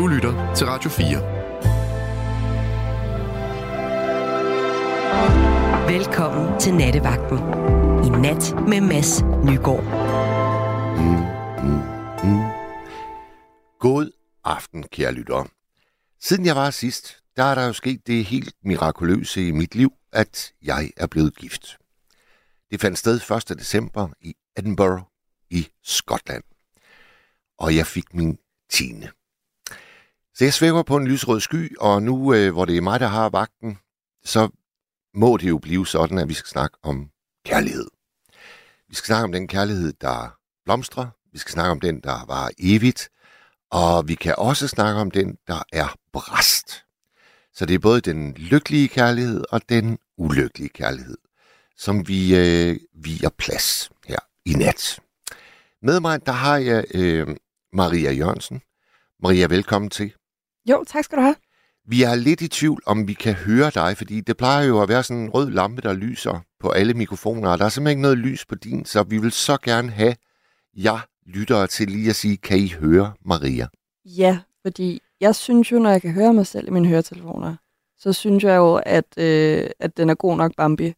Du lytter til Radio 4. Velkommen til Nattevagten. I nat med Mads Nygaard. Mm, mm, mm. God aften, kære lytter. Siden jeg var sidst, der er der jo sket det helt mirakuløse i mit liv, at jeg er blevet gift. Det fandt sted 1. december i Edinburgh i Skotland. Og jeg fik min 10. Det svæver på en lysrød sky, og nu øh, hvor det er mig, der har vagten, så må det jo blive sådan, at vi skal snakke om kærlighed. Vi skal snakke om den kærlighed, der blomstrer. Vi skal snakke om den, der var evigt. Og vi kan også snakke om den, der er brast. Så det er både den lykkelige kærlighed og den ulykkelige kærlighed, som vi øh, viger plads her i nat. Med mig, der har jeg øh, Maria Jørgensen. Maria, velkommen til. Jo, tak skal du have. Vi er lidt i tvivl, om vi kan høre dig, fordi det plejer jo at være sådan en rød lampe, der lyser på alle mikrofoner, og der er simpelthen ikke noget lys på din, så vi vil så gerne have jer lyttere til lige at sige, kan I høre Maria? Ja, fordi jeg synes jo, når jeg kan høre mig selv i mine høretelefoner, så synes jeg jo, at, øh, at den er god nok Bambi.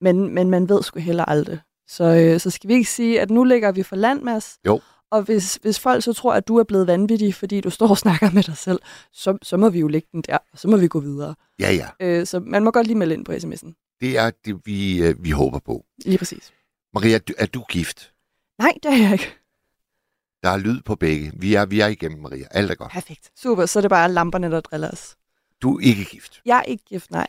Men, men man ved sgu heller aldrig. Så, øh, så skal vi ikke sige, at nu ligger vi for land, Mads. Jo. Og hvis, hvis folk så tror, at du er blevet vanvittig, fordi du står og snakker med dig selv, så, så må vi jo lægge den der, og så må vi gå videre. Ja, ja. Øh, så man må godt lige melde ind på sms'en. Det er det, vi, øh, vi håber på. Lige præcis. Maria, er du, er du gift? Nej, det er jeg ikke. Der er lyd på begge. Vi er, vi er igennem, Maria. Alt er godt. Perfekt. Super, så er det bare lamperne, der driller os. Du er ikke gift. Jeg er ikke gift, nej.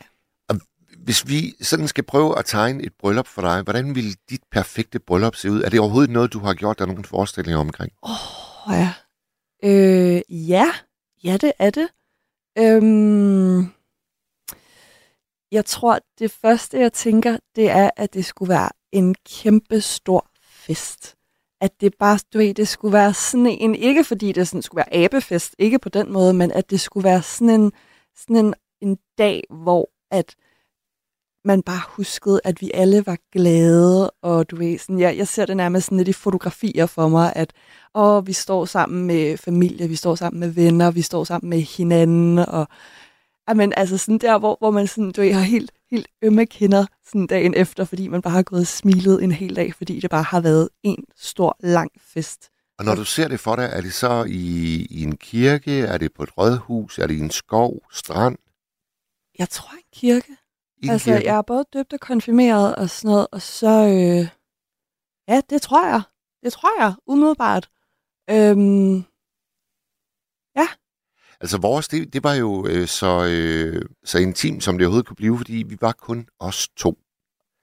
Hvis vi sådan skal prøve at tegne et bryllup for dig, hvordan vil dit perfekte bryllup se ud? Er det overhovedet noget, du har gjort dig nogle forestillinger omkring? Åh, oh, ja. Øh, ja. Ja, det er det. Øhm, jeg tror, det første, jeg tænker, det er, at det skulle være en kæmpe stor fest. At det bare, du ved, det skulle være sådan en, ikke fordi det sådan skulle være abefest, ikke på den måde, men at det skulle være sådan en, sådan en, en dag, hvor at man bare huskede, at vi alle var glade, og du ved, sådan, jeg, jeg ser det nærmest sådan lidt i fotografier for mig, at åh, vi står sammen med familie, vi står sammen med venner, vi står sammen med hinanden, og men altså sådan der, hvor, hvor man sådan, du ved, har helt, helt ømme kinder sådan dagen efter, fordi man bare har gået og smilet en hel dag, fordi det bare har været en stor, lang fest. Og når du ser det for dig, er det så i, i en kirke, er det på et rådhus, er det i en skov, strand? Jeg tror en kirke. I altså, kirke? jeg er både døbt og konfirmeret og sådan noget, og så, øh, ja, det tror jeg. Det tror jeg, umiddelbart. Øhm, Altså vores, det, det var jo øh, så, øh, så intimt, som det overhovedet kunne blive, fordi vi var kun os to.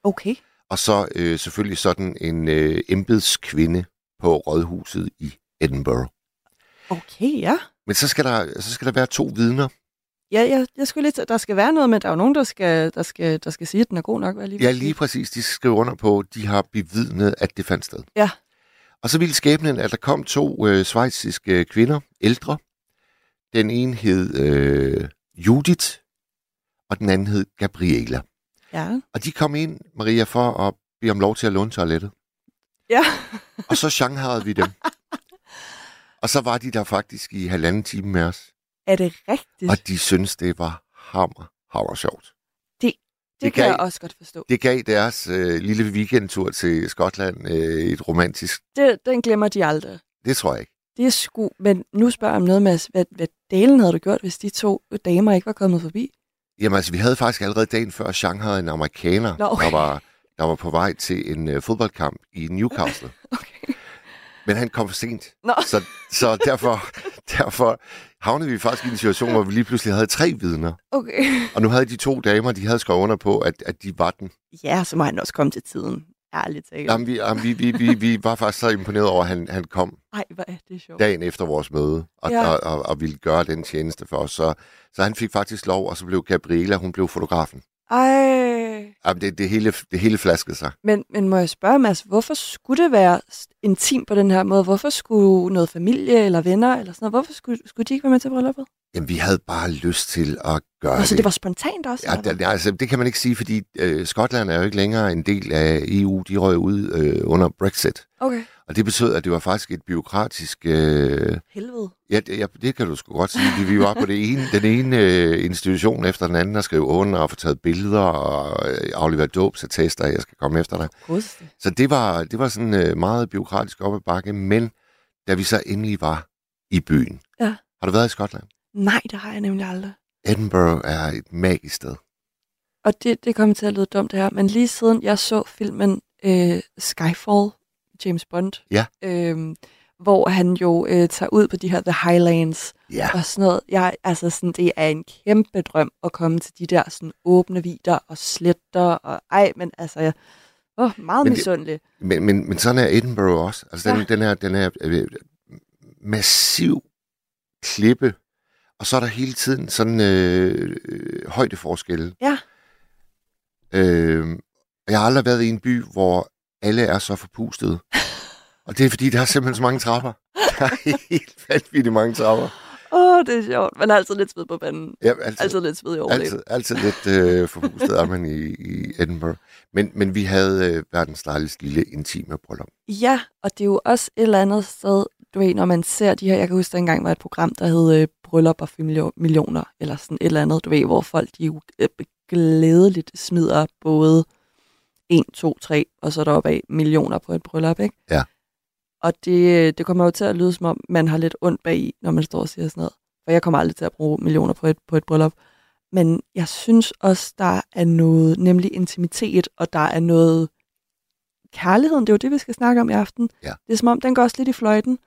okay. Og så øh, selvfølgelig sådan en øh, embedskvinde på rådhuset i Edinburgh. Okay, ja. Men så skal der, så skal der være to vidner. Ja, jeg, jeg skulle lidt, der skal være noget, men der er jo nogen, der skal, der skal, der skal sige, at den er god nok. Lige Ja, lige præcis. De skriver under på, at de har bevidnet, at det fandt sted. Ja. Og så ville skæbnen, at der kom to øh, svejsiske kvinder, ældre. Den ene hed øh, Judith, og den anden hed Gabriela. Ja. Og de kom ind, Maria, for at bede om lov til at låne toilettet. Ja. Og så shangharede vi dem. og så var de der faktisk i halvanden time med os. Er det rigtigt? Og de syntes, det var hammer, hammer sjovt. det, det kan gav- jeg også godt forstå. Det gav deres øh, lille weekendtur til Skotland øh, et romantisk... Det, den glemmer de aldrig. Det tror jeg ikke. Det er sgu... Men nu spørger jeg om noget, Mads. Hvad, hvad delen havde du gjort, hvis de to damer ikke var kommet forbi? Jamen altså, vi havde faktisk allerede dagen før Shanghai en amerikaner, Nå, okay. der, var, der var på vej til en øh, fodboldkamp i Newcastle. Okay. Men han kom for sent. Nå. Så, så derfor, derfor havnede vi faktisk i en situation, hvor vi lige pludselig havde tre vidner. Okay. Og nu havde de to damer, de havde skrevet under på, at, at de var den. Ja, så må han også komme til tiden. Ærligt talt. Jamen, vi, jamen, vi, vi, vi, vi var faktisk så imponeret over, at han, han kom Ej, hvor er det sjovt. dagen efter vores møde, og, Ja. og, og, og ville gøre den tjeneste for os. Så, så han fik faktisk lov, og så blev Gabriela, hun blev fotografen. Ej. Jamen, det, det, hele, det hele flaskede sig. Men, men må jeg spørge, Mads, hvorfor skulle det være intim på den her måde. Hvorfor skulle noget familie eller venner eller sådan noget, hvorfor skulle, skulle de ikke være med til brylluppet? Jamen, vi havde bare lyst til at gøre Altså, det. det var spontant også? Ja, det, altså, det kan man ikke sige, fordi øh, Skotland er jo ikke længere en del af EU. De røg ud øh, under Brexit. Okay. Og det betød, at det var faktisk et byråkratisk... Øh, Helvede. ja, det, ja, det kan du sgu godt sige. Vi var på det ene, den ene øh, institution efter den anden, der skrev under og få taget billeder og øh, aflevere dåbsattester, jeg skal komme efter dig. Godste. Så det var, det var sådan øh, meget byråkratisk op ad bakke, men da vi så endelig var i byen. Ja. Har du været i Skotland? Nej, det har jeg nemlig aldrig. Edinburgh er et magisk sted. Og det, det kommer til at lyde dumt det her, men lige siden jeg så filmen øh, Skyfall, James Bond, Ja. øh, hvor han jo øh, tager ud på de her The Highlands Ja. og sådan noget. Jeg, altså sådan, det er en kæmpe drøm at komme til de der sådan åbne vider og sletter, og ej, men altså, jeg, åh, meget Men det- misundelig. Men, men, men sådan er Edinburgh også. Altså, den, Ja. den er, den er øh, massiv klippe, og så er der hele tiden sådan øh, øh, højdeforskelle. Ja. Øh, jeg har aldrig været i en by, hvor alle er så forpustede. og det er fordi, der er simpelthen så mange trapper. Der er helt vanvittigt mange trapper. Åh, det er sjovt. Man er altid lidt sved på banen. Ja, altid, Altid lidt sved i overlæben. altid, altid lidt øh, forpustet er man i, i Edinburgh. Men, men vi havde øh, verdens dejligste lille intime bryllup. Ja, og det er jo også et eller andet sted, du ved, når man ser de her, jeg kan huske, der engang var et program, der hed øh, Bryllup og millio- millioner, eller sådan et eller andet, du ved, hvor folk de jo øh, glædeligt smider både 1, 2, 3, og så deroppe af millioner på et bryllup, ikke? Ja. Og det, det kommer jo til at lyde, som om man har lidt ondt bag i, når man står og siger sådan noget. For jeg kommer aldrig til at bruge millioner på et, på et bryllup. Men jeg synes også, der er noget, nemlig intimitet, og der er noget kærligheden, det er jo det, vi skal snakke om i aften. Ja. Det er som om, den går også lidt i fløjten,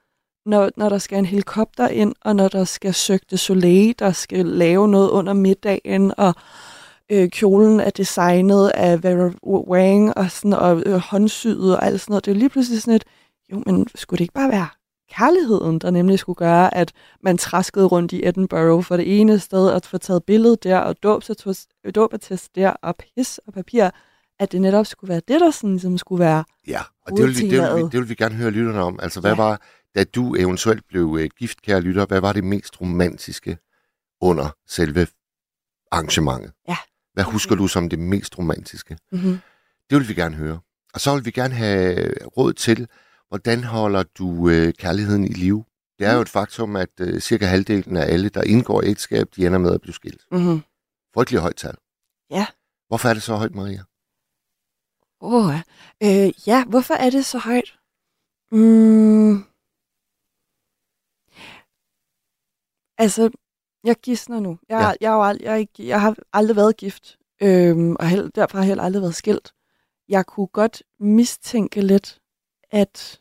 når, når der skal en helikopter ind, og når der skal søge det soleil, der skal lave noget under middagen, og øh, kjolen er designet af Vera Wang, og, sådan, og øh, håndsyet og alt sådan noget. Det er jo lige pludselig sådan et, jo, men skulle det ikke bare være kærligheden, der nemlig skulle gøre, at man traskede rundt i Edinburgh for det ene sted, og få taget billede der, og dåbsattest der, og pis og papir, at det netop skulle være det, der sådan, ligesom skulle være Ja, og det vil, vi, det, vil vi, det vil vi gerne høre lytterne om. Altså, hvad Ja. var, da du eventuelt blev øh, gift, kære lytter, hvad var det mest romantiske under selve arrangementet? Ja. Hvad husker du som det mest romantiske? mm-hmm. Det vil vi gerne høre. Og så vil vi gerne have råd til, hvordan holder du øh, kærligheden i live? Det er jo et faktum, at øh, cirka halvdelen af alle, der indgår ægteskab, de ender med at blive skilt. Mm-hmm. Frygtelig højt tal. Ja. Hvorfor er det så højt, Maria? Åh, øh, ja, hvorfor er det så højt? Mm. Altså, jeg gidsner nu. Jeg, Ja. jeg, jeg, er ikke, jeg har aldrig været gift, øhm, og held, derfor har jeg heller aldrig været skilt. Jeg kunne godt mistænke lidt, at...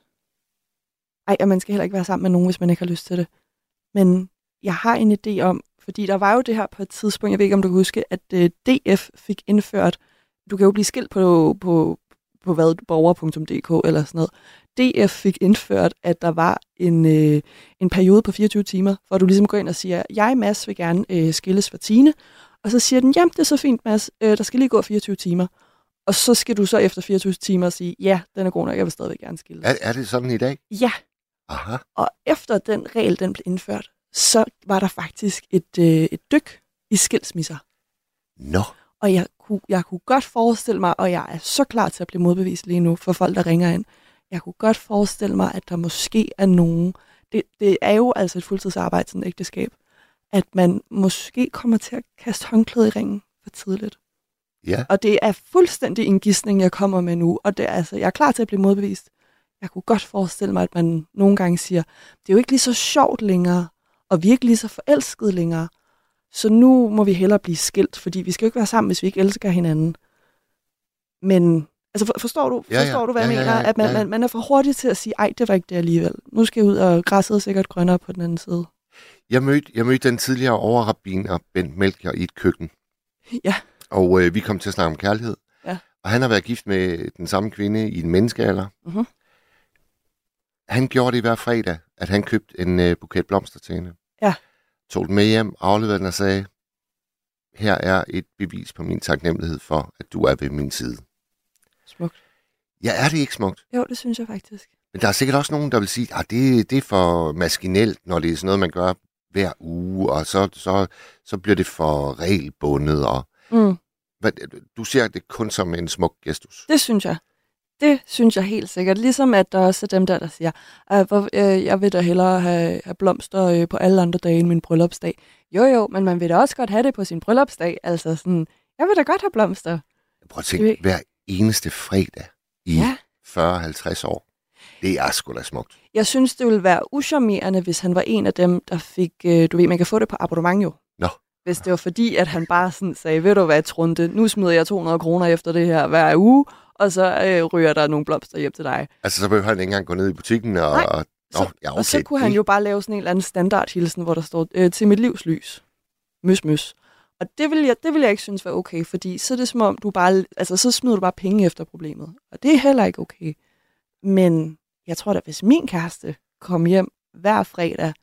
Ej, og man skal heller ikke være sammen med nogen, hvis man ikke har lyst til det. Men jeg har en idé om, fordi der var jo det her på et tidspunkt, jeg ved ikke, om du kan huske, at øh, DF fik indført, du kan jo blive skilt på, på, på hvad, borger.dk eller sådan noget. DF fik indført, at der var en, øh, en periode på 24 timer, hvor du ligesom går ind og siger, jeg, Mads, vil gerne øh, skilles for Tine. Og så siger den, jamen, det er så fint, Mads, øh, der skal lige gå 24 timer. Og så skal du så efter 24 timer sige, ja, den er god nok, jeg vil stadigvæk gerne skilles. Er, er det sådan i dag? Ja, Aha. og efter den regel, den blev indført, så var der faktisk et, øh, et dyk i skilsmisser. Nå. Og jeg kunne, jeg kunne godt forestille mig, og jeg er så klar til at blive modbevist lige nu for folk, der ringer ind. Jeg kunne godt forestille mig, at der måske er nogen, det, det er jo altså et fuldtidsarbejde, sådan et ægteskab, at man måske kommer til at kaste håndklæde i ringen for tidligt. Ja. Og det er fuldstændig en gidsning, jeg kommer med nu, og det er, altså, jeg er klar til at blive modbevist. Jeg kunne godt forestille mig, at man nogle gange siger, det er jo ikke lige så sjovt længere, og vi er ikke lige så forelskede længere. Så nu må vi hellere blive skilt, fordi vi skal jo ikke være sammen, hvis vi ikke elsker hinanden. Men altså for, forstår du, Ja, ja. forstår du hvad Ja, jeg ja, mener? ja, At man, ja, ja. man, man er for hurtig til at sige, ej, det var ikke det alligevel. Nu skal jeg ud, og græsset er sikkert grønnere på den anden side. Jeg mødte, jeg mødte den tidligere overrabiner Bent Melker i et køkken. Ja. Og øh, vi kom til at snakke om kærlighed. Ja. Og han har været gift med den samme kvinde i en menneskealder. Mhm. Han gjorde det hver fredag, at han købte en øh, buket blomster til hende. Ja. Tog den med hjem, afleverede den og sagde, her er et bevis på min taknemmelighed for, at du er ved min side. Smukt. Ja, er det ikke smukt? Jo, det synes jeg faktisk. Men der er sikkert også nogen, der vil sige, at det, det er for maskinelt, når det er sådan noget, man gør hver uge, og så, så, så bliver det for regelbundet. Og, Mm. du ser det kun som en smuk gestus. Det synes jeg. Det synes jeg helt sikkert. Ligesom at der også er dem der, der siger, at hvor, øh, jeg vil da hellere have, have blomster øh, på alle andre dage end min bryllupsdag. Jo jo, men man vil da også godt have det på sin bryllupsdag. Altså sådan, jeg vil da godt have blomster. Prøv at tænke, hver eneste fredag i Ja. 40-50 år. Det er sgu da smukt. Jeg synes, det ville være uschammerende, hvis han var en af dem, der fik, øh, du ved, man kan få det på abonnement jo. Nå. Hvis det var fordi, at han bare sådan sagde, ved du hvad, Trunte, nu smider jeg 200 kroner efter det her hver uge, og så øh, ryger der nogle blomster hjem til dig. Altså, så behøver han ikke engang gå ned i butikken og... Nej, og Så, ja, okay. Og så kunne han jo bare lave sådan en eller anden standardhilsen, hvor der står, øh, til mit livs lys. Møs, møs. Og det vil, jeg, det vil jeg ikke synes var okay, fordi så er det som om, du bare, altså, så smider du bare penge efter problemet. Og det er heller ikke okay. Men jeg tror da, hvis min kæreste kom hjem hver fredag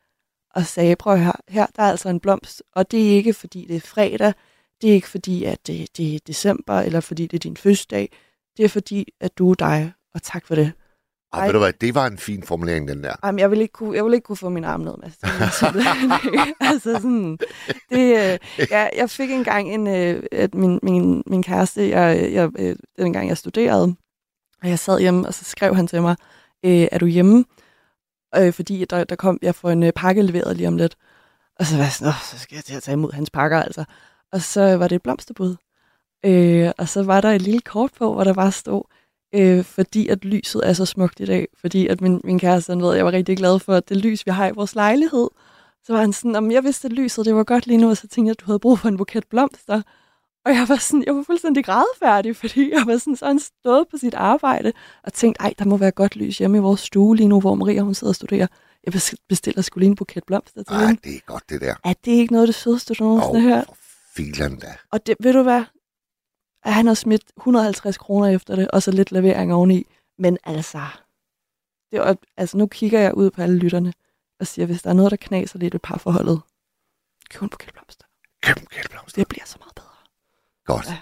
og sagde, prøv her, her der er altså en blomst, og det er ikke fordi det er fredag, det er ikke fordi, at det, det er december, eller fordi det er din fødselsdag, det er fordi, at du er dig, og tak for det. Ej, ved du hvad, det var en fin formulering, den der. Jamen, jeg vil ikke kunne, jeg vil ikke kunne få min arm ned, Mads. Altså sådan, det, øh, jeg, jeg fik engang en, øh, at min, min, min kæreste, jeg, jeg, øh, dengang jeg studerede, og jeg sad hjemme, og så skrev han til mig, øh, er du hjemme? Øh, fordi der, der kom, jeg får en øh, pakke leveret lige om lidt. Og så var jeg sådan, så skal jeg til at tage imod hans pakker, altså. Og så var det et blomsterbud. Øh, og så var der et lille kort på, hvor der bare stod, øh, fordi at lyset er så smukt i dag. Fordi at min, min kæreste, han ved, jeg var rigtig glad for at det lys, vi har i vores lejlighed. Så var han sådan, om jeg vidste, at lyset det var godt lige nu, og så tænkte jeg, at du havde brug for en buket blomster. Og jeg var sådan, jeg var fuldstændig grædefærdig, fordi jeg var sådan, så han stået på sit arbejde og tænkte, ej, der må være godt lys hjemme i vores stue lige nu, hvor Maria hun sidder og studerer. Jeg bes- bestiller skulle lige en buket blomster til Ej, hende. det er godt, det der. Er det ikke noget af det sødeste, du nogensinde har hørt? filan da. Og det, ved du hvad? At han har smidt 150 kroner efter det, og så lidt levering oveni. Men altså, det var, altså nu kigger jeg ud på alle lytterne og siger, hvis der er noget, der knaser lidt i parforholdet, køb en buket blomster. Køb en kælblomst. Det bliver så meget bedre. Godt. Ja.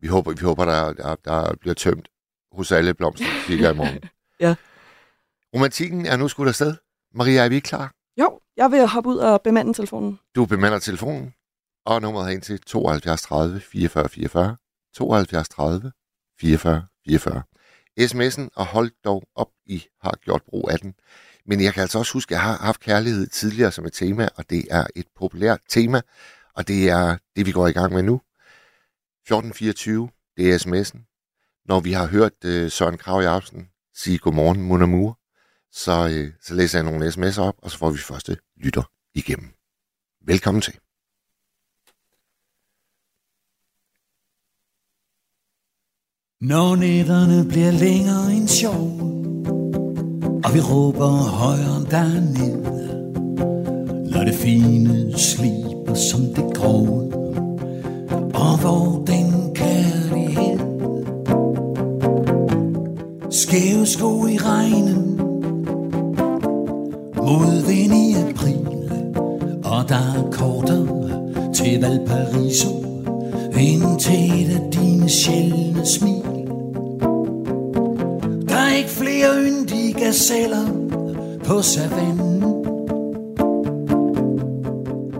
Vi håber, vi håber der, der, der bliver tømt hos alle blomsterbutikker i morgen. Ja. Romantikken er nu skudt afsted. Maria, er vi ikke klar? Jo, jeg vil hoppe ud og bemande telefonen. Du bemander telefonen, og nummeret ind til 72 30 44 44. 72 30 44 44. SMS'en, og hold dog op, I har gjort brug af den. Men jeg kan altså også huske, at jeg har haft kærlighed tidligere som et tema, og det er et populært tema, og det er det, vi går i gang med nu. 1424, det er sms'en. Når vi har hørt øh, Søren Krav Jacobsen sige godmorgen, mon amour, så, øh, så læser jeg nogle sms'er op, og så får vi første lytter igennem. Velkommen til. Når nætterne bliver længere end sjov Og vi råber højere derned Når det fine sliber som det grove Og hvor den kærlighed Skæve sko i regnen Modvind i april Og der er kortere til Valparaiso. Indtil af dine sjældne smil. Der er ikke flere yndige gazeller på savannen.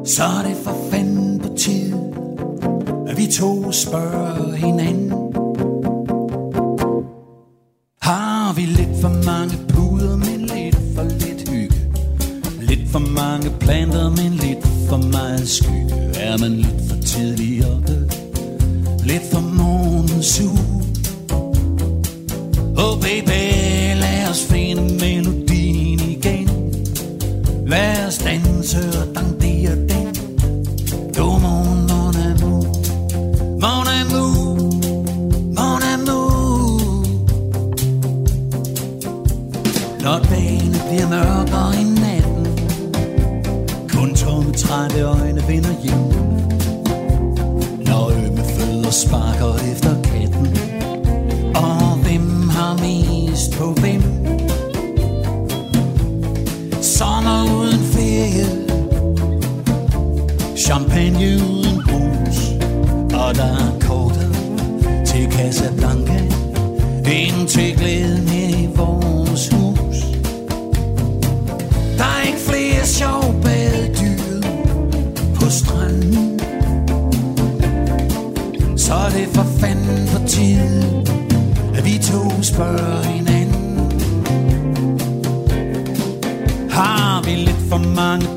Så er det for fanden på tide At vi to spørger hinanden.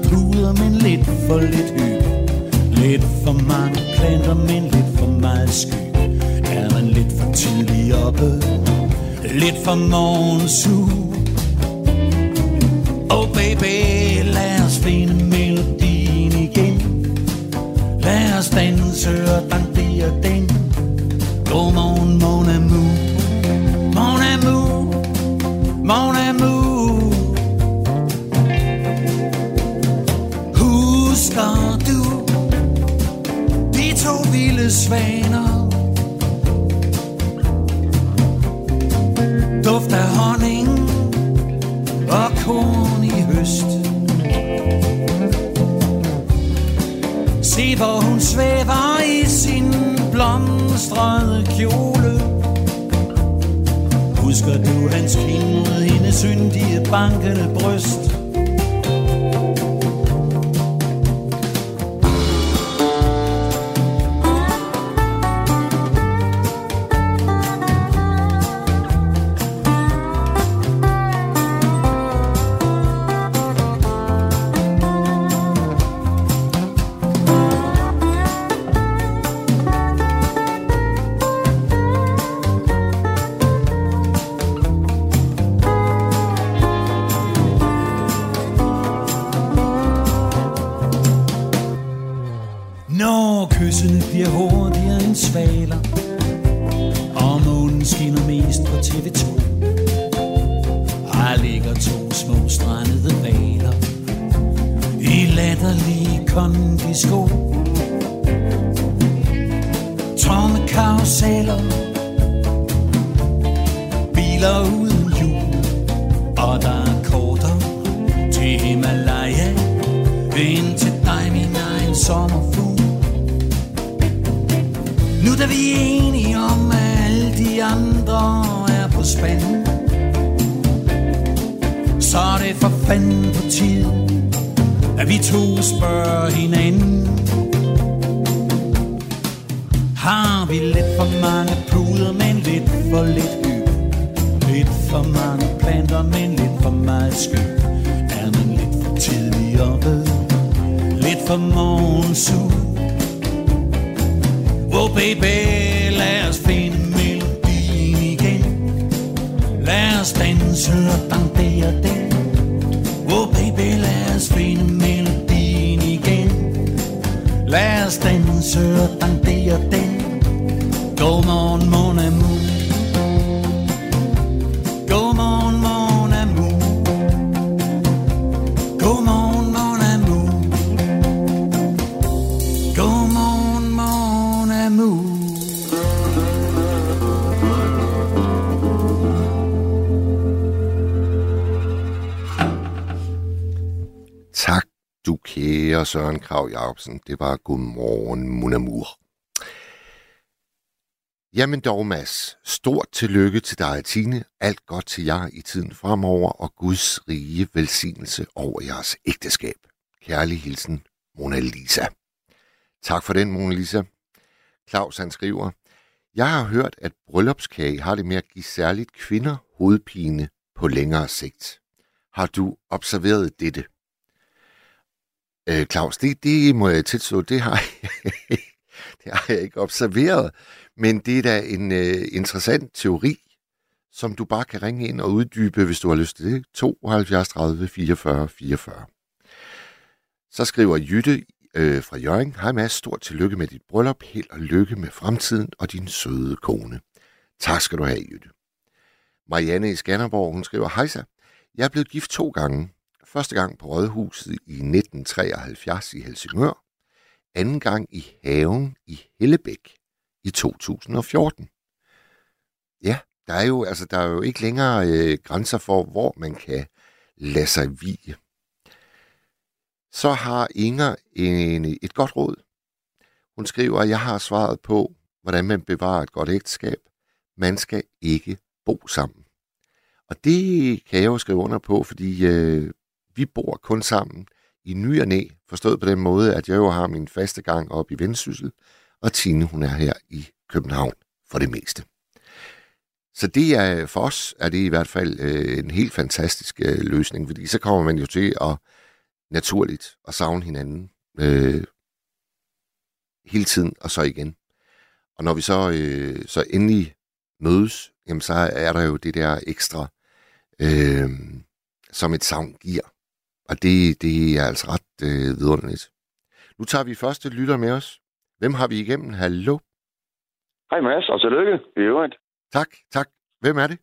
Puder, men lidt for lidt hyg? Lidt for mange planter, men lidt for meget sky. Er man lidt for tidlig oppe, lidt for morgensu. Oh baby, lad os finde melodien igen. Lad os danse og dandere den. Godmorgen, mon amour. Mon amour, mon amour. Vilde svaner? Duft af honning og korn i høst. Se hvor hun svæver i sin blomstrede kjole. Husker du hans kind mod hendes syndige bankende bryst? Søren Krav Jacobsen. Det var godmorgen, Munamur. Jamen dog, Mads. Stort tillykke til dig, Tine. Alt godt til jer i tiden fremover, og Guds rige velsignelse over jeres ægteskab. Kærlig hilsen, Mona Lisa. Tak for den, Mona Lisa. Claus han skriver, Jeg har hørt, at bryllupskage har det med at give særligt kvinder hovedpine på længere sigt. Har du observeret dette? Øh, Claus, det, det må jeg tilstå, det har jeg, det har jeg ikke observeret. Men det er da en øh, interessant teori, som du bare kan ringe ind og uddybe, hvis du har lyst til det. 72 30 44 44. Så skriver Jytte øh, fra Jørgen. Hej Mads, stort tillykke med dit bryllup. Held og lykke med fremtiden og din søde kone. Tak skal du have, Jytte. Marianne i Skanderborg, hun skriver, Hejsa, jeg er blevet gift to gange. Første gang på Rådhuset i 1973 i Helsingør. Anden gang i haven i Hellebæk i 2014. Ja, der er jo, altså, der er jo ikke længere øh, grænser for, hvor man kan lade sig vige. Så har Inger en, et godt råd. Hun skriver, at jeg har svaret på, hvordan man bevarer et godt ægteskab. Man skal ikke bo sammen. Og det kan jeg jo skrive under på, fordi øh, vi bor kun sammen i ny og næ, forstået på den måde, at jeg jo har min faste gang op i Vendsyssel, og Tine hun er her i København for det meste. Så det er for os er det i hvert fald øh, en helt fantastisk øh, løsning, fordi så kommer man jo til at naturligt at savne hinanden øh, hele tiden og så igen. Og når vi så, øh, så endelig mødes, jamen så er der jo det der ekstra, øh, som et savn giver. Og det, det er altså ret øh, vidunderligt. Nu tager vi første lytter med os. Hvem har vi igennem? Hallo? Hej Mads, og tillykke i øvrigt. Tak, tak. Hvem er det?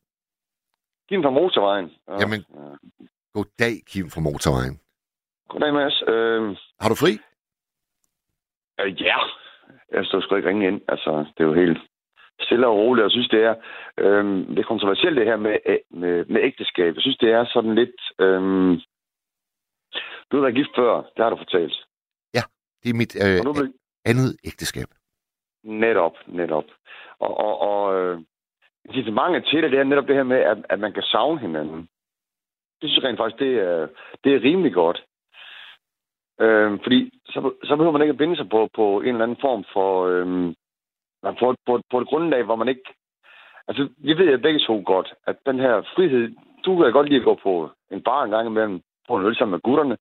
Kim fra Motorvejen. Ja. Jamen, goddag, Kim fra Motorvejen. Goddag Mads. Øh, Har du fri? øh, ja, jeg står sgu ikke ringe ind. Altså, det er jo helt stille og roligt. Jeg synes, det er, øh, det er kontroversielt det her med, øh, med, med ægteskab. Jeg synes, det er sådan lidt... Øh, du har været gift før, det har du fortalt. Det er mit øh, nu vil, andet ægteskab. Netop, netop. Og, og, og øh, incitamentet til det, det er netop det her med, at, at man kan savne hinanden. Det synes jeg rent faktisk, det er, det er rimelig godt. Øh, fordi så, så behøver man ikke at binde sig på, på en eller anden form for... Øh, på, på, på et grundlag, hvor man ikke... Altså, vi ved jo begge to godt, at den her frihed... Du kan godt lide at gå på en bar en gang imellem, på en øl sammen med gutterne.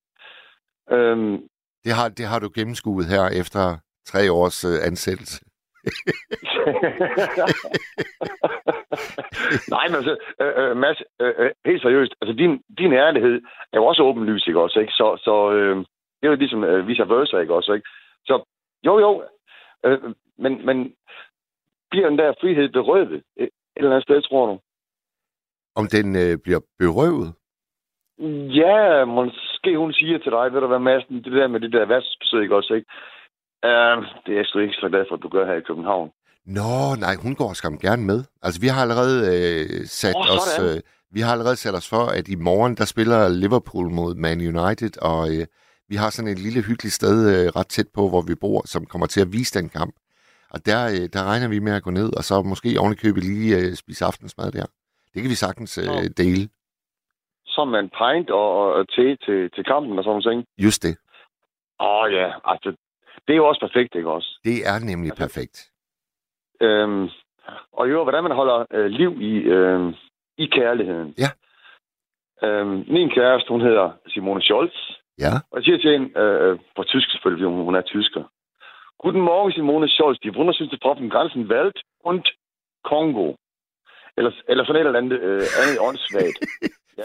Øh, Det har, det har du gennemskuet her efter tre års øh, ansættelse. Nej, men altså, øh, øh, Mads, øh, øh, helt seriøst, altså din, din ærlighed er jo også åbenlys, ikke også, ikke? Så, så øh, det er jo ligesom øh, vice versa, ikke også, ikke? Så jo, jo, øh, men, men bliver den der frihed berøvet et eller andet sted, tror du? Om den øh, bliver berøvet? Ja, måske hun siger til dig, ved du hvad, Madsen, det der med det der værtsbesøg, også, ikke? Uh, det er jeg sgu ikke så glad for, at du gør her i København. Nå, nej, hun går skam gerne med. Altså, vi har allerede øh, sat Åh, os... Øh, vi har allerede sat os for, at i morgen, der spiller Liverpool mod Man United, og øh, vi har sådan et lille hyggeligt sted øh, ret tæt på, hvor vi bor, som kommer til at vise den kamp. Og der, øh, der regner vi med at gå ned, og så måske ovenikøbet lige øh, spise aftensmad der. Det kan vi sagtens øh, dele. Som en pint og, og, te til, til kampen og sådan noget. Just det. Åh oh, ja, altså, det er jo også perfekt, ikke også? Det er nemlig Altså- perfekt. Øhm, og jo, hvordan man holder øh, liv i, øh, i kærligheden. Ja. Øhm, min kæreste, hun hedder Simone Scholz. Ja. Og jeg siger til hende, øh, på tysk selvfølgelig, hun, hun er tysker. Guten Morgen, Simone Scholz. Die wunderschönste Frau vom ganzen Welt und Kongo. Eller, eller sådan et eller andet, øh, andet åndssvagt. Ja.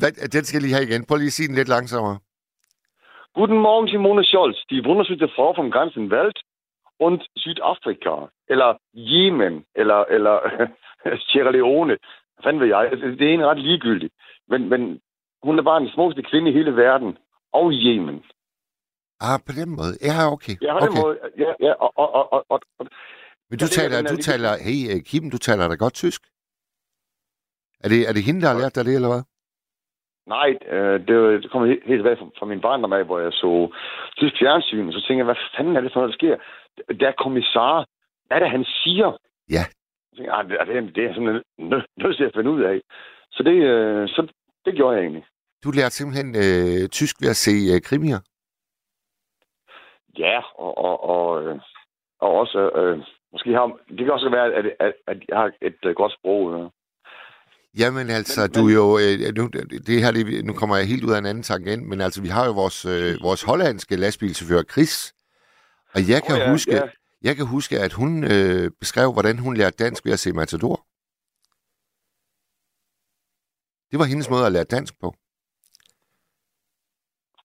Hvad, den skal jeg lige have igen. Prøv lige at sige den lidt langsommere. Guten Morgen, Simone Scholz. Die wunderschönste Frau vom ganzen Welt und Südafrika. Eller Yemen. Eller, eller Sierra Leone. Hvad fanden ved jeg? Altså, Det er en ret ligegyldigt. Men, men hun er bare den smukkeste kvinde i hele verden. Og Yemen. Ah, på den måde. Ja, okay. Ja, på den okay. måde. Ja, ja, og, og, og, og, og, Men du ligger taler, den du taler, hey Kim, du taler da godt tysk. Er det, er det hende, der har lært dig det, eller hvad? Nej, øh, det, det kommer helt, helt tilbage fra, fra min barndom af, hvor jeg så tysk fjernsyn, og så tænker jeg, hvad fanden er det for noget, der sker? Der er kommissar. Hvad er det, han siger? Ja. Jeg tænker, "Ah, det, det, det er nø- nødt til at finde ud af. Så det, øh, så det gjorde jeg egentlig. Du lærte simpelthen øh, tysk ved at se øh, krimier. Ja, og, og, og, øh, og også, øh, måske har, det kan også være, at, at, at jeg har et øh, godt sprog. Ja. Jamen altså, Men- du er jo... Øh, nu, det her, det, nu kommer jeg helt ud af en anden tangent, men altså, vi har jo vores, øh, vores hollandske lastbilchauffør, Chris. Og jeg kan, Åh, ja, huske, ja. jeg kan huske, at hun øh, beskrev, hvordan hun lærte dansk ved at se Matador. Det var hendes måde at lære dansk på.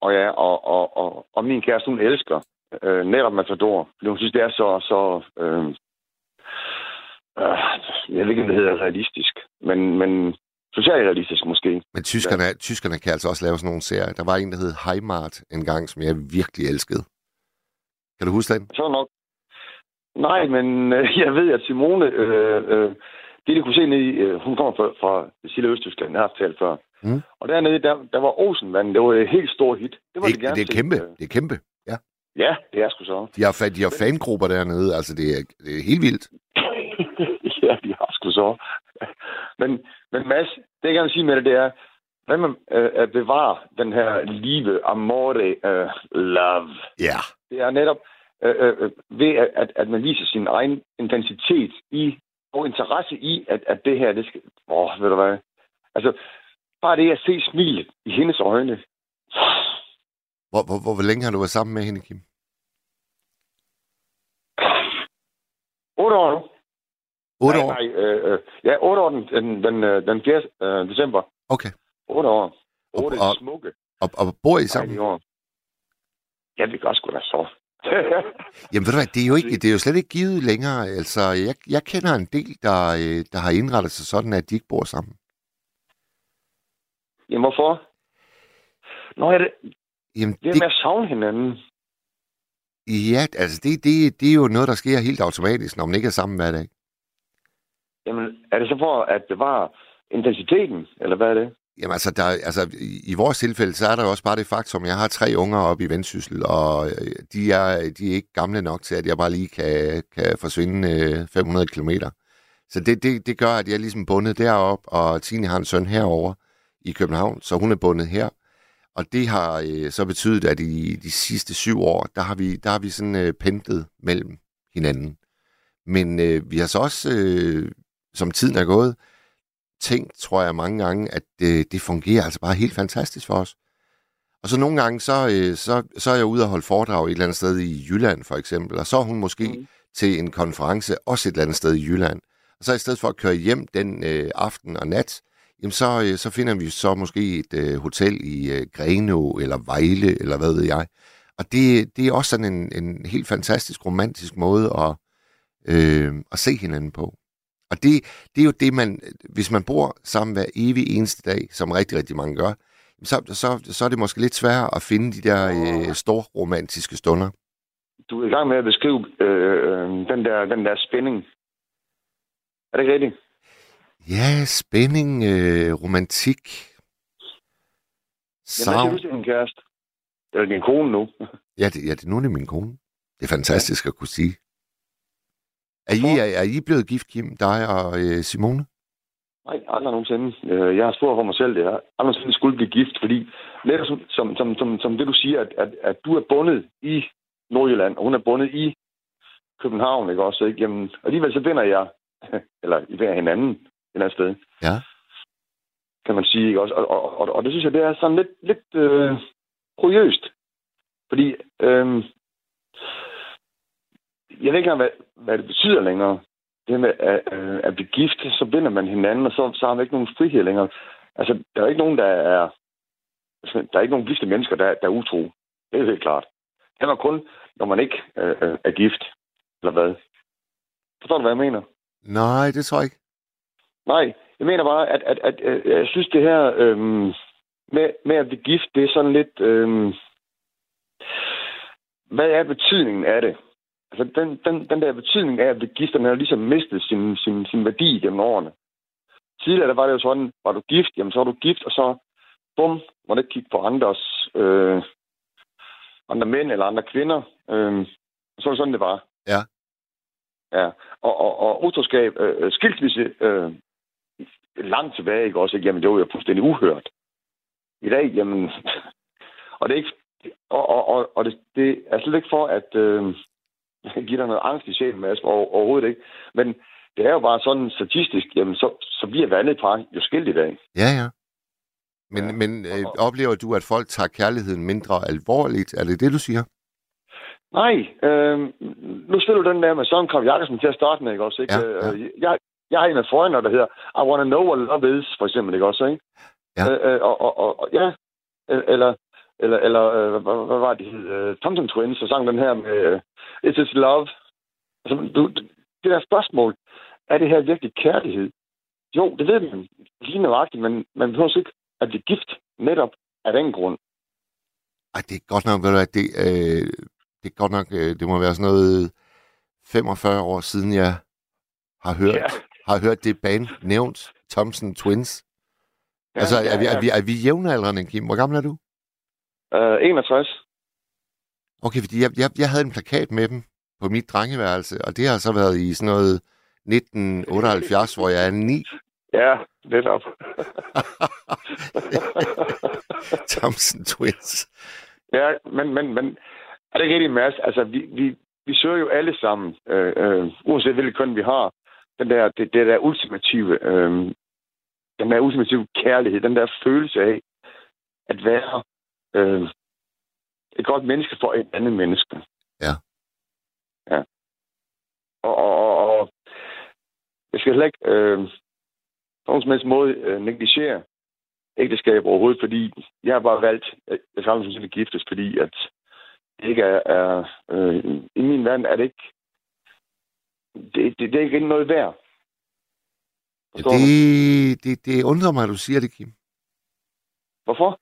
Og ja, og, og, og, og min kæreste, hun elsker øh, netop Matador. Fordi hun synes, det er så... så øh, øh, jeg ved ikke, om det hedder realistisk. Men, men socialrealistisk måske. Men tyskerne, ja. tyskerne kan altså også lave sådan nogle serier. Der var en, der hed Heimat engang, som jeg virkelig elskede. Kan du huske den? Så nok... Nej, men øh, jeg ved, at Simone... Øh, øh, det, de kunne se nede i... Øh, hun kommer fra, fra Sille Østtyskland, jeg har fortalt før. Mm. Og dernede, der, der var Osenvand. Det var et helt stort hit. Det var Det, de gerne det er kæmpe. Øh, Det er kæmpe. Ja. Ja, det er sgu så. De har, de har fangrupper dernede. Altså, det er, det er helt vildt. ja, de har sgu så. Men, men Mads, det jeg gerne vil sige med det, det er, hvad man øh, at bevare den her liebe, amore, øh, love. Ja. Det er netop, øh, øh, ved at, at, man viser sin egen intensitet i og interesse i, at, at det her, det skal... Åh, ved du hvad? Altså, bare det at se smilet i hendes øjne. Hvor, hvor, hvor, hvor længe har du været sammen med hende, Kim? 8 år nu. 8 nej, år? Nej, øh, øh, ja, 8 år den, den, den, øh, den 4. Øh, december. Okay. 8 år. 8 Og- og- smukke Og, og bor I sammen? år. Ja, det gør sgu da så. Jamen ved du hvad, det er jo, ikke, det er jo slet ikke givet længere. Altså, jeg, jeg kender en del, der, øh, der har indrettet sig sådan, at de ikke bor sammen. Jamen, hvorfor? Nå, er det, Jamen, det er det, med at savne hinanden. ja, altså, det, det, det er jo noget, der sker helt automatisk, når man ikke er sammen hver dag. Jamen, er det så for at bevare intensiteten, eller hvad er det? Jamen altså, der, altså, i, vores tilfælde, så er der jo også bare det faktum, jeg har tre unger oppe i Vendsyssel, og øh, de er, de er ikke gamle nok til, at jeg bare lige kan, kan forsvinde øh, 500 kilometer. Så det, det, det gør, at jeg er ligesom bundet derop, og Tine har en søn herover i København, så hun er bundet her. Og det har øh, så betydet, at i de sidste syv år, der har vi, der har vi sådan øh, pendlet mellem hinanden. Men øh, vi har så også, øh, som tiden er gået, tænkt, tror jeg, mange gange, at det, det fungerer altså bare helt fantastisk for os. Og så nogle gange, så, øh, så, så er jeg ude og holde foredrag et eller andet sted i Jylland, for eksempel, og så er hun måske mm. Mm. til en konference også et eller andet sted i Jylland. Og så i stedet for at køre hjem den øh, aften og nat, jamen så, øh, så finder vi så måske et øh, hotel i øh, Grenå eller Vejle, eller hvad ved jeg. Og det, det er også sådan en, en helt fantastisk romantisk måde at, øh, at se hinanden på. Og det, det er jo det, man, hvis man bor sammen hver evig eneste dag, som rigtig, rigtig mange gør, så, så, så er det måske lidt sværere at finde de der øh, store romantiske stunder. Du er i gang med at beskrive øh, den, der, den der spænding. Er det ikke rigtigt? Ja, spænding, øh, romantik, Jamen, savn. du til din kæreste? Eller din kone nu? Ja, det, ja, det, nu er det min kone. Det er fantastisk ja. at kunne sige. Er I, er, er I blevet gift, Kim, dig og øh, Simone? Nej, aldrig nogensinde. Øh, Jeg har spurgt for mig selv, det her. Aldrig nogensinde skulle blive gift, fordi netop som, som, som, som, som det, du siger, at, at, at du er bundet i Nordjylland, og hun er bundet i København, ikke også? Ikke? Jamen, alligevel så finder jeg, eller I finder hinanden et eller andet sted. Ja. Kan man sige, ikke også? Og, og, og, og det synes jeg, det er sådan lidt, lidt øh, kuriøst. Fordi, øh, jeg ved ikke engang, hvad, hvad det betyder længere. Det med at, øh, at blive gift, så binder man hinanden, og så, så har man ikke nogen frihed længere. Altså, der er ikke nogen, der er... altså, Der er ikke nogen gifte mennesker, der, der er utro. Det er helt klart. Det er kun, når man ikke øh, øh, er gift. Eller hvad? Forstår du, hvad jeg mener? Nej, det tror jeg ikke. Nej, jeg mener bare, at, at, at, at jeg synes, det her øhm, med, med at blive gift, det er sådan lidt... Øhm, hvad er betydningen af det? Altså, den, den, den der betydning af at den har ligesom mistet sin, sin, sin værdi gennem årene. Tidligere der var det jo sådan, var du gift, jamen så var du gift, og så, bum, må du ikke kigge på andres, øh, andre mænd eller andre kvinder. Øh, så var det sådan, det var. Ja. Ja, og, og, og utroskab, øh, skilsmisse, øh, langt tilbage, ikke også? Ikke? Jamen, det var jo fuldstændig uhørt. I dag, jamen... og det er ikke... Og, og, og, og det, det er slet ikke for, at øh, give dig noget angst i sjælen, Mads, over, overhovedet ikke. Men det er jo bare sådan statistisk, jamen, så, så bliver hver andet par jo skilt i dag. Ja, ja. Men, ja. Ja. men øh, oplever du, at folk tager kærligheden mindre alvorligt? Er det det, du siger? Nej, øh, nu spiller du den der med Søren Krav Jakobsen til at starte med, ikke også? Ikke? Ja, ja. Øh, Jeg, jeg har en af forhånden, der hedder I wanna know what love is, for eksempel, ikke også? Ikke? Ja. Øh, øh, og, og, og, og, ja, Øh, eller, eller, eller øh, hvad, hvad var det, de hed? Øh, Thompson Twins, der sang den her med øh, It is love. Altså, du, det der spørgsmål, er det her virkelig kærlighed? Jo, det ved man lige nøjagtigt, men man behøver ikke at blive gift netop af den grund. Ej, det er godt nok, ved du hvad, det, øh, det er godt nok, øh, det må være sådan noget 45 år siden, jeg har hørt, Ja. har hørt det band nævnt, Thompson Twins. Ja, altså, er, vi, ja, er, vi, er vi jævnaldrende, Kim? Hvor gammel er du? Øh, 61. Okay, fordi jeg, jeg, jeg havde en plakat med dem på mit drengeværelse, og det har så været i sådan noget 1978, hvor jeg er 9. Ja, lidt op. Thompson Twins. ja, men, men, men er det ikke rigtig, Mads? Altså, vi, vi, vi søger jo alle sammen, øh, øh, uanset hvilket køn vi har, den der, det, det der ultimative, øh, den der ultimative kærlighed, den der følelse af at være øh, et godt menneske for et andet menneske. Ja. Ja. Og, og, og, jeg skal heller ikke øh, på nogen som helst måde øh, negligere ægteskab overhovedet, fordi jeg har bare valgt, at jeg sammen synes, giftes, fordi at det ikke er, er øh, i min verden er det ikke det, det, det er ikke noget værd. Ja, du? det, det, det undrer mig, at du siger det, Kim. Hvorfor?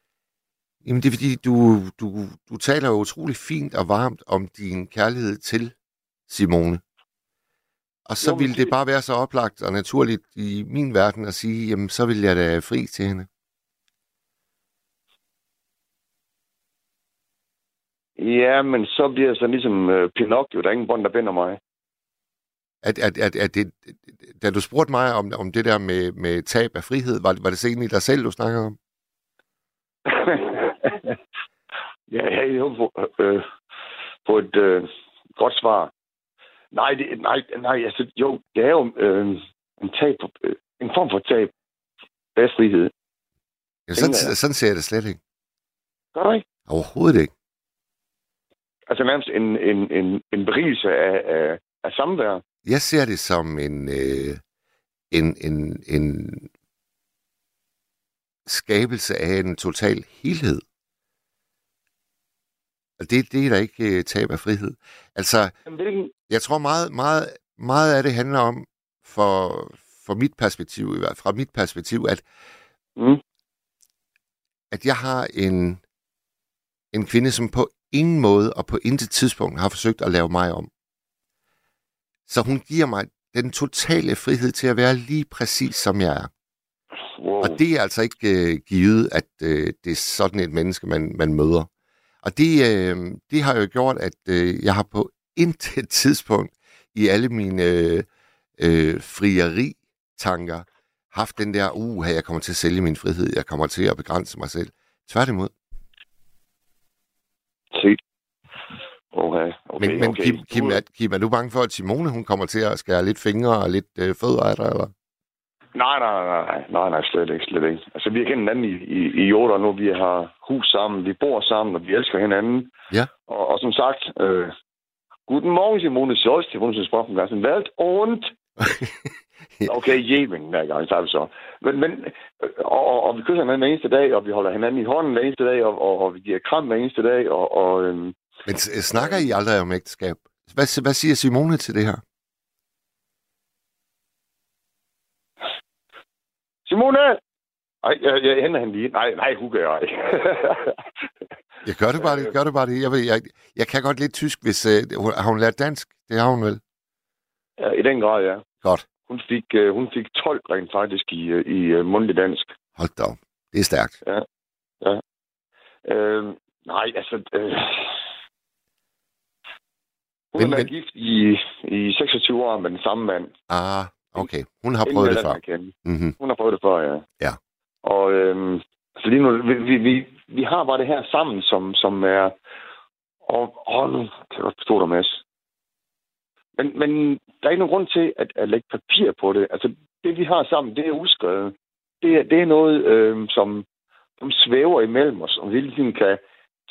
Jamen, det er fordi, du, du, du taler jo utrolig fint og varmt om din kærlighed til Simone. Og så Jo, ville det bare være så oplagt og naturligt i min verden at sige, jamen, så vil jeg da fri til hende. Ja, men så bliver jeg så ligesom øh, Pinocchio. Der er ingen bånd, der binder mig. At, at, at, at det, da du spurgte mig om, om det der med, med tab af frihed, var, det- var det så egentlig dig selv, du snakkede om? ja, jeg er på, øh, på et øh, godt svar. Nej, det, nej, nej, altså, jo, det er jo øh, en, tab, øh, en form for tab af frihed. Ja, sådan, jeg. sådan ser jeg det slet ikke. Gør du ikke? Overhovedet ikke. Altså nærmest en, en, en, en berigelse af, af, af samvær. Jeg ser det som en, øh, en, en, en skabelse af en total helhed. Og det, det er der ikke øh, tab af frihed. Altså, Jamen, Hvilken, jeg tror meget, meget, meget af det handler om, for, for mit perspektiv, fra mit perspektiv, at, mm, at jeg har en, en kvinde, som på ingen måde og på intet tidspunkt har forsøgt at lave mig om. Så hun giver mig den totale frihed til at være lige præcis som jeg er. wow. Og det er altså ikke øh, givet, at øh, det er sådan et menneske, man, man møder. Og det, øh, det har jo gjort, at øh, jeg har på intet tidspunkt i alle mine øh, øh, frieri-tanker haft den der, uh, jeg kommer til at sælge min frihed, jeg kommer til at begrænse mig selv. Tværtimod. Set. Okay, okay, men men okay. Kim, Kim, er, Kim, er du bange for, at Simone hun kommer til at skære lidt fingre og lidt øh, fødder af dig, eller? Nej, nej, nej, nej, nej, nej, slet ikke, slet ikke. Altså, vi har kendt hinanden i, i, i otte år nu. Vi har hus sammen, vi bor sammen, og vi elsker hinanden. Ja. Og, og som sagt, øh, Guten Morgen, Simone Scholz, til Bundesprochen ganzen Welt. Und, okay, Jemen, hver gang, så er vi så. Men, men øh, og, og, og, vi kysser hinanden hver eneste dag, og vi holder hinanden i hånden hver eneste dag, og, og, og vi giver kram hver eneste dag, og, og øhm, Men s- snakker I aldrig om ægteskab? Hvad, hvad siger Simone til det her? Simone! Ej, jeg, jeg henter hende lige. Nej, nej, hun gør jeg ikke. Jeg gør det bare det, gør det bare det. Jeg, ved, jeg, jeg kan godt lidt tysk, hvis... Uh, har hun lært dansk? Det har hun vel. ja, I den grad, ja. Godt. Hun fik, øh, hun fik 12 rent faktisk i, øh, i øh, mundtlig dansk. Hold da. Det er stærkt. Øh, nej, altså... Øh, hun Men- har været men- gift i, i 26 år med den samme mand. Ah, okay. Hun har prøvet det før. Mm-hmm. Hun har prøvet det før, ja. Ja. Og øhm, så lige nu, vi, vi, vi, vi har bare det her sammen, som, som er... Og, og nu kan jeg godt forstå dig, Mads. Men, men der er ikke nogen grund til at, at lægge papir på det. Altså, det vi har sammen, det er uskrevet. Det er, det er noget, øhm, som, som svæver imellem os, og vi hele tiden kan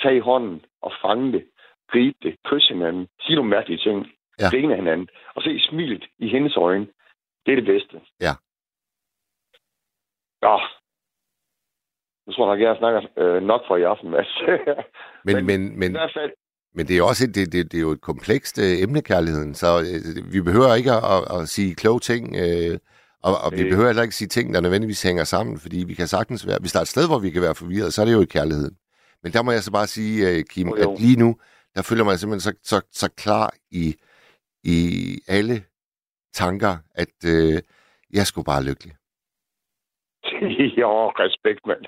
tage i hånden og fange det, gribe det, kysse hinanden, sige nogle mærkelige ting, Ja. grine hinanden, og se smilet i hendes øjne. Det er det bedste. Ja. Ja. Nu tror jeg nok, jeg snakker øh, nok for i aften, Mads. Men, Men- men, I men, hvert fald, men det er også et, det, det, det er jo et komplekst øh, emne, kærligheden. Så øh, vi behøver ikke at, at, at sige kloge ting, øh, og, og vi Øh. behøver heller ikke sige ting, der nødvendigvis hænger sammen, fordi vi kan sagtens være... Hvis der er et sted, hvor vi kan være forvirret, så er det jo i kærligheden. Men der må jeg så bare sige, øh, Kim, Jo, jo. at lige nu, der føler man simpelthen så, så, så klar i, i alle tanker, at øh, jeg skulle bare lykkelig. jo, respekt, mand.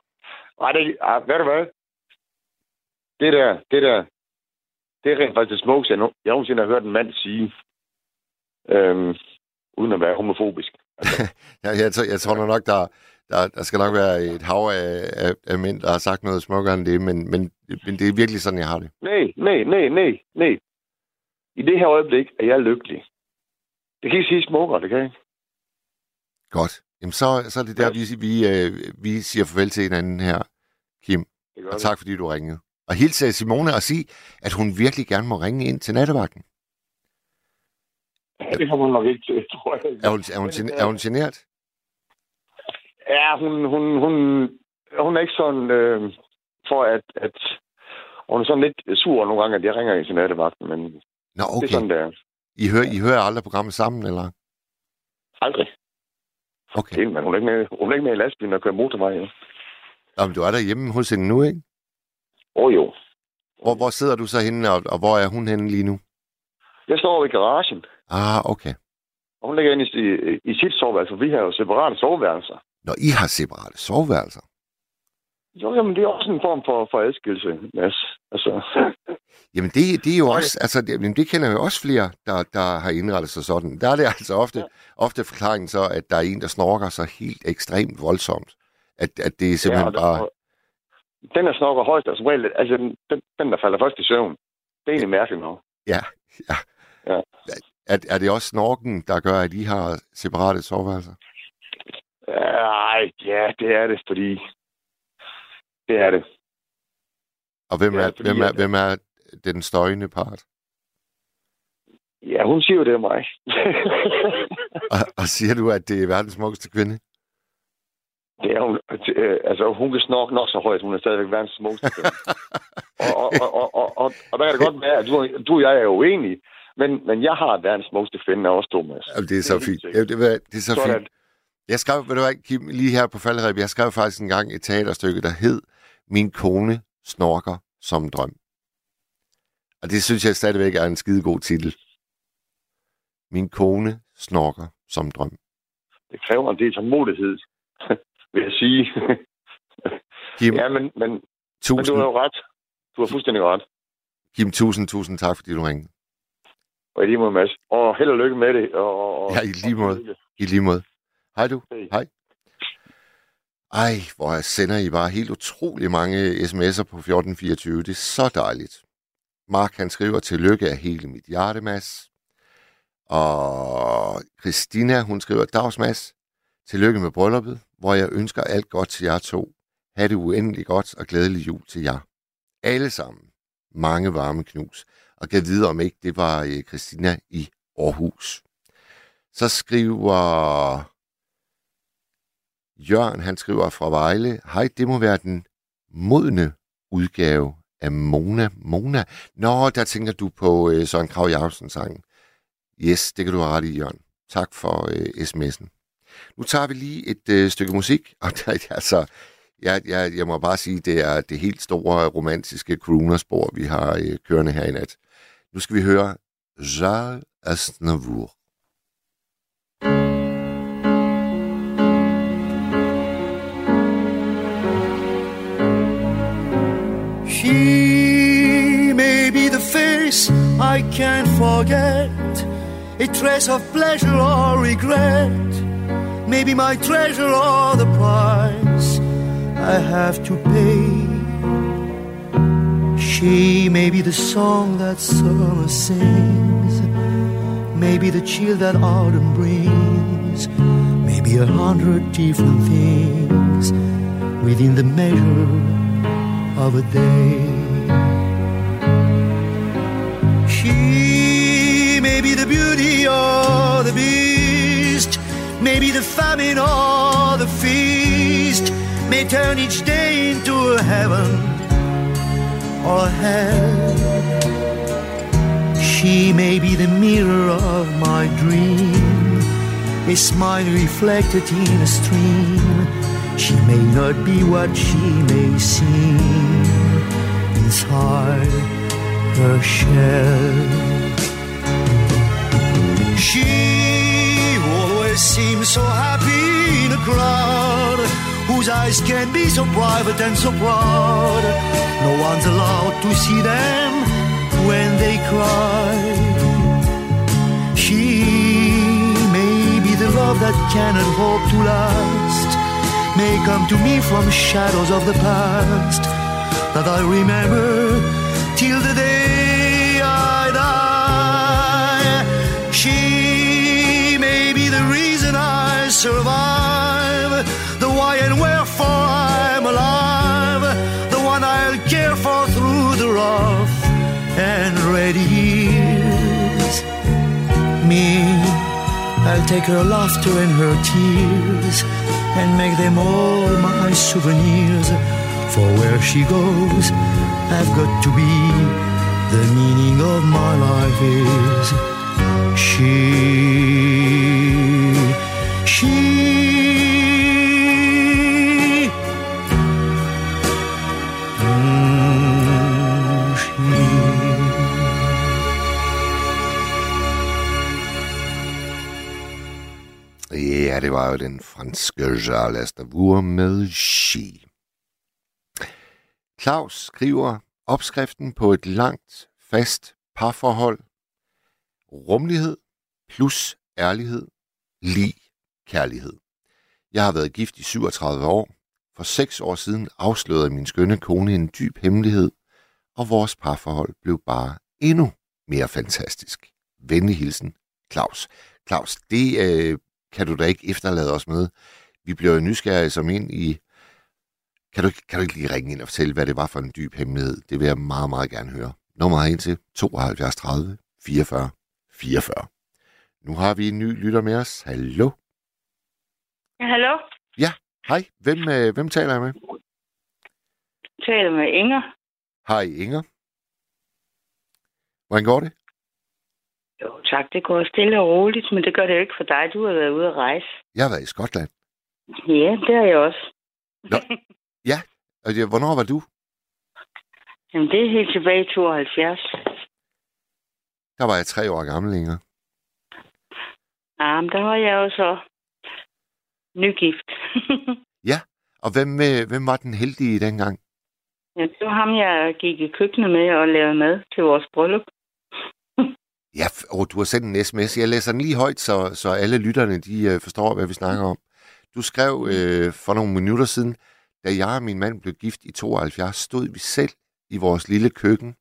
Ej, det, ej, ved du hvad? Det der, det der, det er rent faktisk det smukkeste, jeg, no- jeg nogensinde har hørt en mand sige, øhm, uden at være homofobisk. Jeg, jeg, tror- jeg tror nok, der, der, der skal nok være et hav af, af, af mænd, der har sagt noget smukkere end det, men, men, men det er virkelig sådan, jeg har det. Nej, nej, nej, nej, nej. i det her øjeblik er jeg lykkelig. Det kan ikke sige smukkere, det kan jeg ikke. Godt. Jamen, så, så er det der, vi, vi, øh, vi siger farvel til hinanden her, Kim. Og tak, fordi du ringede. Og hilse Simone og sige, at hun virkelig gerne må ringe ind til nattevagten. Ja, det kommer hun nok ikke til, tror jeg. Er hun, er hun, er hun genert? Ja, hun, hun, hun, hun er ikke sådan, øh, for at, at hun er sådan lidt sur nogle gange, at jeg ringer ind til nattevagten, men okay. Nå, det er sådan, okay. I hører, I hører aldrig programmet sammen, eller? Aldrig. Okay. Det, men hun er ikke med, hun er ikke med i lastbilen og kører motorvej. Ja. Nå, men du er derhjemme hos hende nu, ikke? Åh oh, jo. Hvor, hvor sidder du så henne, og, og hvor er hun henne lige nu? Jeg står i garagen, Ah, okay. og hun ligger inde i, i, i sit soveværelse, for vi har jo separate soveværelser. Når I har separate soveværelser. Jo, jamen, det er også en form for, for adskillelse, Mads. Altså, Jamen, det, det er jo Nej. også, altså, det, jamen, det kender jo også flere, der, der har indrettet sig sådan. Der er det altså ofte, ja. ofte forklaringen så, at der er en, der snorker sig helt ekstremt voldsomt. At, at det er simpelthen og, bare... den, der snokker højst, er som regel, altså den, den, der falder først i søvn. Det er egentlig mærkeligt nok. Ja, ja. Ja. Er, er det også snorken, der gør, at I har separate soveværelser? Ej, ja, det er det, fordi... Det er det. Og hvem, Ja, er, fordi hvem, er, hvem er den støjende part? Ja, hun siger jo, det er mig. Og, og siger du, at det er verdens smukkeste kvinde? det er hun. Øh, Altså, hun kan snorke nok så højt, hun er stadigvæk verdens smukkeste. kvinde. og, og, og, og, og, og, og der kan det godt være, at du, du og jeg er uenige, men, men jeg har verdens smukkeste kvinde også, Thomas. Jamen, det er så fint. sikkert. Ja, det, det er så Sådan. fint. Jeg skrev, ved du hvad, Kim, lige her på falderæb, jeg skrev faktisk engang et teaterstykke, der hed Min kone snorker som en drøm. Og det synes jeg stadigvæk er en skide god titel. Min kone snorker som en drøm. Det kræver en del tålmodighed, vil jeg sige. Kim, ja, men, men, men tusind, du har jo ret. Du har fuldstændig ret. Kim, tusind, tusind tak, fordi du ringede. Og i lige måde, Mads. Og held og lykke med det. Og, og, Ja, i lige måde. I lige måde. Hej du. Hej. Hej. Ej, hvor jeg sender I bare helt utrolig mange sms'er på 1424. Det er så dejligt. Mark han skriver, tillykke af hele mit hjerte, Mads. Og Christina, hun skriver, dags Mads, tillykke med brylluppet, hvor jeg ønsker alt godt til jer to. Ha' det uendeligt godt og glædelig jul til jer. Alle sammen. Mange varme knus. Og kan vide om ikke, det var øh, Christina i Aarhus. Så skriver Jørgen, han skriver fra Vejle, hej, det må være den modne udgave af Mona. Mona? Nå, der tænker du på øh, Søren Krav Jacobsen sangen. Yes, det kan du have ret i, Jørgen. Tak for øh, sms'en. Nu tager vi lige et øh, stykke musik, og der, altså, jeg, jeg, jeg må bare sige, det er det helt store romantiske croonerspor, vi har øh, kørende her i nat. Nu skal vi høre Charles Aznavour. She may be the face I can't forget, a trace of pleasure or regret, maybe my treasure or the price I have to pay. She may be the song that summer sings, maybe the chill that autumn brings, maybe a hundred different things within the measure of a day. She may be the beauty or the beast, maybe the famine or the feast, may turn each day into a heaven or hell. She may be the mirror of my dream, a smile reflected in a stream. She may not be what she may seem inside her shell. She always seems so happy in a crowd whose eyes can be so private and so proud. No one's allowed to see them when they cry. She may be the love that cannot hope to last, may come to me from shadows of the past that I remember till the day I die. She may be the reason I survive, the why and wherefore I'm alive, the one I'll care for through the rough and ready years. Me, I'll take her laughter and her tears and make them all my souvenirs. For where she goes, I've got to be. The meaning of my life is she. Ja, det var jo den franske Charles Aznavour med She. Claus skriver opskriften på et langt, fast parforhold. Rummelighed plus ærlighed, lige kærlighed. Jeg har været gift i 37 år. For seks år siden afslørede min skønne kone en dyb hemmelighed, og vores parforhold blev bare endnu mere fantastisk. Venlig hilsen, Claus. Claus, det øh, kan du da ikke efterlade os med. Vi bliver jo nysgerrige som ind i... Kan du, kan du ikke lige ringe ind og fortælle, hvad det var for en dyb hemmelighed? Det vil jeg meget, meget gerne høre. Nummer ind til 72 30 44 44. Nu har vi en ny lytter med os. Hallo? Ja, hallo? Hej, hvem, øh, hvem taler jeg med? Jeg taler med Inger. Hej, Inger. Hvordan går det? Jo, tak. Det går stille og roligt, men det gør det jo ikke for dig. Du har været ude at rejse. Jeg har været i Skotland. Ja, det har jeg også. Og det- Hvornår var du? Jamen, det er helt tilbage i 72. Der var jeg tre år gammel, Inger. Ja, men der var jeg jo så nygift. Og hvem, øh, hvem var den heldige dengang? ja, det var ham, jeg gik i køkkenet med og lavede mad til vores bryllup. Ja, oh, du har sendt en sms. Jeg læser den lige højt, så, så alle lytterne de, øh, forstår, hvad vi snakker om. Du skrev øh, for nogle minutter siden, da jeg og min mand blev gift i 72, stod vi selv i vores lille køkken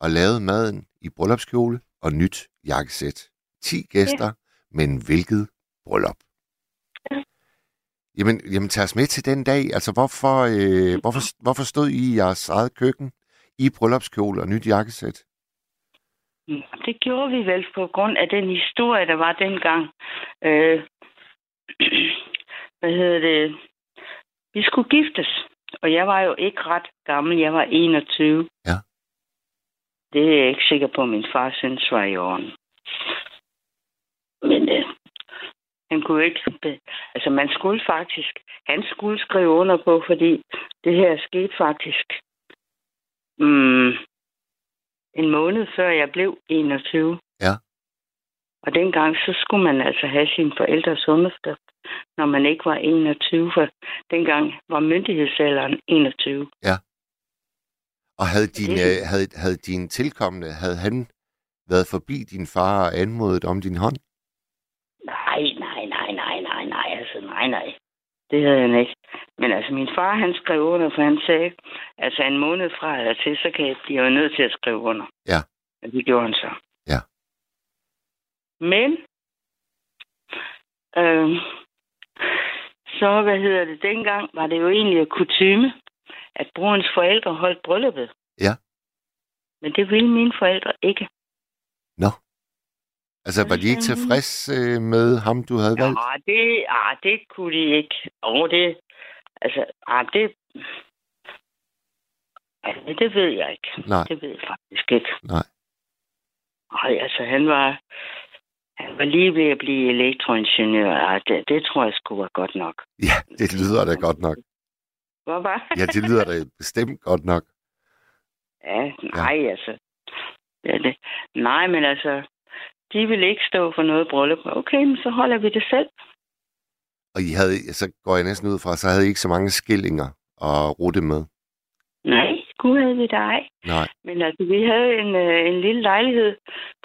og lavede maden i bryllupskjole og nyt jakkesæt. 10 gæster, ja. men hvilket bryllup. Jamen, jamen, tag os med til den dag. Altså, hvorfor, øh, hvorfor, hvorfor stod I i jeres eget køkken i bryllupskjole og nyt jakkesæt? Det gjorde vi vel på grund af den historie, der var dengang. Øh, hvad hedder det? Vi skulle giftes, og jeg var jo ikke ret gammel. Jeg var 21. Ja. Det er jeg ikke sikker på, at min far synes var i orden. Men øh, han kunne ikke... Be- altså, man skulle faktisk... Han skulle skrive under på, fordi det her skete faktisk... Mm, en måned før jeg blev 21. Ja. Og dengang, så skulle man altså have sine forældres underskrift, når man ikke var 21, for dengang var myndighedsalderen 21. Og havde din, Det- øh, havde, havde din tilkommende, havde han været forbi din far og anmodet om din hånd? Nej, nej, nej, nej, nej, nej, altså nej, nej. Det havde han ikke. Men altså, min far, han skrev under, for han sagde, altså en måned fra eller til, så kan jeg blive jo nødt til at skrive under. Ja. Og det gjorde han så. Ja. Men, øh, så, hvad hedder det, dengang var det jo egentlig kutyme, at brorens forældre holdt brylluppet. Ja. Men det ville mine forældre ikke. Altså, var de ikke tilfreds øh, med ham, du havde valgt? Ja, det, ah, det kunne de ikke. Og det, altså, ah, det, altså, det ved jeg ikke. Nej. Det ved jeg faktisk ikke. Nej. Ej, altså, han var, han var lige ved at blive elektroingeniør. Ej, det, det tror jeg skulle være godt nok. Ja, det lyder da godt nok. Hvad var Ja, det lyder da bestemt godt nok. Ja, nej, ja. altså. Ja, det. Nej, men altså, de vil ikke stå for noget bryllup. Okay, men så holder vi det selv. Og I havde, så går jeg næsten ud fra, så havde I ikke så mange skillinger at rute med. Nej, gud havde vi da ej. Nej. Men altså, vi havde en, øh, en lille lejlighed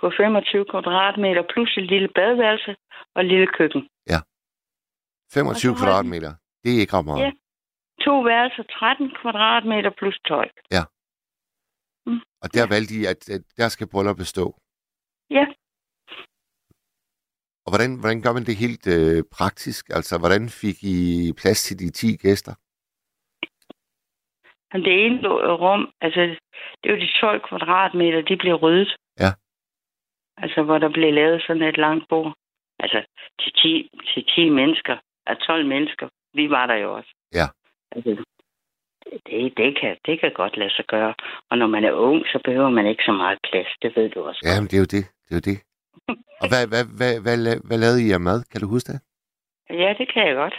på 25 kvadratmeter, plus et lille badeværelse og et lille køkken. 25 så har kvadratmeter. Det er ikke ret meget. Ja. To værelser, 13 kvadratmeter plus 12. Og der valgte I, at, at der skal brylluppet stå. Ja. Og hvordan, hvordan gør man det helt øh, praktisk? Altså, hvordan fik I plads til de 10 gæster? Men det ene lå- rum, altså det er jo de 12 kvadratmeter, de blev ryddet. Ja. Altså, hvor der blev lavet sådan et langt bord. Altså, til 10, til 10 mennesker, af 12 mennesker. Vi var der jo også. Ja. Altså, det, det, kan, det kan godt lade sig gøre. Og når man er ung, så behøver man ikke så meget plads. Det ved du også. Ja, men det er jo det. Det er jo det. Og hvad, hvad, hvad, hvad, la- hvad lavede I af mad? Kan du huske det? Ja, det kan jeg godt.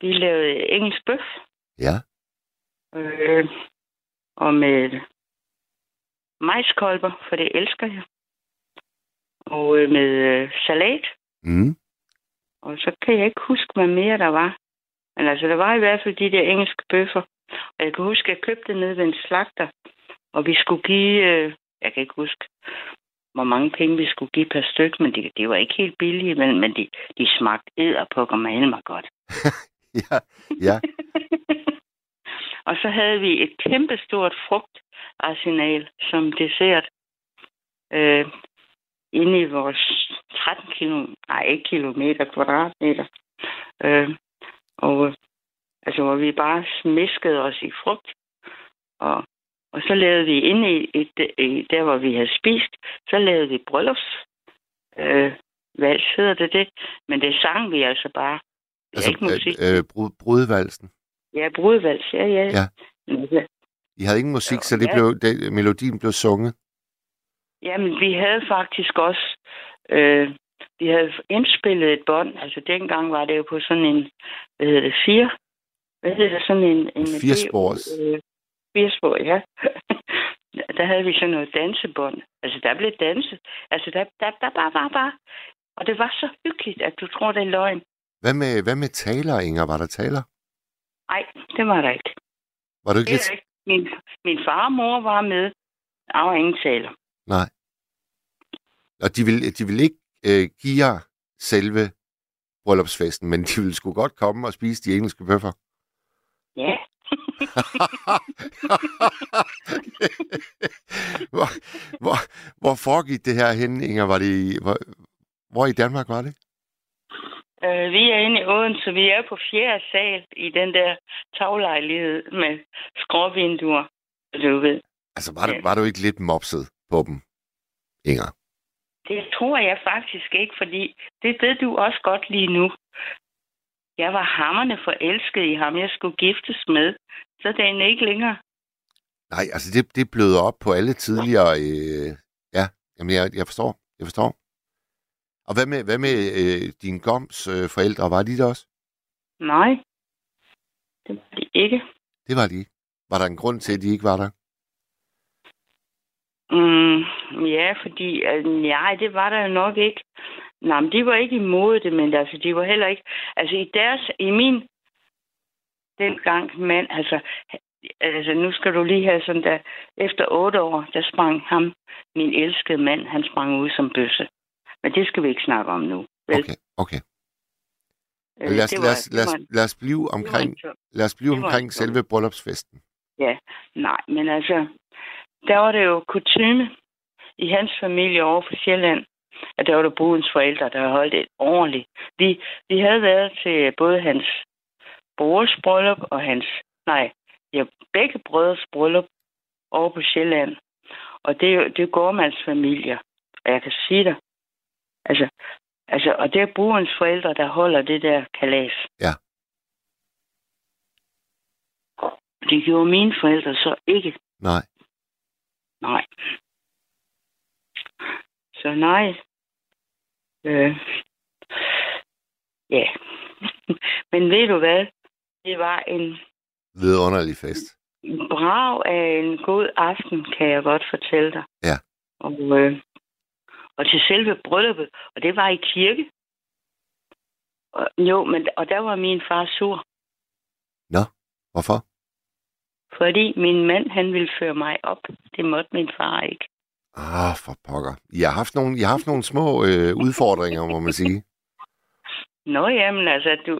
Vi lavede engelsk bøf. Ja. Øh, og med majskolber, for det elsker jeg. Og øh, med øh, salat. Mm. Og så kan jeg ikke huske, hvad mere der var. Men altså, der var i hvert fald de der engelske bøffer. Og jeg kan huske, at jeg købte det nede ved en slagter. Og vi skulle give, øh, jeg kan ikke huske, hvor mange penge vi skulle give per stykke, men det, det var ikke helt billige, men, men de, de smagte æderpukker med mig godt. Ja, ja. og så havde vi et kæmpestort frugtarsenal som dessert øh, inde i vores 13 kilo, nej ikke kilometer, kvadratmeter. Øh, og øh, altså, hvor vi bare smiskede os i frugt. Og, og så lavede vi inde i, i, i, der, hvor vi havde spist, så lavede vi bryllups. Øh, vals hedder det det, men det sang vi altså bare. Det Altså, ikke musik. øh, øh, brud, brudvalsen. Ja, brudvals, ja, ja. Ja. ja. I havde ingen musik, så det Ja. blev, det, melodien blev sunget. Jamen, vi havde faktisk også... Øh, vi havde indspillet et bånd. Altså, dengang var det jo på sådan en... Hvad hedder det? Fire? Hvad hedder det? Sådan en... en Firespors. Øh, firespor, ja. der havde vi sådan noget dansebånd. Altså, der blev danset. Altså, der, der, der bare, bare, bare. Og det var så hyggeligt, at du tror, det er løgn. Hvad med, hvad med taler, Inger? Var der taler? Nej, det var der ikke. Var du ikke Det lidt... ikke. Min, min far og mor var med. Der var ingen taler. Nej. Og de ville, de ville ikke øh, give jer selve bryllupsfesten, men de ville sgu godt komme og spise de engelske bøffer. Ja. hvor, hvor, hvor foregik det her henne, Inger? Var det i, hvor, hvor i Danmark var det? Øh, vi er inde i Odense. Vi er på fjerde sal i den der taglejlighed med skråvinduer. Du ved. Altså, var, du, Ja. var du ikke lidt mopset på dem, Inger? Det tror jeg faktisk ikke, fordi det ved du også godt lige nu. Jeg var hammerne forelsket i ham, jeg skulle giftes med. Så det er ikke længere. Nej, altså det, det bløder op på alle tidligere... Øh, ja, jamen jeg, jeg forstår. Jeg forstår. Og hvad med, hvad med øh, din goms øh, forældre? Var de der også? Nej, det var det ikke. Det var de ikke. Var der en grund til, at de ikke var der? Mm, ja, fordi øh, nej, det var der jo nok ikke. Nej, men de var ikke imod det, men altså, de var heller ikke... Altså, i deres... I min... Dengang mand, altså... Altså, nu skal du lige have sådan der... Efter otte år, der sprang ham, min elskede mand, han sprang ud som bøsse. Men det skal vi ikke snakke om nu. Vel? Okay, okay. Øh, Lad os, det lad, var- os, lad, os, var lad os blive var omkring, lad os blive var omkring selve bryllupsfesten. Ja, nej, men altså, der var det jo kutume i hans familie over for Sjælland, at der var der brudens forældre, der holdt et ordentligt. Vi, vi havde været til både hans brors bryllup og hans, nej, ja, begge brødres bryllup over på Sjælland. Og det, er det er gårdmands familier. Og jeg kan sige dig, altså, altså, og det er brudens forældre, der holder det der kalas. Ja. Det gjorde mine forældre så ikke. Nej. Nej. Så nej. Øh. Ja. Men ved du hvad? Det var en Vidunderlig fest. brav af en god aften, kan jeg godt fortælle dig. Ja. Og, øh, og til selve brylluppet, og det var i kirke. Og, jo, men og der var min far sur, Hvorfor? fordi min mand, han ville føre mig op. Det måtte min far ikke. Ah, for pokker. I har haft nogle, I har haft nogle små øh, udfordringer, må man sige. Nå, jamen, altså, du,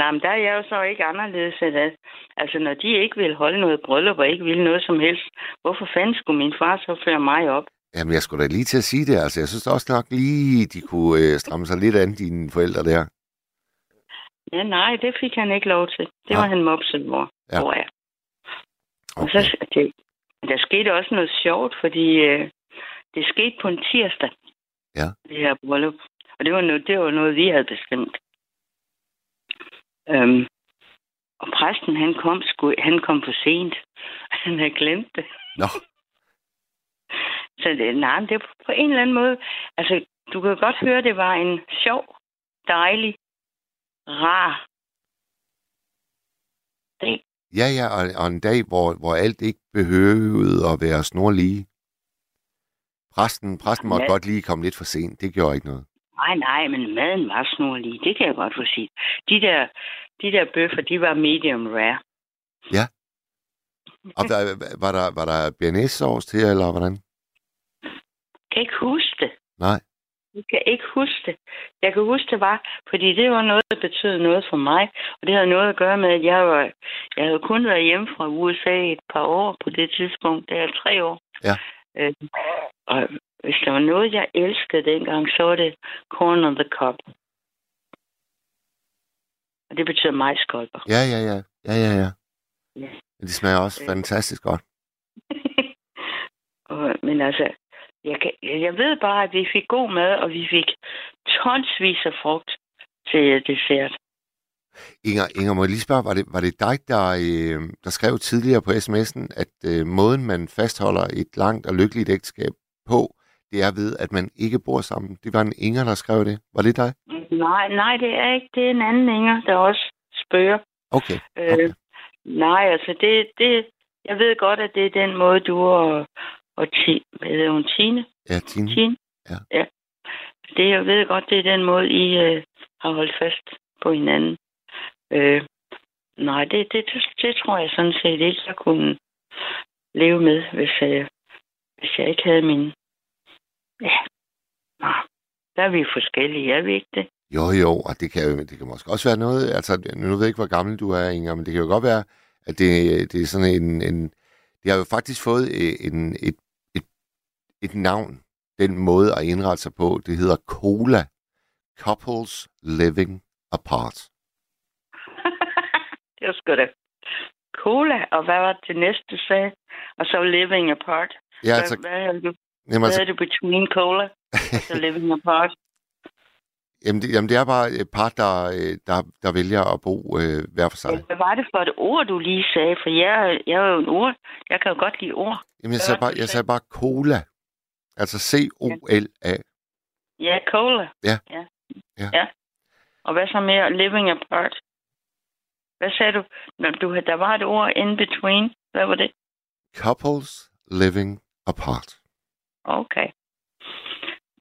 nej, men der er jeg jo så ikke anderledes. At, altså, når de ikke vil holde noget bryllup og ikke vil noget som helst, hvorfor fanden skulle min far så føre mig op? Jamen, jeg skulle da lige til at sige det. Altså, jeg synes også nok lige, de kunne øh, stramme sig lidt an, dine forældre der. Ja, nej, det fik han ikke lov til. Det Nej. var han mopset, hvor, Ja. ja. hvor jeg. Og Okay. så, det, der skete også noget sjovt, fordi øh, det skete på en tirsdag. Ja. Det her bryllup. Og det var noget, det var noget vi havde bestemt. Øhm, og præsten, han kom, sgu, han kom for sent. Han havde glemt det. Nå, Så det, nej, det er på en eller anden måde. Altså, du kan godt høre, det var en sjov, dejlig, rar dag. ja, ja, og, og en dag, hvor, hvor alt ikke behøvede at være snorlige. Præsten, præsten måtte Ja. godt lige komme lidt for sent. Det gjorde ikke noget. Nej, nej, men maden var snorlig. Det kan jeg godt få sige. De der, de der bøffer, de var medium rare. Og der, var der, var der bearnaise-sovs til, eller hvordan? Jeg kan ikke huske det. Nej. Jeg kan ikke huske det. Jeg kan huske det var, fordi det var noget, der betød noget for mig. Og det havde noget at gøre med, at jeg, var, jeg havde kun været hjemme fra USA et par år på det tidspunkt. Det er tre år. Ja. Øh, og hvis der var noget, jeg elskede dengang, så var det corn on the cob. Og det betyder majskolber. Ja, ja, ja. Ja, ja, ja. Ja. Det smager også Øh. fantastisk godt. og, men altså, jeg, kan, jeg ved bare, at vi fik god mad, og vi fik tonsvis af frugt til dessert. Inger, Inger, må jeg lige spørge, var det, var det dig, der, øh, der skrev tidligere på sms'en, at øh, måden, man fastholder et langt og lykkeligt ægteskab på, det er ved, at man ikke bor sammen? Det var en Inger, der skrev det. Var det dig? Nej, nej, det er ikke. Det er en anden Inger, der også spørger. Okay. Øh, okay. nej, altså, det, det, jeg ved godt, at det er den måde, du og, og ti, hvad hedder hun, Tine? Ja, Tine. Tine? Ja. ja. Det, jeg ved godt, det er den måde, I øh, har holdt fast på hinanden. Øh, nej, det, det, det, det tror jeg sådan set ikke, jeg kunne leve med, hvis, øh, hvis jeg ikke havde min... Ja, nå, der er vi forskellige, er vi ikke det? Jo, jo, og det kan, det kan måske også være noget, altså, nu ved jeg ikke, hvor gammel du er, Inger, men det kan jo godt være, at det, det er sådan en, en det har jo faktisk fået øh, en, et, et, et navn, den måde at indrette sig på, det hedder COLA, Couples Living Apart det var sgu da cola, og hvad var det næste, sagde? Og så living apart. Ja, altså, hvad, hvad, havde du, jamen, hvad altså, havde du between cola og så living apart? jamen, det, jamen, det er bare et par, der, øh, der, der vælger at bo øh, hver for sig. Hvad var det for et ord, du lige sagde? For jeg, jeg er jo en ord. Jeg kan jo godt lide ord. Jamen, jeg sagde bare, jeg sagde? sagde bare COLA. Altså C-O-L-A. Ja, cola. Ja. ja. Ja. ja. Og hvad så mere living apart? Hvad sagde du? Når du der var et ord in between. Hvad var det? Couples Living Apart. Okay.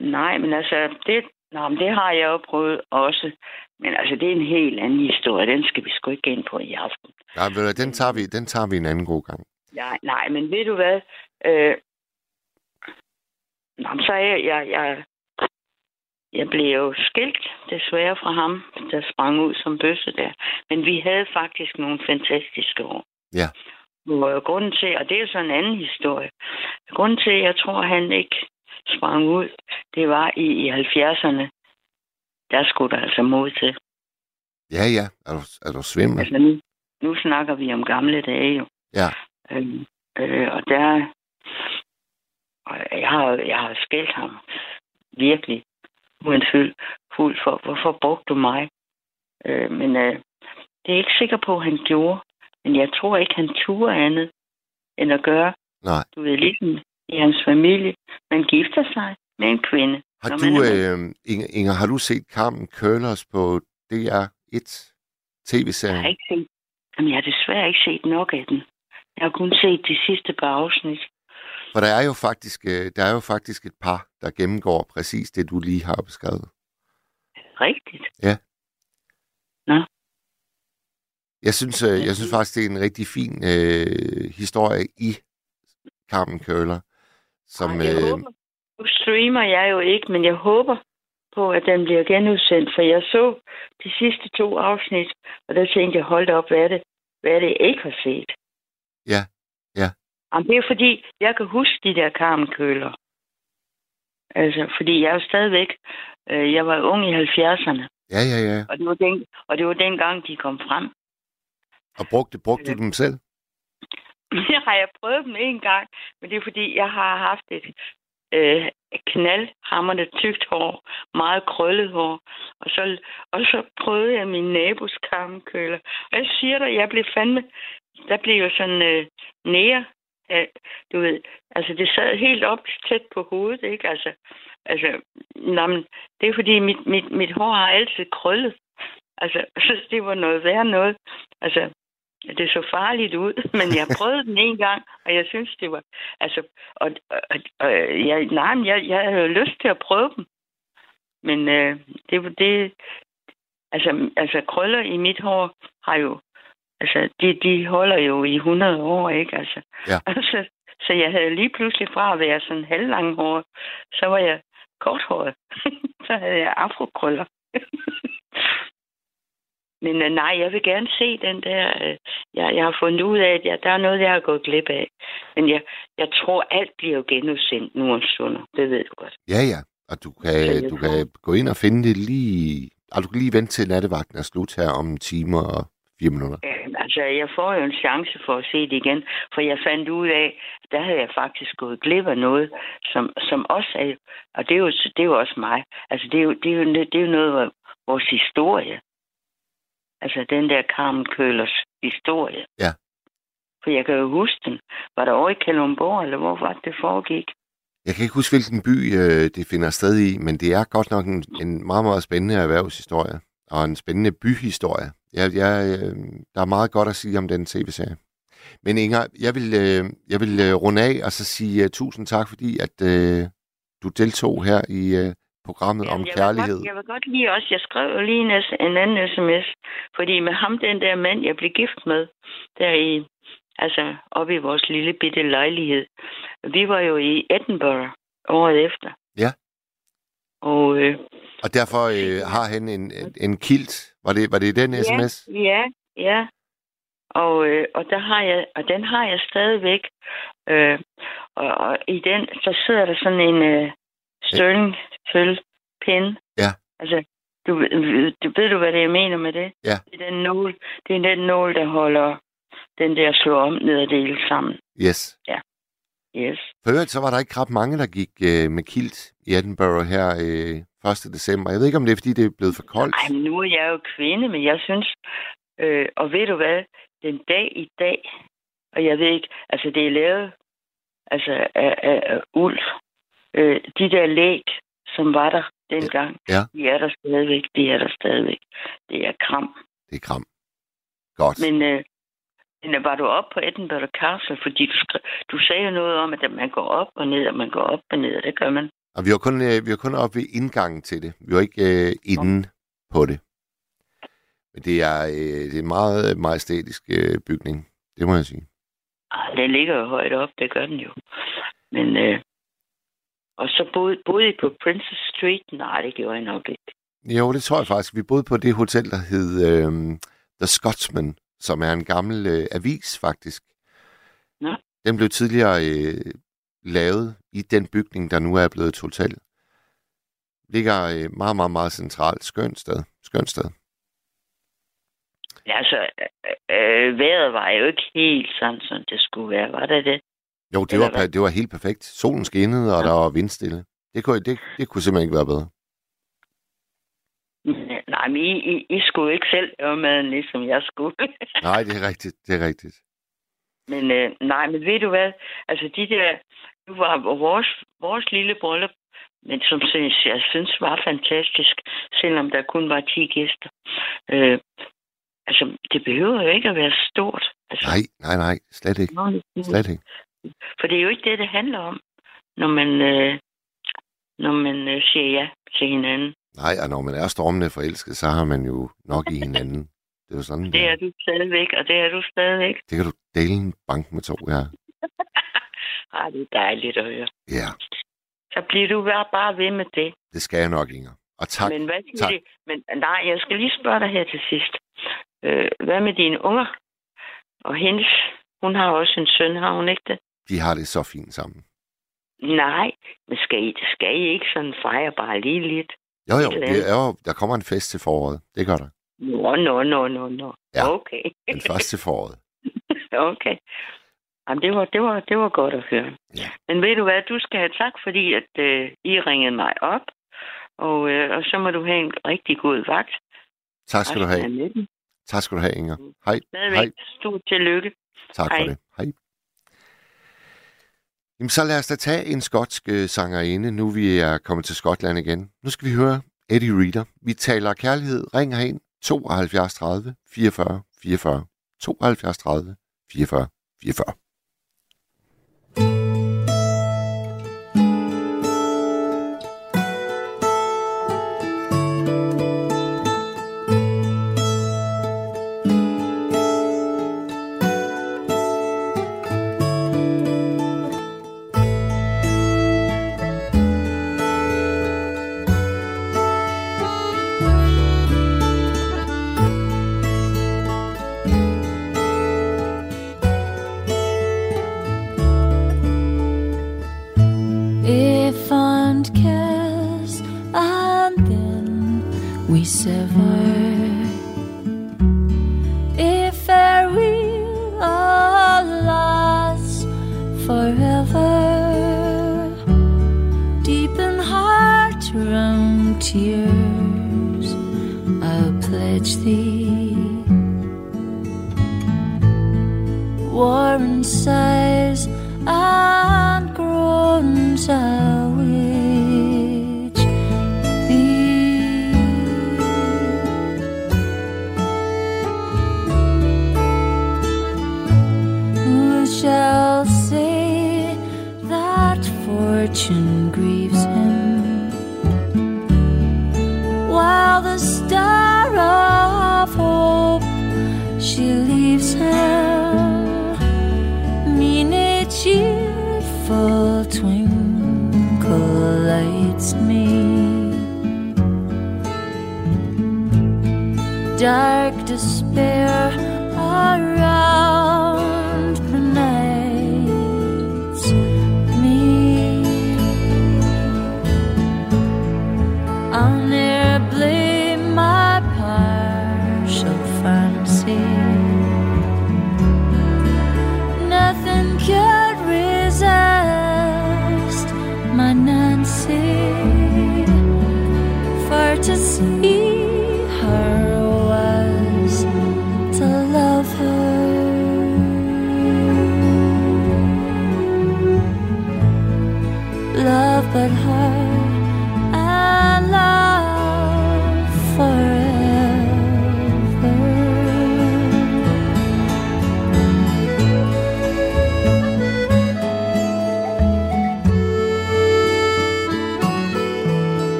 Nej, men altså, det, nå, men det har jeg jo prøvet også. Men altså, det er en helt anden historie. Den skal vi sgu ikke ind på i aften. Nej, ved du, den tager, vi, den tager vi en anden god gang. Nej, nej, men ved du hvad? Øh, nå, så er jeg, jeg, jeg, jeg blev jo skilt desværre fra ham, der sprang ud som bøsse der. Men vi havde faktisk nogle fantastiske år. Ja. Og grunden til, og det er jo så en anden historie, grunden til, at jeg tror, han ikke sprang ud, det var i, i 70'erne. Der skulle der altså mod til. Ja, ja. Er du, er du svimmel? Altså nu, nu snakker vi om gamle dage jo. Ja. Øh, øh, og der... Og jeg har, jeg har skældt ham virkelig fuld for, hvorfor brugte du mig? Øh, men øh, det er jeg ikke sikker på, at han gjorde. Men jeg tror ikke, han turde andet end at gøre. Nej. Du ved, ligesom i hans familie. Man gifter sig med en kvinde. Har du, øh, Inger, Inger, har du set Carmen Curlers på DR1 Jeg tv-serien? har ikke set... Jamen, jeg har desværre ikke set nok af den. Jeg har kun set de sidste par afsnit. For der er jo faktisk, øh, der er jo faktisk et par, der gennemgår præcis det, du lige har beskrevet. Rigtigt. Jeg synes, øh, jeg synes faktisk, det er en rigtig fin øh, historie i Carmen Curler. Som, Ej, jeg øh, håber, nu streamer jeg jo ikke, men jeg håber på, at den bliver genudsendt, for jeg så de sidste to afsnit, og der tænkte jeg, hold op, hvad er det, hvad er det jeg ikke har set? Ja, ja. Jamen, det er fordi, jeg kan huske de der karmenkøler. Altså, fordi jeg er jo stadigvæk... Øh, jeg var ung i 70'erne, Ja, ja, ja. og det var den, og det var dengang, de kom frem. Og brugte, brugte du dem selv? Jeg har jeg prøvet dem en gang, men det er fordi, jeg har haft et øh, knaldhammerne tykt hår, meget krøllet hår, og så, og så prøvede jeg min nabos karmkøler. Og jeg siger dig, jeg blev fandme, der blev jo sådan øh, nære, af, du ved, altså det sad helt op tæt på hovedet, ikke? Altså, altså nej, men det er fordi, mit, mit, mit hår har altid krøllet. Altså, så det var noget værre noget. Altså, det så farligt ud, men jeg prøvede den en gang, og jeg synes, det var... Altså, og, og, og jeg, nej, men jeg, jeg havde lyst til at prøve dem. Men øh, det var det... Altså, altså, krøller i mit hår har jo... Altså, de, de holder jo i 100 år, ikke? Altså, Ja. altså, så jeg havde lige pludselig fra at være sådan halvlang hår, så var jeg korthåret. så havde jeg afrokrøller. Men øh, nej, jeg vil gerne se den der. Øh, jeg, jeg har fundet ud af, at jeg, der er noget, jeg har gået glip af. Men jeg, jeg tror, alt bliver jo genudsendt nu om stunder. Det ved du godt. Ja, ja. Og du kan, du tror- kan gå ind og finde det lige... Og du kan lige vente til nattevagten er slut her om en time og fire minutter. Øh, altså, jeg får jo en chance for at se det igen. For jeg fandt ud af, der havde jeg faktisk gået glip af noget, som, som også er... Og det er, jo, det er jo også mig. Altså, det er jo, det er jo, det er jo noget af vores historie. Altså, den der Carmen Køllers historie. Ja. For jeg kan jo huske den. Var der over i Kalundborg, eller hvor var det, det foregik? Jeg kan ikke huske, hvilken by øh, det finder sted i, men det er godt nok en, en meget, meget spændende erhvervshistorie. Og en spændende byhistorie. Jeg, jeg, øh, der er meget godt at sige om den tv-serie. Men Inger, jeg vil, øh, jeg vil øh, runde af og så sige uh, tusind tak, fordi at øh, du deltog her i øh, programmet om jeg kærlighed. Godt, jeg vil godt lige også, jeg skrev lige en, en anden sms, fordi med ham, den der mand, jeg blev gift med, der i, altså oppe i vores lille bitte lejlighed, vi var jo i Edinburgh året efter. Ja. Og øh, Og derfor øh, har han en, en, kilt. Var det, var det den sms? Ja, ja, ja. Og, øh, og, der har jeg, og den har jeg stadigvæk. Øh, og, og i den, så sidder der sådan en øh, sterling føl pinde. Ja. Altså, du, ved- du, ved du, hvad det jeg mener med det? Ja. Det er den nål, det er den nål, der holder den der slå om ned og dele sammen. Yes. Yes. For øvrigt, så var der ikke ret mange, der gik øh, med kilt i Edinburgh her øh, 1. december. Jeg ved ikke, om det er, fordi det er blevet for koldt. Ej, nu er jeg jo kvinde, men jeg synes... Øh, og ved du hvad? Den dag i dag, og jeg ved ikke, altså det er lavet altså af, af, af uld. Øh, de der læg, som var der dengang, Ja. de er der stadigvæk. De er der stadigvæk. Det er kram. Det er kram. Godt. Men, øh, men var du op på Edinburgh Castle? Fordi du, skrev, du sagde jo noget om, at man går op og ned, og man går op og ned, og det gør man. Og vi var kun, øh, vi var kun oppe ved indgangen til det. Vi var ikke øh, inde på det. Men det er, øh, det er en meget majestætisk øh, bygning. Det må jeg sige. Ah, Den ligger jo højt op, det gør den jo. Men, øh, og så boede, boede I på Princess Street? Nej, det gjorde jeg nok ikke. Jo, det tror jeg faktisk. Vi boede på det hotel, der hed øh, The Scotsman, som er en gammel øh, avis, faktisk. Nå. Den blev tidligere øh, lavet i den bygning, der nu er blevet et hotel. Ligger øh, meget, meget, meget centralt. Skønt sted. Skønt sted. Ja, altså, øh, vejret var jo ikke helt sådan, som det skulle være. Var det det? Jo, det var, det var helt perfekt. Solen skinnede, og Ja. der var vindstille. Det kunne, det, det kunne simpelthen ikke være bedre. Men, Nej, men I, I, I skulle ikke selv lave maden, ligesom jeg skulle. Nej, det er rigtigt. Det er rigtigt. men øh, nej, men ved du hvad? Altså, de der... Nu var vores, vores lille bryllup, men som synes, jeg synes var fantastisk, selvom der kun var 10 gæster. Øh, altså, det behøver jo ikke at være stort. Altså, Nej, nej, nej. Slet ikke. Slet ikke. For det er jo ikke det, det handler om, når man, øh, når man øh, siger ja til hinanden. Nej, og når man er stormende forelsket, så har man jo nok i hinanden. Det er jo sådan, Det er du stadigvæk, og det er du stadigvæk. det kan du dele en bank med to, ja. Ah, det er dejligt at høre. Ja, Så bliver du bare, bare ved med det. det skal jeg nok, Inger. Og tak. Men hvad tak. det? Men nej, jeg skal lige spørge dig her til sidst. Øh, hvad med dine unger? Og hendes, hun har også en søn, har hun ikke det? De har det så fint sammen. Nej, men skal I, skal I ikke sådan fejre bare lige lidt? Jo, jo, det er jo, der kommer en fest til foråret. Det gør der. Nå, nå, nå, nå, nå. Ja. Okay. Den første til foråret. okay. Jamen, det var, det, var, det var godt at høre. Ja. Men ved du hvad, du skal have tak, fordi at øh, I ringede mig op. Og, øh, og så må du have en rigtig god vagt. Tak skal du have. Tak skal du have, Inger. Hej. Stadigvæk Hej. stort tillykke. Tak for Hej. det. Hej. Jamen, så lad os da tage en skotsk øh, sangerinde, nu vi er kommet til Skotland igen. Nu skal vi høre Eddie Reader. Vi taler kærlighed. Ring herind 72 30 44 44. 72 30 44 44.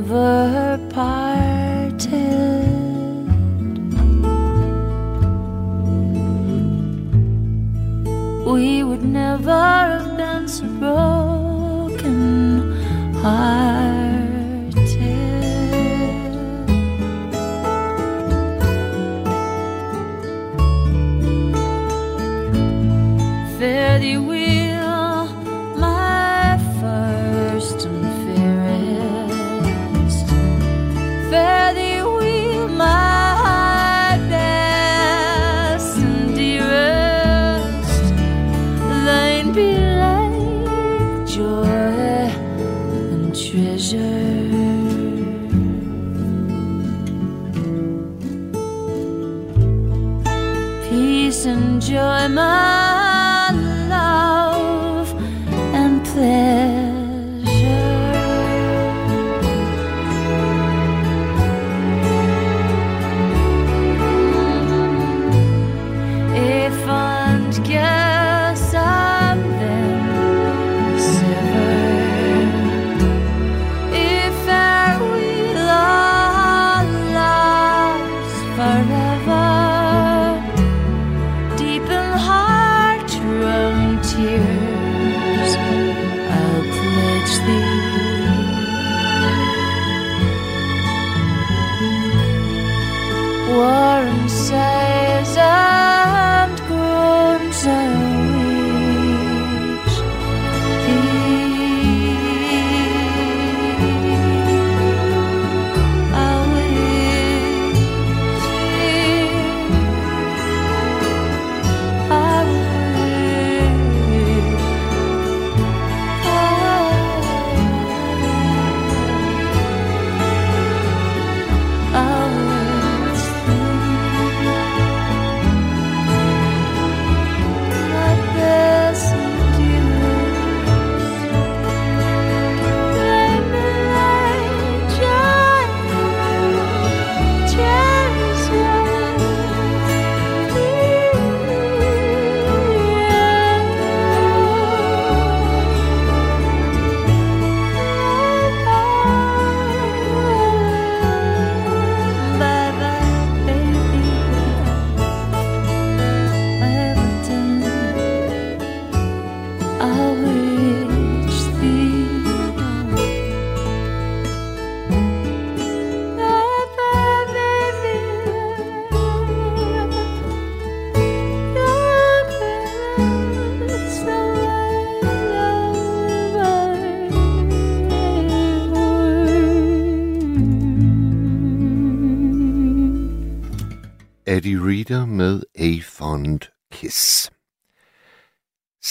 Never parted. we would never have been so broken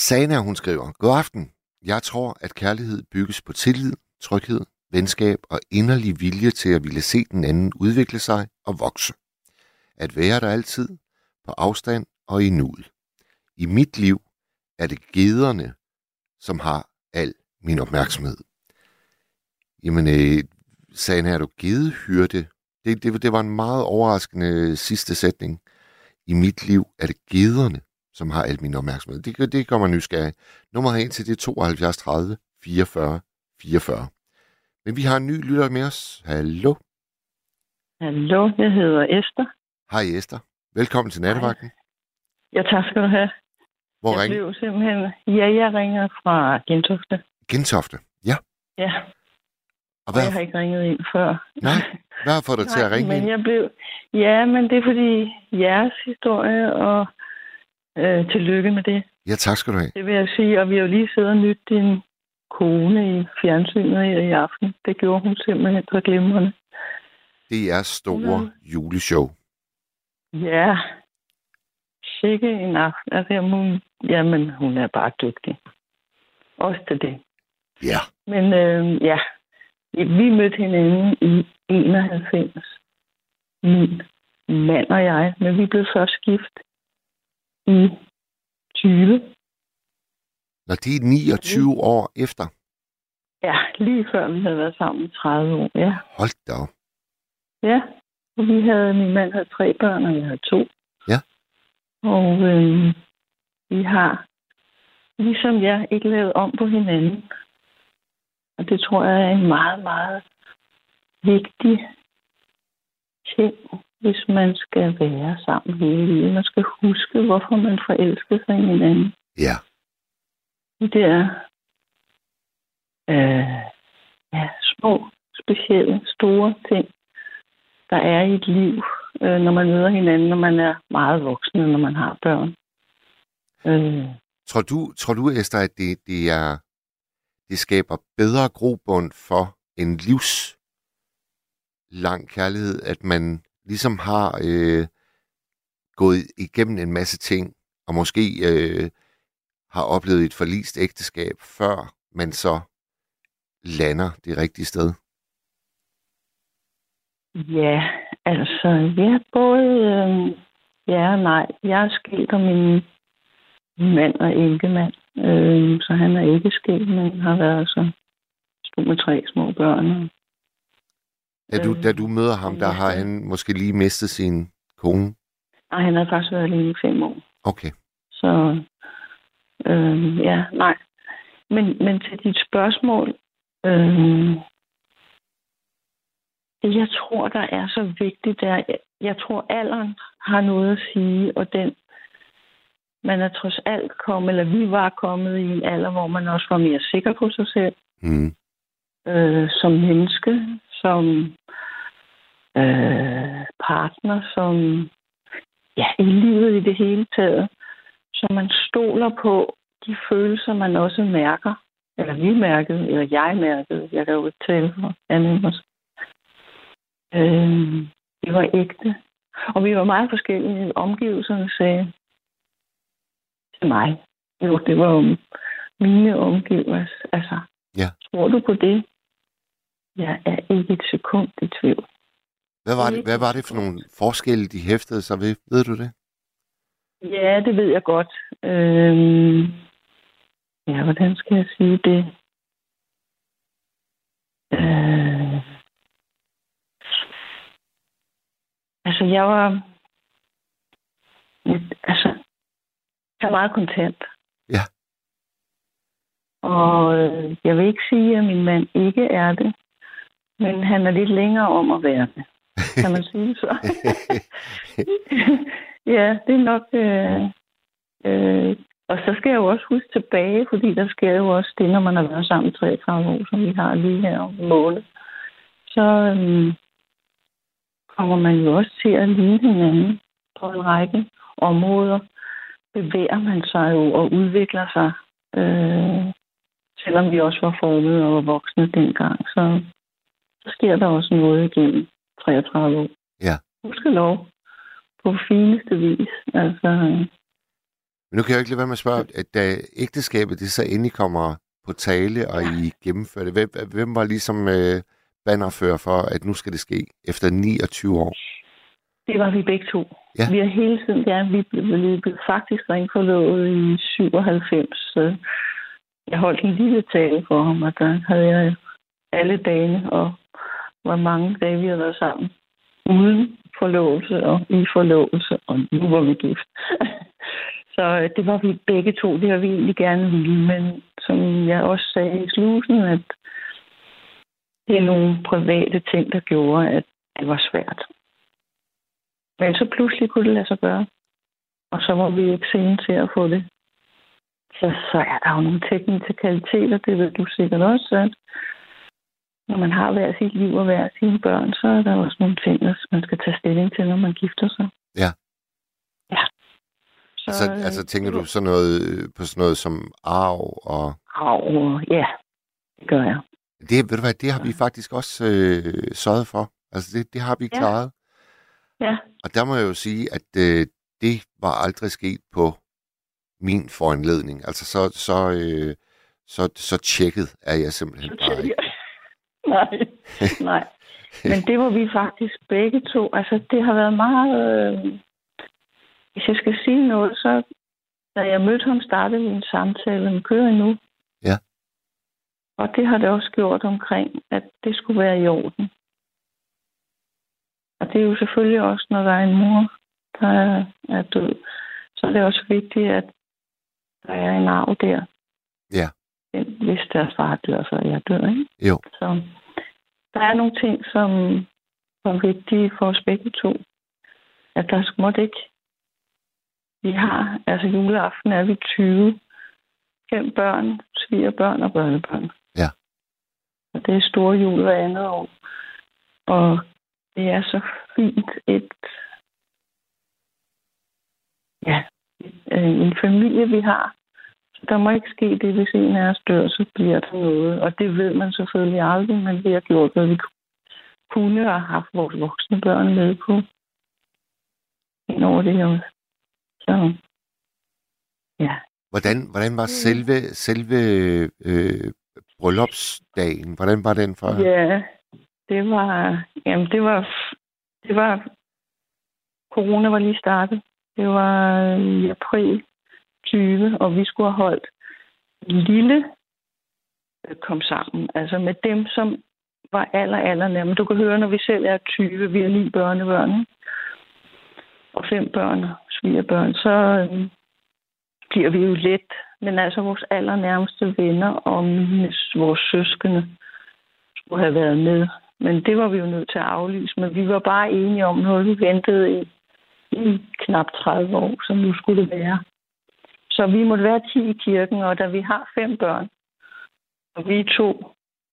Sana, hun skriver, God aften. Jeg tror, at kærlighed bygges på tillid, tryghed, venskab og inderlig vilje til at ville se den anden udvikle sig og vokse. At være der altid, på afstand og i nuet. I mit liv er det gederne, som har al min opmærksomhed. Jamen, øh, sagen er du gedehyrde? Det, det, det var en meget overraskende sidste sætning. I mit liv er det gederne, som har al min opmærksomhed. Det, det gør mig nysgerrig. Nummer ind til det er 72 30 44 44. Men vi har en ny lytter med os. Hallo. Hallo, jeg hedder Esther. Hej Esther. Velkommen til nattevagten. Ja, tak skal du have. Hvor jeg ringer? blev simpelthen... Ja, jeg ringer fra Gentofte. Gentofte. Ja. Ja, Og hvad, jeg har ikke ringet ind før. nej, hvad fået dig til at ringe men ind? jeg blev... Ja, men det er fordi jeres historie, og øh, tillykke med det. Ja, tak skal du have. Det vil jeg sige, og vi har jo lige siddet og nyt din kone i fjernsynet her i aften. Det gjorde hun simpelthen så glimrende. Det er store Hvad? juleshow. Ja, sikke en aften. Altså, hun, jamen, hun er bare dygtig. Også til det. Ja. Men øh, ja, vi mødte hinanden i 91. Min mand og jeg, men vi blev først gift i 20. Når det er 29 år efter. Ja, lige før vi havde været sammen i 30 år. Ja, Hold da op. ja. Og vi havde, min mand havde tre børn, og jeg havde to. Ja. Og øh, vi har, ligesom jeg, ikke lavet om på hinanden. Og det tror jeg er en meget, meget vigtig ting, hvis man skal være sammen hele livet. Man skal huske, hvorfor man forelsker sig i hinanden. Ja. Det er øh, ja, små, specielle, store ting, der er i et liv, øh, når man møder hinanden, når man er meget voksen, når man har børn. Øh, Tror du, tror du Esther, at det, det, er, det skaber bedre grobund for en livs lang kærlighed, at man ligesom har øh, gået igennem en masse ting, og måske øh, har oplevet et forlist ægteskab, før man så lander det rigtige sted? Ja, altså, ja, både, øh, ja og nej. Jeg er skilt, og min mand er enkemand. Øh, så han er ikke skilt, men har været så stod med tre små børn. og- da du, da du møder ham, der har han måske lige mistet sin kone. Nej, han har faktisk været alene i fem år. Okay. Så øh, ja, nej. Men, men til dit spørgsmål, øh, det jeg tror, der er så vigtigt, er, jeg, jeg tror, alderen har noget at sige, og den, man er trods alt kommet, eller vi var kommet i en alder, hvor man også var mere sikker på sig selv, Mm. øh, som menneske, som øh, partner, som ja, i livet i det hele taget. Så man stoler på de følelser, man også mærker. Eller vi mærkede, eller jeg mærkede. Jeg kan jo ikke tale for andet også. Øh, det var ægte. Og vi var meget forskellige. Omgivelserne sagde til mig. Jo, det var jo mine omgivelser. Altså, Ja. tror du på det? Jeg er ikke et sekund i tvivl. Hvad var, det, hvad var det for nogle forskelle, de hæftede sig ved? Ved du det? Ja, det ved jeg godt. Øhm, ja, hvordan skal jeg sige det? Øh, altså, jeg var... Altså, jeg er meget kontent. Ja. Og øh, jeg vil ikke sige, at min mand ikke er det, men han er lidt længere om at være det. Kan man sige så? ja, det er nok... Øh, øh, og så skal jeg jo også huske tilbage, fordi der sker jo også det, når man har været sammen i 33 år, som vi har lige her om måned. Så øh, kommer man jo også til at ligne hinanden på en række områder. Bevæger man sig jo og udvikler sig, øh, selvom vi også var formet og var voksne dengang. Så sker der også noget igennem 33 år. Ja. Husk lov. På fineste vis. Altså, Men nu kan jeg jo ikke lade være med at spørge, at da ægteskabet det så endelig kommer på tale, og I gennemfører det, hvem, hvem var ligesom øh, bannerfører for, at nu skal det ske efter 29 år? det var vi begge to. Ja. Vi har hele tiden, ja, vi blev, vi blev faktisk ringforlovet i 97. Så jeg holdt en lille tale for ham, og der havde jeg alle dagene, og hvor mange dage vi har været sammen. Uden forlovelse og i forlovelse, og nu var vi gift. Så øh, det var vi begge to, det har vi egentlig gerne ville, men som jeg også sagde i slusen, at det er nogle private ting, der gjorde, at det var svært. Men så pludselig kunne det lade sig gøre. Og så var vi ikke sene til at få det. Så, så er der jo nogle teknikaliteter, det ved du sikkert også, at når man har hver sit liv og hver sine børn, så er der også nogle ting, man skal tage stilling til, når man gifter sig. Ja. Ja. Så, altså, øh, altså tænker du sådan noget, øh, på sådan noget som arv og... Au, ja, det gør jeg. Det, ved du hvad, det har vi faktisk også øh, sørget for. Altså det, det har vi Ja. klaret. Ja, Og der må jeg jo sige, at øh, det var aldrig sket på min foranledning. Altså så, så, øh, så, så tjekket er jeg simpelthen bare ikke. nej, nej. Men det var vi faktisk begge to. Altså, det har været meget... Øh... Hvis jeg skal sige noget, så... Da jeg mødte ham, startede vi en samtale. Den kører endnu. Ja. Og det har det også gjort omkring, at det skulle være i orden. Og det er jo selvfølgelig også, når der er en mor, der er, er død. Så er det også vigtigt, at der er en arv der. Ja. Hvis deres far dør, så jeg død, ikke? Jo. Så der er nogle ting, som var vigtige for os begge to. At der måtte ikke... Vi har, altså juleaften er vi 20. Fem børn, svigerbørn og børnebørn. Ja. Og det er store jul hver andet år. Og det er så fint et... Ja, en familie, vi har. Der må ikke ske det, hvis en af os dør, så bliver der noget. Og det ved man selvfølgelig aldrig, men vi har gjort, hvad vi kunne og haft vores voksne børn med på. Ind over det her. Så, ja. Hvordan, hvordan var selve, selve øh, bryllupsdagen? Hvordan var den for? Ja, det var, jamen det var, det var, corona var lige startet. Det var i april 20, og vi skulle have holdt lille øh, kom sammen. Altså med dem, som var aller, aller nærmere. Du kan høre, når vi selv er 20, vi er ni børnebørn, ikke? og fem børn og svigerbørn, så øh, bliver vi jo let. Men altså vores allernærmeste venner og mine, vores søskende skulle have været med. Men det var vi jo nødt til at aflyse. Men vi var bare enige om noget, vi ventede i, i knap 30 år, som nu skulle det være. Så vi måtte være 10 i kirken, og da vi har fem børn, og vi er to,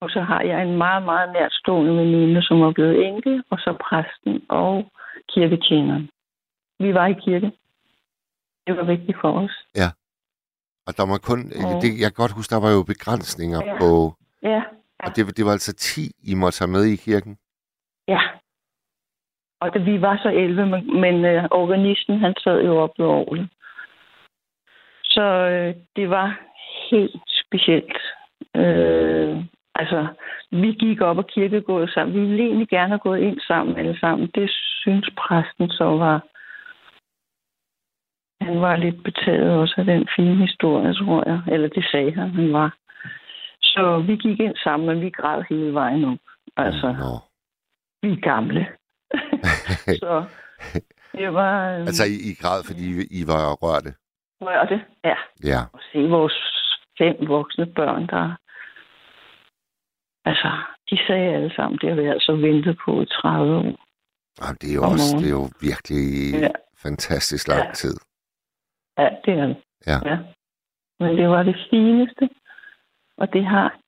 og så har jeg en meget, meget nærtstående veninde, som er blevet enke, og så præsten og kirketjeneren. Vi var i kirke. Det var vigtigt for os. Ja. Og der var kun, Ja. det, jeg kan godt huske, der var jo begrænsninger Ja. på, Ja, og det, det var altså 10, I måtte have med i kirken. ja. Og det, vi var så 11, men, men øh, organisten, han sad jo op ved orglet. Så øh, det var helt specielt. Øh, altså, vi gik op og kirkegået sammen. Vi ville egentlig gerne have gået ind sammen alle sammen. Det synes præsten så var... Han var lidt betaget også af den fine historie, tror jeg. Eller det sagde han, han var. Så vi gik ind sammen, men vi græd hele vejen op. Altså, Nå. vi er gamle. så det var... Øh, Altså, I, I græd, fordi I, I var rørte. Rørte. Ja, Ja. og se vores fem voksne børn, der... Altså, de sagde alle sammen, det har vi altså ventet på i 30 år. Jamen, det er jo også, det er jo virkelig Ja. fantastisk lang Ja. tid. Ja, det er det. Ja. ja. Men det var det fineste, og det har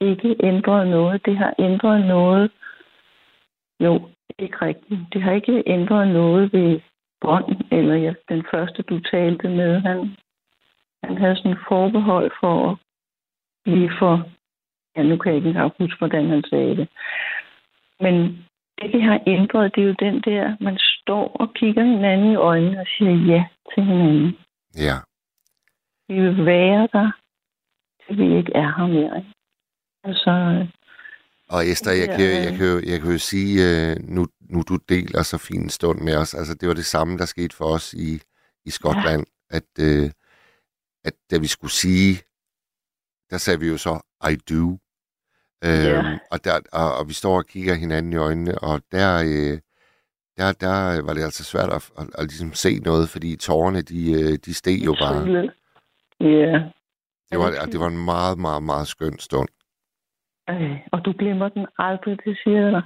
ikke ændret noget. Det har ændret noget. Jo, ikke rigtigt. Det har ikke ændret noget ved bånd, eller ja, den første, du talte med, han, han havde sådan en forbehold for at lige for... Ja, nu kan jeg ikke engang huske, hvordan han sagde det. Men det, det har ændret, det er jo den der, man står og kigger hinanden i øjnene og siger ja til hinanden. Ja. Vi vil være der, til vi ikke er her mere. ikke? Altså, Og Esther, jeg kan, jeg kan, jeg kan jo sige, øh, nu, nu du deler så fin en stund med os, altså det var det samme, der skete for os i, i Skotland, ja. at, øh, at da vi skulle sige, der sagde vi jo så, I do. Øhm, Ja. og, der, og, og vi står og kigger hinanden i øjnene, og der, øh, der, der var det altså svært at, at, at ligesom se noget, fordi tårerne, de, øh, de steg jo bare. Ja. Det var, og det var en meget, meget, meget skøn stund. Øh, og du glemmer den aldrig, det siger jeg dig.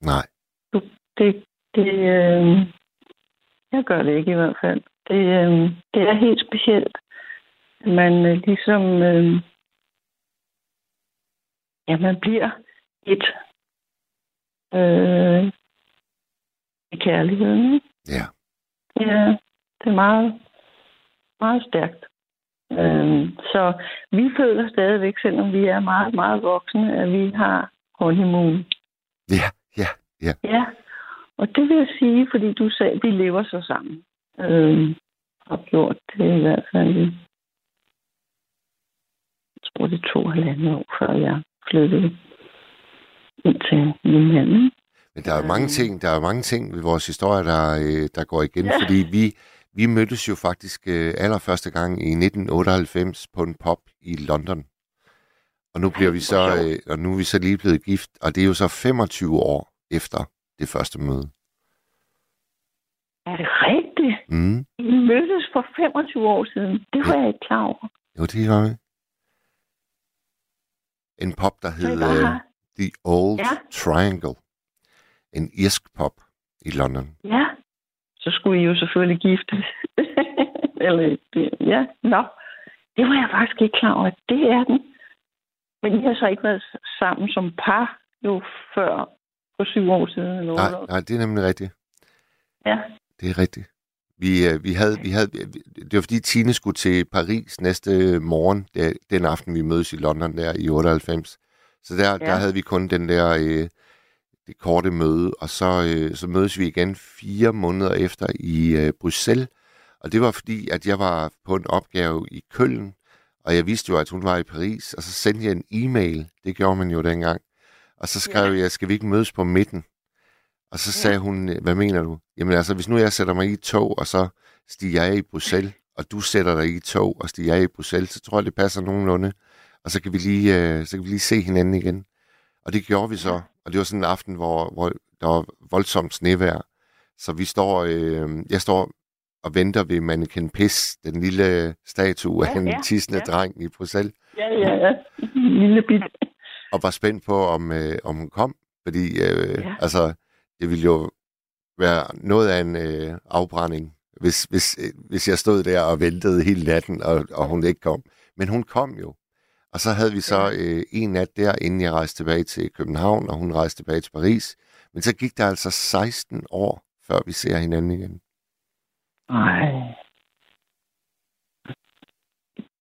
Nej. Det, det, øh, jeg gør det ikke i hvert fald. Det, øh, det er helt specielt. Man øh, ligesom, øh, ja, man bliver et øh, i kærligheden. ikke? Ja. Ja, det er meget, meget stærkt. Øhm, så vi føler stadigvæk, selvom vi er meget, meget voksne, at vi har honeymoon. Ja, ja, ja. Ja, og det vil jeg sige, fordi du sagde, at vi lever så sammen. Øhm, har gjort det i hvert fald. i- Jeg tror, det er to halvandet år, før jeg flyttede ind til min mand. Men der er jo mange Øhm. ting, der er mange ting ved vores historie, der, øh, der går igen, Ja. fordi vi, vi mødtes jo faktisk øh, allerførste gang i 1998 på en pop i London. Og nu bliver vi så, øh, og nu er vi så lige blevet gift, og det er jo så 25 år efter det første møde. Er det rigtigt? Mm. I mødtes for 25 år siden. Det var jeg ikke klar over. Jo, det var vi. En pop, der hed øh, The Old Ja. Triangle. En irsk pop i London. Ja, så skulle I jo selvfølgelig giftes. Eller, det- ja, nå. Det var jeg faktisk ikke klar over. Det er den. Men I har så ikke været sammen som par jo før for syv år siden. Eller Nej, år. nej, det er nemlig rigtigt. Ja, Det er rigtigt. Vi, øh, vi havde, vi havde, det var fordi Tine skulle til Paris næste morgen, der, den aften vi mødes i London der i 98. Så der, ja. der havde vi kun den der øh, det korte møde, og så, øh, så mødes vi igen fire måneder efter i øh, Bruxelles. Og det var fordi, at jeg var på en opgave i Køln, og jeg vidste jo, at hun var i Paris, og så sendte jeg en e-mail. Det gjorde man jo dengang. Og så skrev ja. jeg, skal vi ikke mødes på midten? Og så sagde hun, hvad mener du? Jamen altså, hvis nu jeg sætter mig i tog, og så stiger af i Bruxelles, og du sætter dig i tog og stiger af i Bruxelles, så tror jeg, det passer nogenlunde. Og så kan vi lige, øh, så kan vi lige se hinanden igen. Og det gjorde vi så. Og det var sådan en aften, hvor, hvor der var voldsomt snevejr. Så vi står, øh, jeg står og venter ved Mannequin Piss, den lille statue af Ja, en ja, tissende ja. dreng i Bruxelles, Ja, ja, ja. Lille bit. Og var spændt på, om, øh, om hun kom. Fordi øh, Ja. altså, det ville jo være noget af en øh, afbrænding, hvis, hvis, øh, hvis jeg stod der og ventede hele natten, og, og hun ikke kom. Men hun kom jo. Og så havde vi så øh, en nat der, inden jeg rejste tilbage til København, og hun rejste tilbage til Paris. Men så gik der altså 16 år, før vi ser hinanden igen. Nej.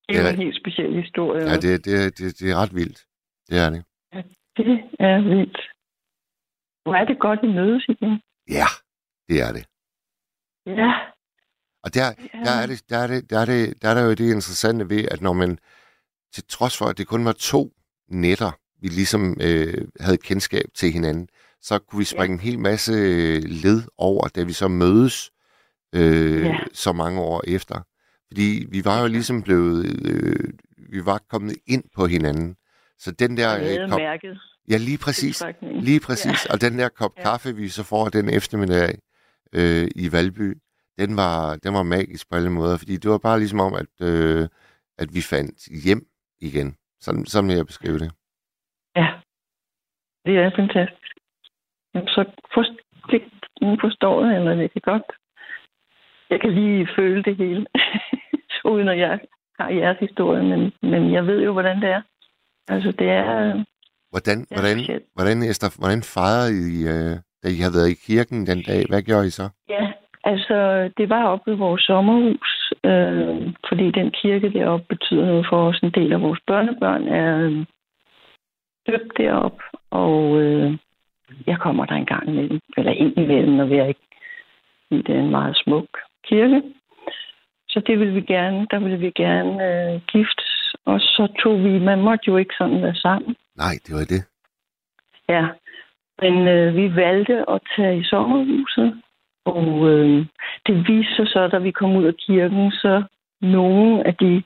Det er jo en helt speciel historie. Ja, det, det, det, det er ret vildt. Det er det. det er vildt. Hvor er det godt, I mødes igen. Ja, det er det. Ja. Og der, der, er det, der, er det, der, er det, der er der jo det interessante ved, at når man, til trods for, at det kun var to nætter, vi ligesom øh, havde kendskab til hinanden, så kunne vi springe en hel masse øh, led over, da vi så mødes øh, Ja. så mange år efter. Fordi vi var jo ligesom blevet, øh, vi var kommet ind på hinanden. Så den der... Øh, kop, mærket ja, lige præcis. Lige præcis. Ja. Og den der kop Ja. kaffe, vi så får den eftermiddag øh, i Valby, den var, den var magisk på alle måder, fordi det var bare ligesom om, at, øh, at vi fandt hjem igen. Sådan, sådan vil jeg beskrive det. Ja. Det er fantastisk. Jamen, så forst, det, nu forstår jeg, eller det kan godt. Jeg kan lige føle det hele, uden at jeg har jeres historie, men, men jeg ved jo, hvordan det er. Altså, det er... Hvordan, Ja, hvordan, shit. hvordan, Esther, hvordan fejrede I, øh, da I havde været i kirken den dag? Hvad gjorde I så? Ja, altså, det var oppe ved vores sommerhus, øh, fordi den kirke deroppe betyder noget for os. En del af vores børnebørn er øh, døbt derop, og øh, jeg kommer der en gang imellem, eller ind imellem, når vi er ikke det er en meget smuk kirke. Så det ville vi gerne, der ville vi gerne øh, giftes, og så tog vi, man måtte jo ikke sådan være sammen. Nej, det var det. Ja, men øh, vi valgte at tage i sommerhuset, og øh, det viste sig så, da vi kom ud af kirken, så nogle af de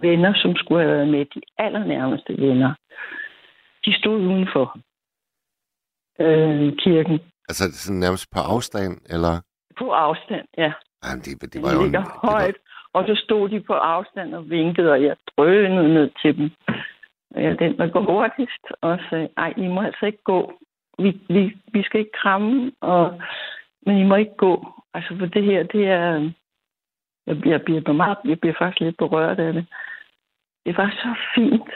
venner, som skulle have været med, de allernærmeste venner, de stod udenfor øh, kirken. Altså sådan nærmest på afstand, eller? På afstand, ja. Jamen, det, det var jo en, ligger det var, højt, og så stod de på afstand og vinkede, og jeg drønede ned til dem. Jeg den, der går hurtigst, og sagde, ej, I må altså ikke gå. Vi, vi, vi skal ikke kramme, og, men I må ikke gå. Altså, for det her, det er... Jeg bliver, jeg bliver, meget, jeg bliver faktisk lidt berørt af det. Det var så fint.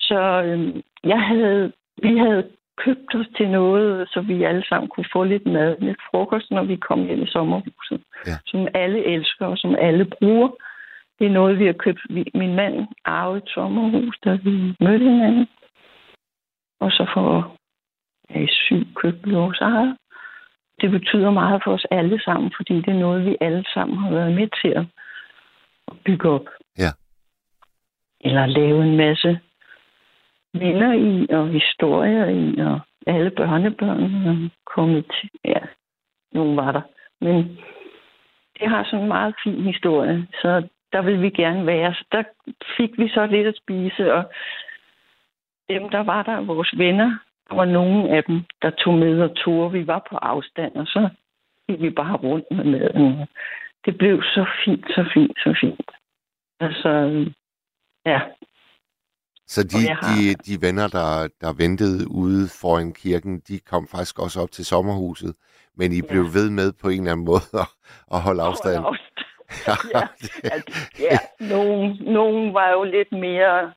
Så øhm, jeg havde, vi havde købt os til noget, så vi alle sammen kunne få lidt mad, lidt frokost, når vi kom hjem i sommerhuset. Ja. Som alle elsker, og som alle bruger. Det er noget, vi har købt. Min mand arvede et sommerhus, da vi mødte hinanden. Og så for ja, syv købte vi vores eget. Det betyder meget for os alle sammen, fordi det er noget, vi alle sammen har været med til at at bygge op. Ja. Eller lave en masse minder i, og historier i, og alle børnebørn er kommet til. Ja, nogen var der. Men det har sådan en meget fin historie, så der vil vi gerne være. Så der fik vi så lidt at spise, og dem, der var der, vores venner, der var nogle af dem, der tog med og tog. Vi var på afstand, og så gik vi bare rundt med maden. Det blev så fint, så fint, så fint. Altså, ja. Så de, har- de, de venner, der, der ventede ude foran kirken, de kom faktisk også op til sommerhuset, men I blev ved med på en eller anden måde at, at holde afstand. Hold afstand. ja, at, ja nogen, nogen var jo lidt mere...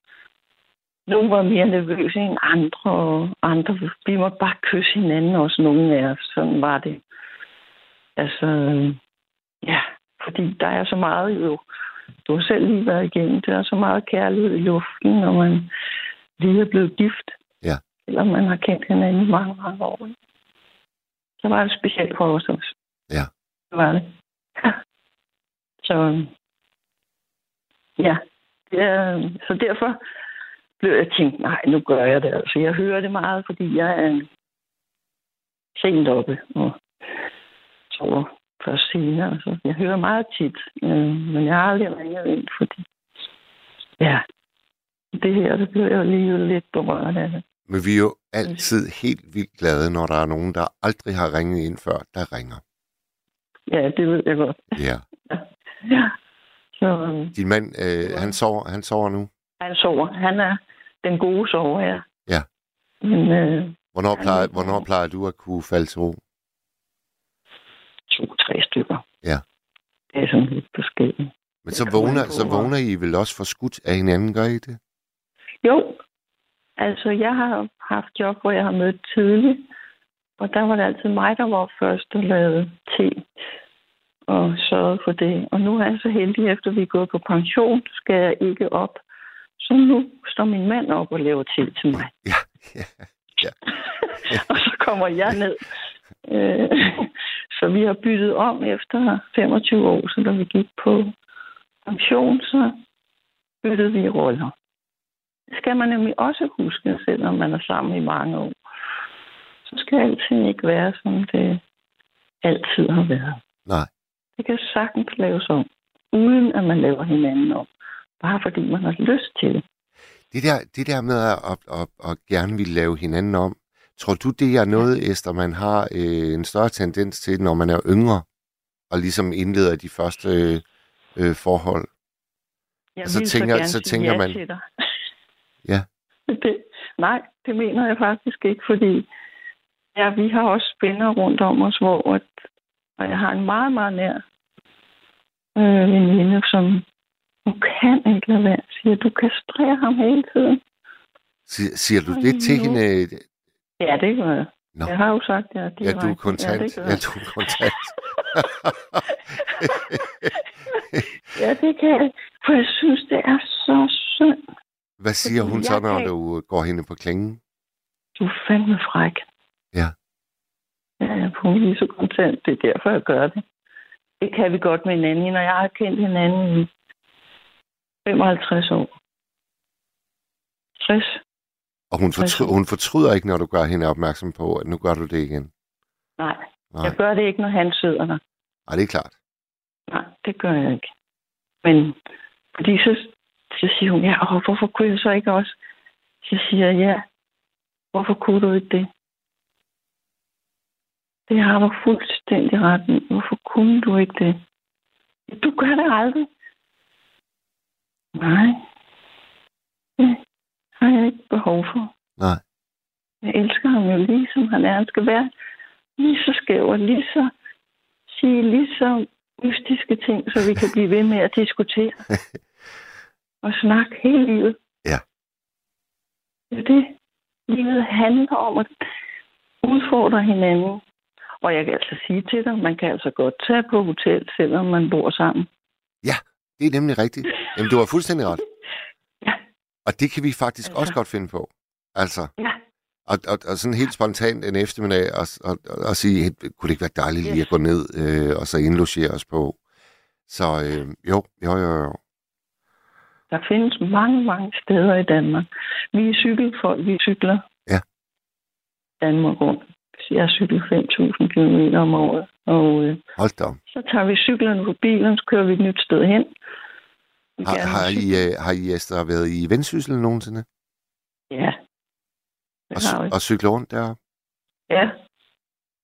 Nogle var mere nervøse end andre, og andre, vi måtte bare kysse hinanden, også nogle af os. Sådan var det. Altså, ja, fordi der er så meget jo, du har selv lige været igennem, der er så meget kærlighed i luften, når man lige er blevet gift. Ja. Eller man har kendt hinanden i mange, mange år. Så var det specielt for os også. Ja. Det var det. Ja. Så ja, det er, så derfor blev jeg tænkt, nej, nu gør jeg det. Altså, jeg hører det meget, fordi jeg er sent oppe og sover først senere. Altså, jeg hører meget tit, øh, men jeg har aldrig ringet ind, fordi ja, det her, det blev jeg alligevel lidt berørt af det. Men vi er jo altid helt vildt glade, når der er nogen, der aldrig har ringet ind før, der ringer. Ja, det ved jeg godt. Ja. Ja. Så øh, Din mand, øh, han, sover, han sover nu. han sover. Han er den gode sover, ja. Ja. Men øh, Hvornår plejer, hvornår plejer du at kunne falde til ro? To-tre stykker. Ja. Det er sådan lidt forskelligt. Men så vågner, så vågner I vel også for skudt af hinanden, gør I det? Jo, altså jeg har haft job, hvor jeg har mødt tidligt, og der var det altid mig, der var først og lavede te og sørgede for det. Og nu er jeg så heldig, efter vi er gået på pension, skal jeg ikke op. Så nu står min mand op og laver te til mig. Ja, ja. og så kommer jeg ned. Øh, så vi har byttet om efter 25 år, så da vi gik på pension, så byttede vi roller. Det skal man nemlig også huske, selvom man er sammen i mange år. Så skal alting ikke være, som det altid har været. Nej. Det kan sagtens laves om, uden at man laver hinanden om. Bare fordi man har lyst til det. Det der, det der med at, at, at, at gerne vil lave hinanden om, tror du, det er noget, Esther, man har øh, en større tendens til, når man er yngre, og ligesom indleder de første øh, øh, forhold? Jeg Så vil tænker- så sige tænker man- Til dig. Ja. Det, nej, det mener jeg faktisk ikke, fordi ja, vi har også spænder rundt om os, hvor at, og jeg har en meget, meget nær øh, veninde, som hun kan ikke lade være. Siger, du kastrerer ham hele tiden. Siger, siger du det til hende? Ja, det gør jeg. Nå. Jeg har jo sagt ja. Ja, direkte. du er kontant. Ja, det Ja, jeg. du er kontant. ja, det kan jeg. For jeg synes, det er så synd. Hvad siger Fordi hun så, når kan- du går hende på klingen? Du er fandme fræk. Ja. Ja, jeg er lige så kontant. Det er derfor, jeg gør det. Det kan vi godt med hinanden, når jeg har kendt hinanden i 55 år. 60. Og hun, fortry- hun fortryder ikke, når du gør hende opmærksom på, at nu gør du det igen. Nej, Nej, jeg gør det ikke, når han sidder der. Ej, det er klart. Nej, det gør jeg ikke. Men fordi så, så siger hun, ja, og hvorfor kunne jeg så ikke også? Så siger jeg, ja, hvorfor kunne du ikke det? Det har du fuldstændig ret i. Hvorfor kunne du ikke det? Du gør det aldrig. Nej. Har jeg ikke behov for. Nej. Jeg elsker ham jo lige som han er. Han skal være lige så skæv og lige så sige lige så mystiske ting, så vi kan blive ved med at diskutere. og snakke hele livet. Ja. Det er det. Livet handler om at udfordre hinanden. Og jeg kan altså sige til dig, man kan altså godt tage på hotel, selvom man bor sammen. Det er nemlig rigtigt. Jamen, du har fuldstændig ret. Og det kan vi faktisk Altså. også godt finde på. Altså, Ja. og, og, og sådan helt spontant en eftermiddag og, og, og sige, "Hey, kunne det ikke være dejligt lige at gå ned øh, og så indlogere os på? Så øh, jo, jo, jo, jo. Der findes mange, mange steder i Danmark. Vi er cykelfolk, vi cykler. Ja. Danmark rundt. Jeg cykler 5.000 km om året. Og øh, Hold da. så tager vi cyklerne på bilen, så kører vi et nyt sted hen. Har, har, I, øh, har I, Esther, været i Vendsyssel nogensinde? Ja. Og, Det har vi. og cykle rundt der? Ja,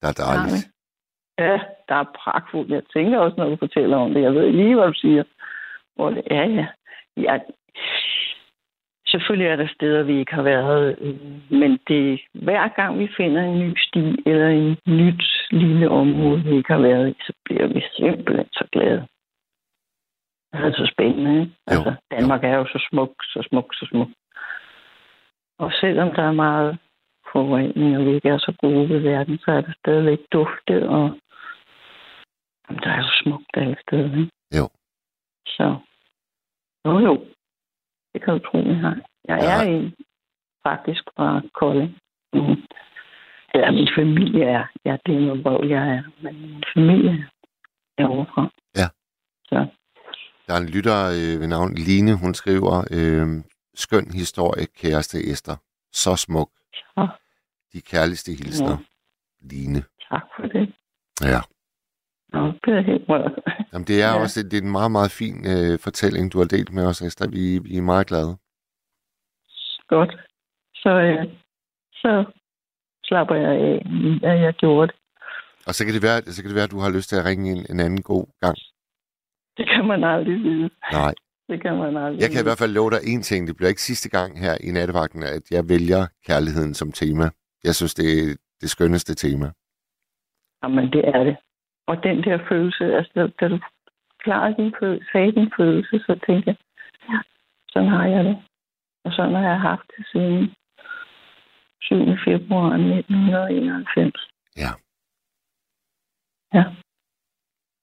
Der er dejligt. Ja, der er pragtfuldt. Jeg tænker også, når du fortæller om det. Jeg ved lige, hvad du siger. Hvor det er, ja. ja. Selvfølgelig er der steder, vi ikke har været, øh, men det hver gang vi finder en ny sti eller en nyt lille område, vi ikke har været i, så bliver vi simpelthen så glade. Det er så spændende, ikke? Altså, Danmark er jo så smuk, så smuk, så smuk. Og selvom der er meget forurening, og vi ikke er så gode ved verden, så er der stadigvæk dufte, og jamen, der er jo smukt alle steder, ikke? Jo. Så, jo jo, det kan du tro, jeg har. Jeg Ja. er en faktisk fra Kolding. Mm. Ja, min familie er. Ja, det er noget vrøvl, jeg er. Men min familie er overfra. Ja. Så, Der er en lytter øh, ved navn Line, hun skriver, øh, skøn historie, kæreste Esther. Så smuk. så De kærligste hilsner. Line. tak for det. Ja. Nå, det er helt rørt. Jamen, det er ja. Ja. også det er en meget, meget fin øh, fortælling, du har delt med os, Esther. Vi, vi er meget glade. Godt. Så, øh, så slapper jeg af, at jeg gjorde det. Og så kan det være, så kan det være at du har lyst til at ringe en, en anden god gang. Det kan man aldrig vide. Nej. Det kan man aldrig Jeg kan i hvert fald love dig en ting. Det bliver ikke sidste gang her i nattevagten, at jeg vælger kærligheden som tema. Jeg synes, det er det skønneste tema. Jamen, det er det. Og den der følelse, altså, da- da du klarede din følelse, sagde din følelse, så tænkte jeg, ja, sådan har jeg det. Og sådan har jeg haft det siden 7. februar 1991. Ja. Ja.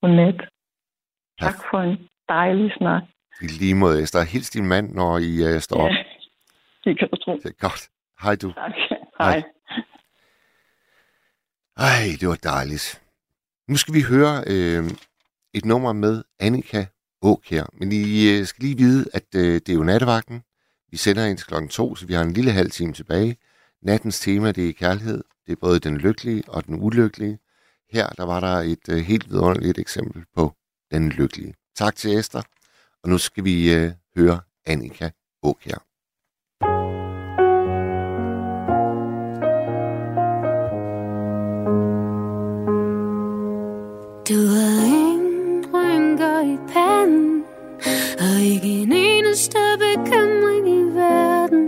Godnat. Tak for en dejlig snak. I lige måde, Esther. Hils din mand, når I uh, står op. Ja, det kan du tro. Det er godt. Hej du. Tak. Hej. Ej, det var dejligt. Nu skal vi høre øh, et nummer med Annika Åkær. Men I øh, skal lige vide, at øh, det er jo nattevagten. Vi sender ind til klokken to, så vi har en lille halv time tilbage. Nattens tema, det er kærlighed. Det er både den lykkelige og den ulykkelige. Her der var der et øh, helt vidunderligt eksempel på den lykkelige. Tak til Esther. Og nu skal vi øh, høre Annika Åkjær. Du har ingen rynker i panden Og ikke en eneste bekymring i verden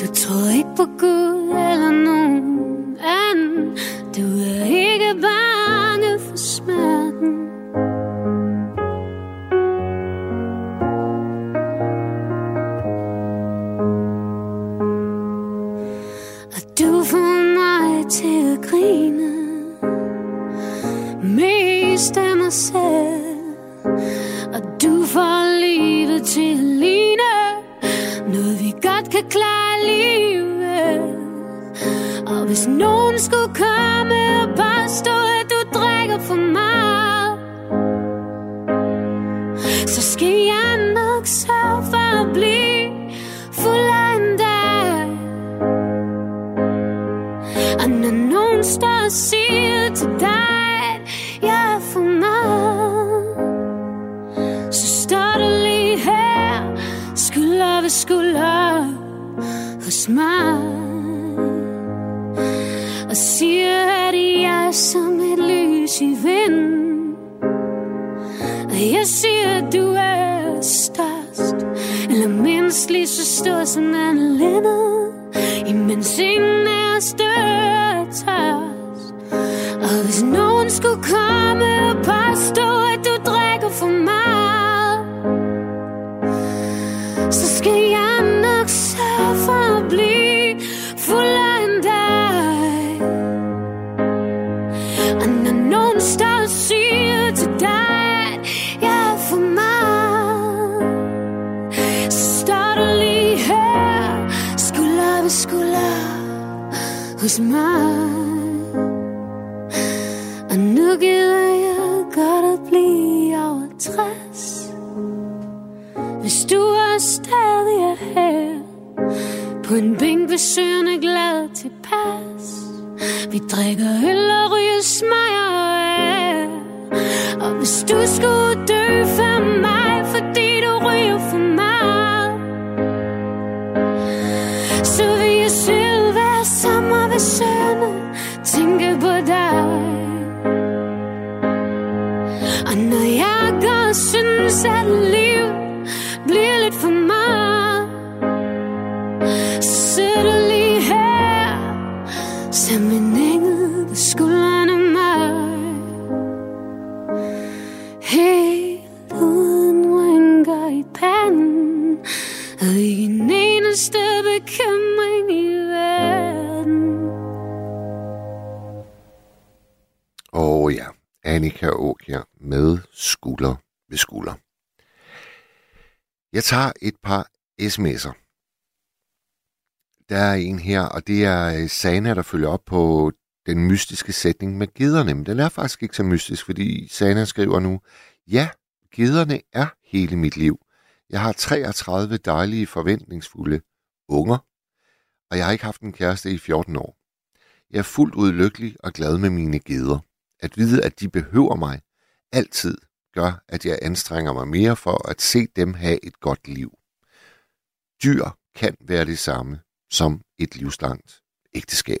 Du tror ikke på Gud eller nogen mest mig selv Og du får livet til at ligne Noget vi godt kan klare alligevel. Og hvis nogen skulle komme og påstå At du drikker for meget Så skal jeg nok sørge for at blive fuldere end dig og når nogen står og siger til dig, hos. Og siger, at jeg er som et lys i vinden. Og jeg siger, at du er størst, eller mindst lige så stor som Anne Lennon. Imens ingen er større tørst Og hvis nogen skulle komme og påstå hos mig Og nu gider jeg godt at blive over 60 Hvis du er stadig er her På en bænk ved søen er glad tilpas. Vi drikker øl og ryger smager af Og hvis du skulle dø for mig Fordi du ryger for mig sommer Tænke på dig Og når jeg går og synes at liv Bliver lidt for meget Så sidder du lige her Som en engel på skulderen af mig Helt uden rynker i panden Og ikke en eneste Annika Åkjær med skulder ved skulder. Jeg tager et par sms'er. Der er en her, og det er øh, Sana, der følger op på den mystiske sætning med gederne. Men den er faktisk ikke så mystisk, fordi Sana skriver nu, ja, gederne er hele mit liv. Jeg har 33 dejlige, forventningsfulde unger, og jeg har ikke haft en kæreste i 14 år. Jeg er fuldt ud lykkelig og glad med mine geder. At vide, at de behøver mig, altid gør, at jeg anstrenger mig mere for at se dem have et godt liv. Dyr kan være det samme som et livslangt ægteskab.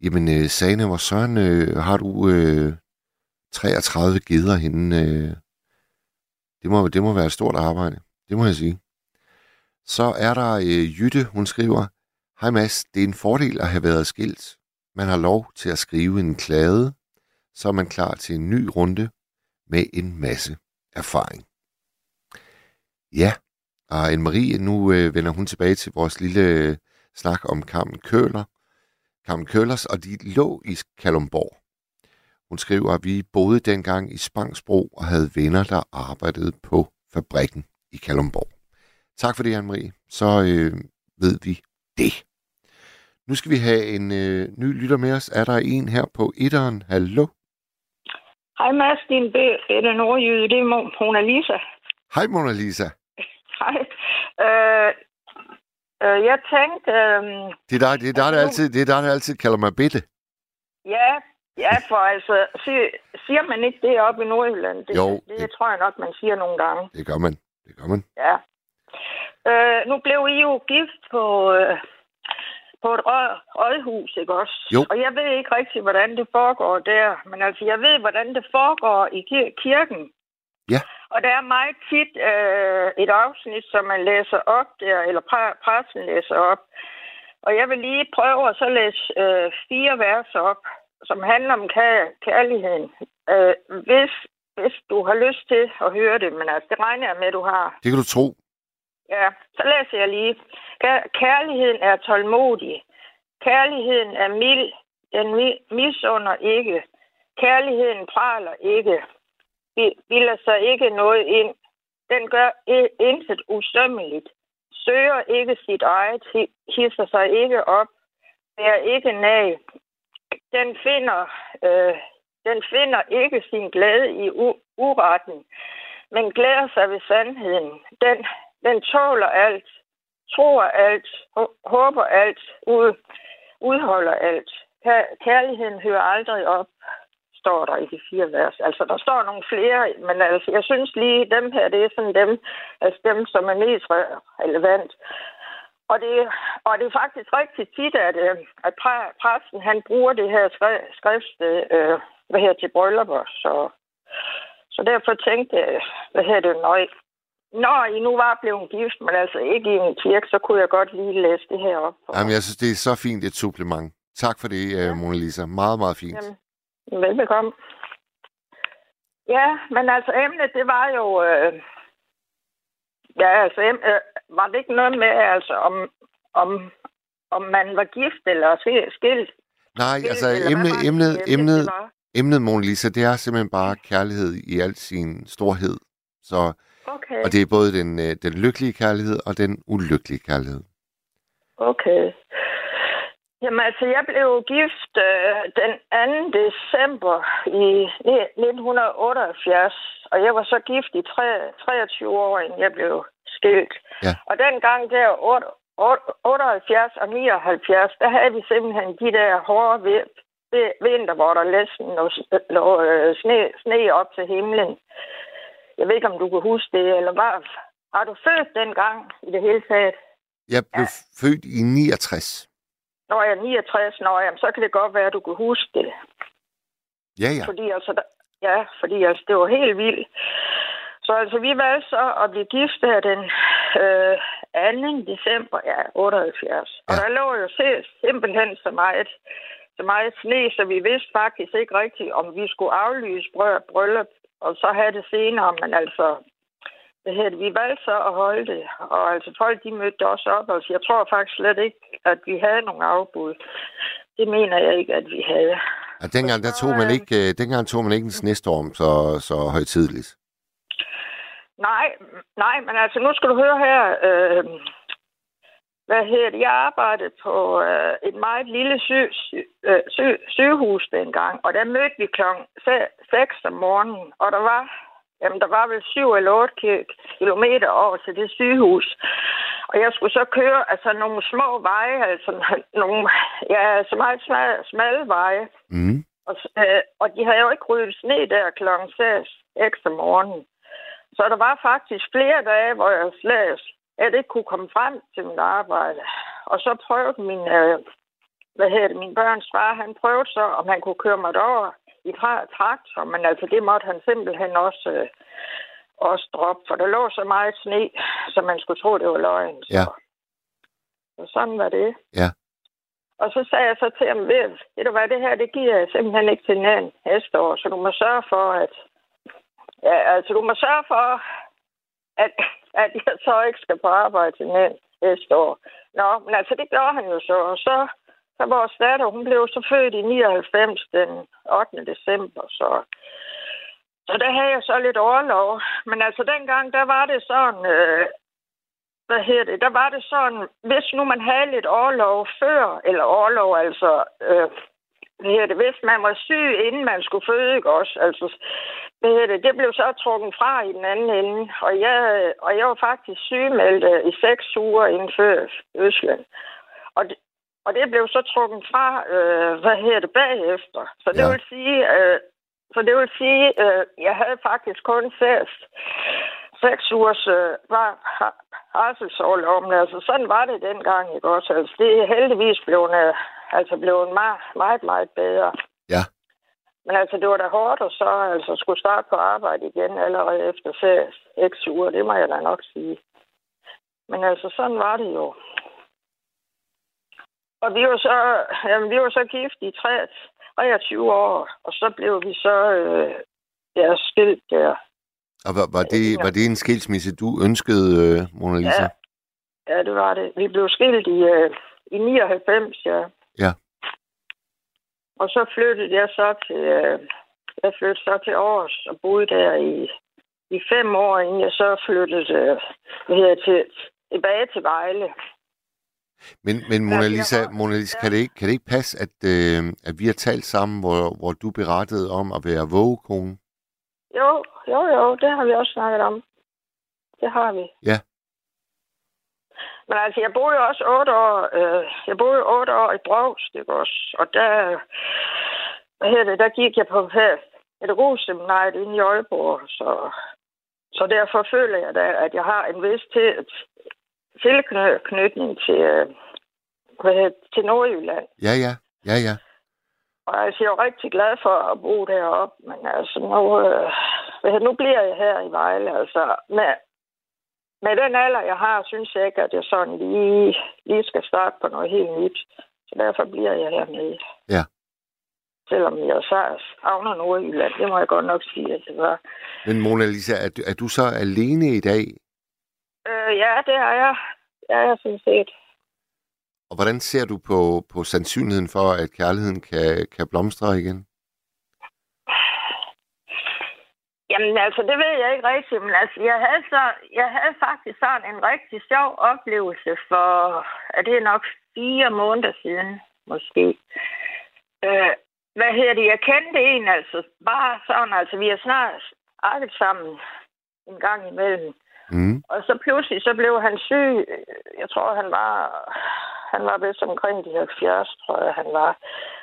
Jamen, øh, Sane, hvor søren øh, har du øh, 33 geder henne? Øh, det, må, det må være et stort arbejde, det må jeg sige. Så er der øh, Jytte, hun skriver, Hej Mads, det er en fordel at have været skilt. Man har lov til at skrive en klade, så er man klar til en ny runde med en masse erfaring. Ja, og Anne-Marie, nu øh, vender hun tilbage til vores lille øh, snak om Carmen Køller. Carmen Køllers, og de lå i Kalumborg. Hun skriver, at vi boede dengang i Spangsbro og havde venner, der arbejdede på fabrikken i Kalumborg. Tak for det, Anne-Marie. Så øh, ved vi det. Nu skal vi have en øh, ny lytter med os. Er der en her på etteren? Hallo? Hej Mads, din bedre nordjyde, det er Mona Lisa. Hej Mona Lisa. Hej. Øh, øh, jeg tænkte... Øh, Det er dig, det er dig, der altid, det er dig, der altid kalder mig bitte. ja, ja, for altså, siger, siger man ikke det oppe i Nordjylland? Det, Jo, Det, det tror jeg nok, man siger nogle gange. Det gør man. Det gør man. Ja. Øh, nu blev I jo gift på, øh, på et rød, rødhus, ikke også? Jo. Og jeg ved ikke rigtig, hvordan det foregår der. Men altså, jeg ved, hvordan det foregår i kir- kirken. Ja. Og der er meget tit øh, et afsnit, som man læser op der, eller præ- præsten læser op. Og jeg vil lige prøve at så læse øh, fire vers op, som handler om kær- kærligheden. Øh, hvis, hvis du har lyst til at høre det, men altså, det regner jeg med, at du har. Det kan du tro. Ja, så læser jeg lige. Kærligheden er tålmodig. Kærligheden er mild. Den misunder ikke. Kærligheden praler ikke. Vi bilder sig ikke noget ind. Den gør intet usømmeligt. Søger ikke sit eget. Hisser sig ikke op. Er ikke nag. Den finder, øh, den finder ikke sin glæde i u- uretten, men glæder sig ved sandheden. Den den tåler alt, tror alt, håber alt, ud, udholder alt. Kærligheden hører aldrig op, står der i de fire vers. Altså, der står nogle flere, men altså, jeg synes lige, dem her, det er sådan dem, altså dem, som er mest relevant. Og det, og det er faktisk rigtig tit, at, øh, at præsten, han bruger det her skrift, øh, hvad her, til bryllupper. Så, så derfor tænkte jeg, hvad her det, nøj, når I nu var blevet gift, men altså ikke i en kirke, så kunne jeg godt lige læse det her op. Jamen, jeg synes, det er så fint et supplement. Tak for det, ja. Mona Lisa. Meget, meget fint. Jamen, velbekomme. Ja, men altså emnet, det var jo... Øh, ja, altså, em- øh, var det ikke noget med, altså, om, om, om man var gift eller sk- skilt? Nej, Skilt, altså eller hvad emnet, det, emnet, emnet, emnet, Mona Lisa, det er simpelthen bare kærlighed i al sin storhed. Så, Okay. og det er både den, øh, den lykkelige kærlighed og den ulykkelige kærlighed. Okay. Jamen altså, jeg blev gift øh, den 2. december i ni- 1978, og jeg var så gift i tre, 23 år, inden jeg blev skilt. Ja. Og dengang der, otte- otte- 78 og 79, der havde vi simpelthen de der hårde vi- vi- vinter, hvor der næsten lå, sne, sne op til himlen. Jeg ved ikke, om du kan huske det, eller hvad? Har du født dengang i det hele taget? Jeg blev ja. født i 69. Når jeg er 69, når jeg, så kan det godt være, at du kan huske det. Ja, ja. Fordi altså, der, ja, fordi altså, det var helt vildt. Så altså, vi valgte så at blive gift her den øh, 2. december ja, 78. Og der lå jo simpelthen så meget, så meget sne, så vi vidste faktisk ikke rigtigt, om vi skulle aflyse bryllup, og så have det senere. Men altså, det her, vi valgte så at holde det. Og altså, folk de mødte også op. Altså, jeg tror faktisk slet ikke, at vi havde nogen afbud. Det mener jeg ikke, at vi havde. Og dengang, der tog man ikke, øh, dengang tog man ikke en snestorm så, så højtidligt. Nej, nej, men altså, nu skal du høre her. Øh, hvad hedder det? Jeg arbejdede på øh, et meget lille sy, sy, øh, sy, sygehus dengang, og der mødte vi klokken 6 om morgenen, og der var, jamen, der var vel 7 eller 8 ki- kilometer over til det sygehus. Og jeg skulle så køre altså nogle små veje, altså nogle, ja, så meget smalle, smalle veje. Mm. Og, øh, og de havde jo ikke ryddet sne der klokken 6 ekstra morgen. Så der var faktisk flere dage, hvor jeg slet at ikke kunne komme frem til mit arbejde. Og så prøvede min, øh, hvad hedder det, min børns far, han prøvede så, om han kunne køre mig over i tra- traktor, men altså det måtte han simpelthen også, øh, også droppe, for der lå så meget sne, så man skulle tro, det var løgn. Så, Ja. så sådan var det. Ja. Og så sagde jeg så til ham, ved, ved du hvad, det her, det giver jeg simpelthen ikke til næsten næste år, så du må sørge for, at ja, altså du må sørge for, at, at jeg så ikke skal på arbejde til næste år. Nå, men altså det gjorde han jo så, og så, så vores datter, hun blev så født i 99 den 8. december, så så der havde jeg så lidt overlov. Men altså dengang, der var det sådan, øh, hvad hedder det, der var det sådan, hvis nu man havde lidt overlov før, eller overlov altså, øh, hvad hedder det, hvis man var syg, inden man skulle føde, ikke også? Altså, hvad hedder det, det blev så trukket fra i den anden ende, og jeg, og jeg var faktisk sygemeldt øh, i seks uger inden før fødslen. Og det, og det blev så trukket fra, øh, hvad hedder det, bagefter. Så det Ja. vil sige, øh, så det vil sige, øh, jeg havde faktisk kun seks, seks ugers øh, var, har- barselsårlov, men altså sådan var det dengang, ikke også? Altså det er heldigvis blevet, øh, altså blevet meget, meget, meget bedre. Ja. Men altså, det var da hårdt at så altså, skulle starte på arbejde igen allerede efter seks, seks uger. Det må jeg da nok sige. Men altså, sådan var det jo. Og vi var så, jamen, vi var så gift i 3, 23 år, og så blev vi så øh, ja, skilt der. Og var, var, det, var det en skilsmisse, du ønskede, øh, Mona Lisa? Ja. Ja, det var det. Vi blev skilt i, øh, i 99, ja. Ja. Og så flyttede jeg så til, øh, jeg flyttede så til Aarhus og boede der i, i fem år, inden jeg så flyttede øh, det, til, tilbage til Vejle. Men, men Mona Lisa, Mona Lisa kan, det ikke, kan det ikke passe, at, øh, at vi har talt sammen, hvor, hvor du berettede om at være vågekone? Jo, jo, jo, det har vi også snakket om. Det har vi. Ja. Men altså, jeg boede jo også otte år, øh, jeg boede otte år i Brovst, ikke også? Og der, hvad hedder det, der gik jeg på pædagogseminariet inde i Aalborg, så, så derfor føler jeg da, at jeg har en vis til, tilknytning til, øh, hvad hedder, det, til Nordjylland. Ja, ja, ja, ja. Og altså, jeg er jo rigtig glad for at bo deroppe, men altså, nu, øh, det, nu bliver jeg her i Vejle. Altså, med, med den alder, jeg har, synes jeg ikke, at jeg sådan lige, lige skal starte på noget helt nyt. Så derfor bliver jeg hernede. Ja. Selvom jeg så savner Nordjylland, det må jeg godt nok sige, at det var. Men Mona Lisa, er, du- er du så alene i dag? Øh, ja, det er jeg. Er jeg sådan set. Og hvordan ser du på, på sandsynligheden for, at kærligheden kan, kan blomstre igen? Jamen altså, det ved jeg ikke rigtigt, men altså, jeg havde, så, jeg havde faktisk sådan en rigtig sjov oplevelse for, er det nok fire måneder siden, måske. Øh, hvad hedder det? Jeg kendte en, altså, bare sådan, altså, vi har snart arbejdet sammen en gang imellem. Mm. Og så pludselig, så blev han syg. Jeg tror, han var, han var vist omkring de 70, tror jeg, han var.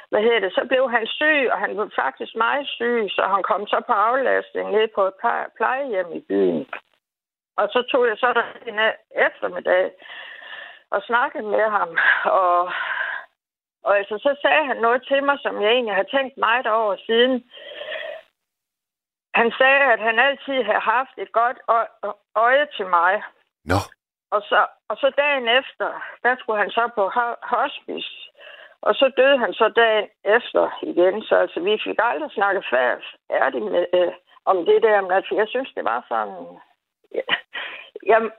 Hvad hedder det? Så blev han syg, og han var faktisk meget syg, så han kom så på aflastning ned på et pleje- plejehjem i byen. Og så tog jeg så der en eftermiddag og snakkede med ham, og, og altså, så sagde han noget til mig, som jeg egentlig har tænkt meget over siden. Han sagde, at han altid har haft et godt øje til mig. Nå, Og så, og så dagen efter, der skulle han så på ho- hospice. Og så døde han så dagen efter igen. Så altså, vi fik aldrig snakket færdigt med, øh, om det der. Men altså, jeg synes, det var sådan... Ja, jamen,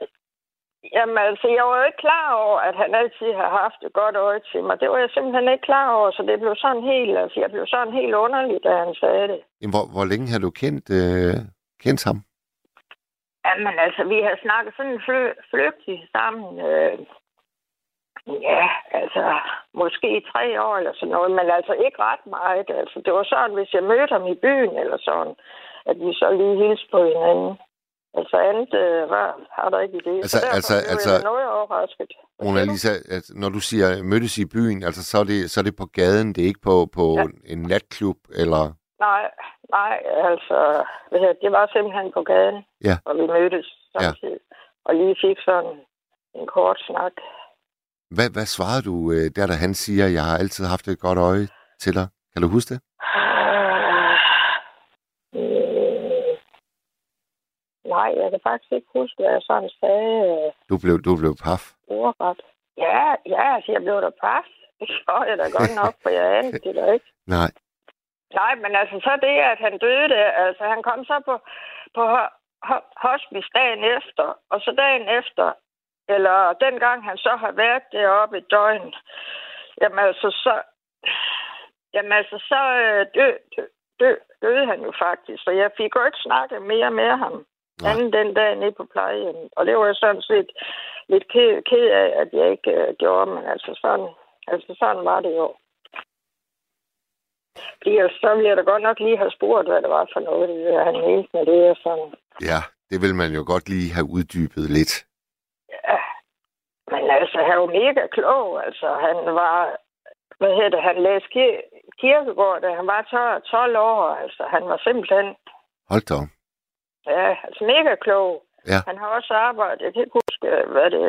jamen, altså, jeg var jo ikke klar over, at han altid har haft et godt øje til mig. Det var jeg simpelthen ikke klar over, så det blev sådan helt... Altså, jeg blev sådan helt underlig, da han sagde det. Jamen, hvor, hvor længe har du kendt, øh, kendt ham? Jamen altså, vi har snakket sådan fly, flygtigt sammen. Øh, ja, altså, måske tre år eller sådan noget, men altså ikke ret meget. Altså, det var sådan, hvis jeg mødte ham i byen eller sådan, at vi så lige hilste på hinanden. Altså andet øh, rør har der ikke i det. Altså- Så derfor altså- blev altså- jeg noget overrasket. Mona? Lisa, at når du siger mødtes i byen, altså så er det, så er det på gaden, det er ikke på, på Ja. en natklub, eller... Nej, nej, altså, det, var simpelthen på gaden, Ja. og vi mødtes samtidig, og lige fik sådan en kort snak. Hvad, hvad svarede du, øh, der da han siger, jeg har altid haft et godt øje til dig? Kan du huske det? Øh, nej, jeg kan faktisk ikke huske, hvad jeg sådan sagde øh, Du blev, du blev paf. ordret. Ja, ja, altså, jeg blev da paf. Det gjorde jeg da godt nok, for jeg anede det da ikke. Nej. Nej, men altså så det, at han døde altså han kom så på, på ho- ho- hospice dagen efter, og så dagen efter, eller dengang han så har været deroppe et døgn, jamen altså så, jamen altså så øh, dø, dø, dø, døde han jo faktisk, så jeg fik jo ikke snakket mere med ham, Nej. anden den dag nede på plejehjemmet. Og det var jeg sådan set lidt ked, ked af, at jeg ikke øh, gjorde, men altså sådan, altså sådan var det jo. Fordi ellers så ville jeg da godt nok lige have spurgt, hvad det var for noget, det han mente med det. Og sådan. Ja, det vil man jo godt lige have uddybet lidt. Men altså, han var mega klog. Altså, han var, hvad hedder det, han læste kir- kirkegård, da han var 12, 12 år. Altså, han var simpelthen, Hold da. ja, altså mega klog. Ja. Han har også arbejdet, jeg kan ikke huske, hvad det,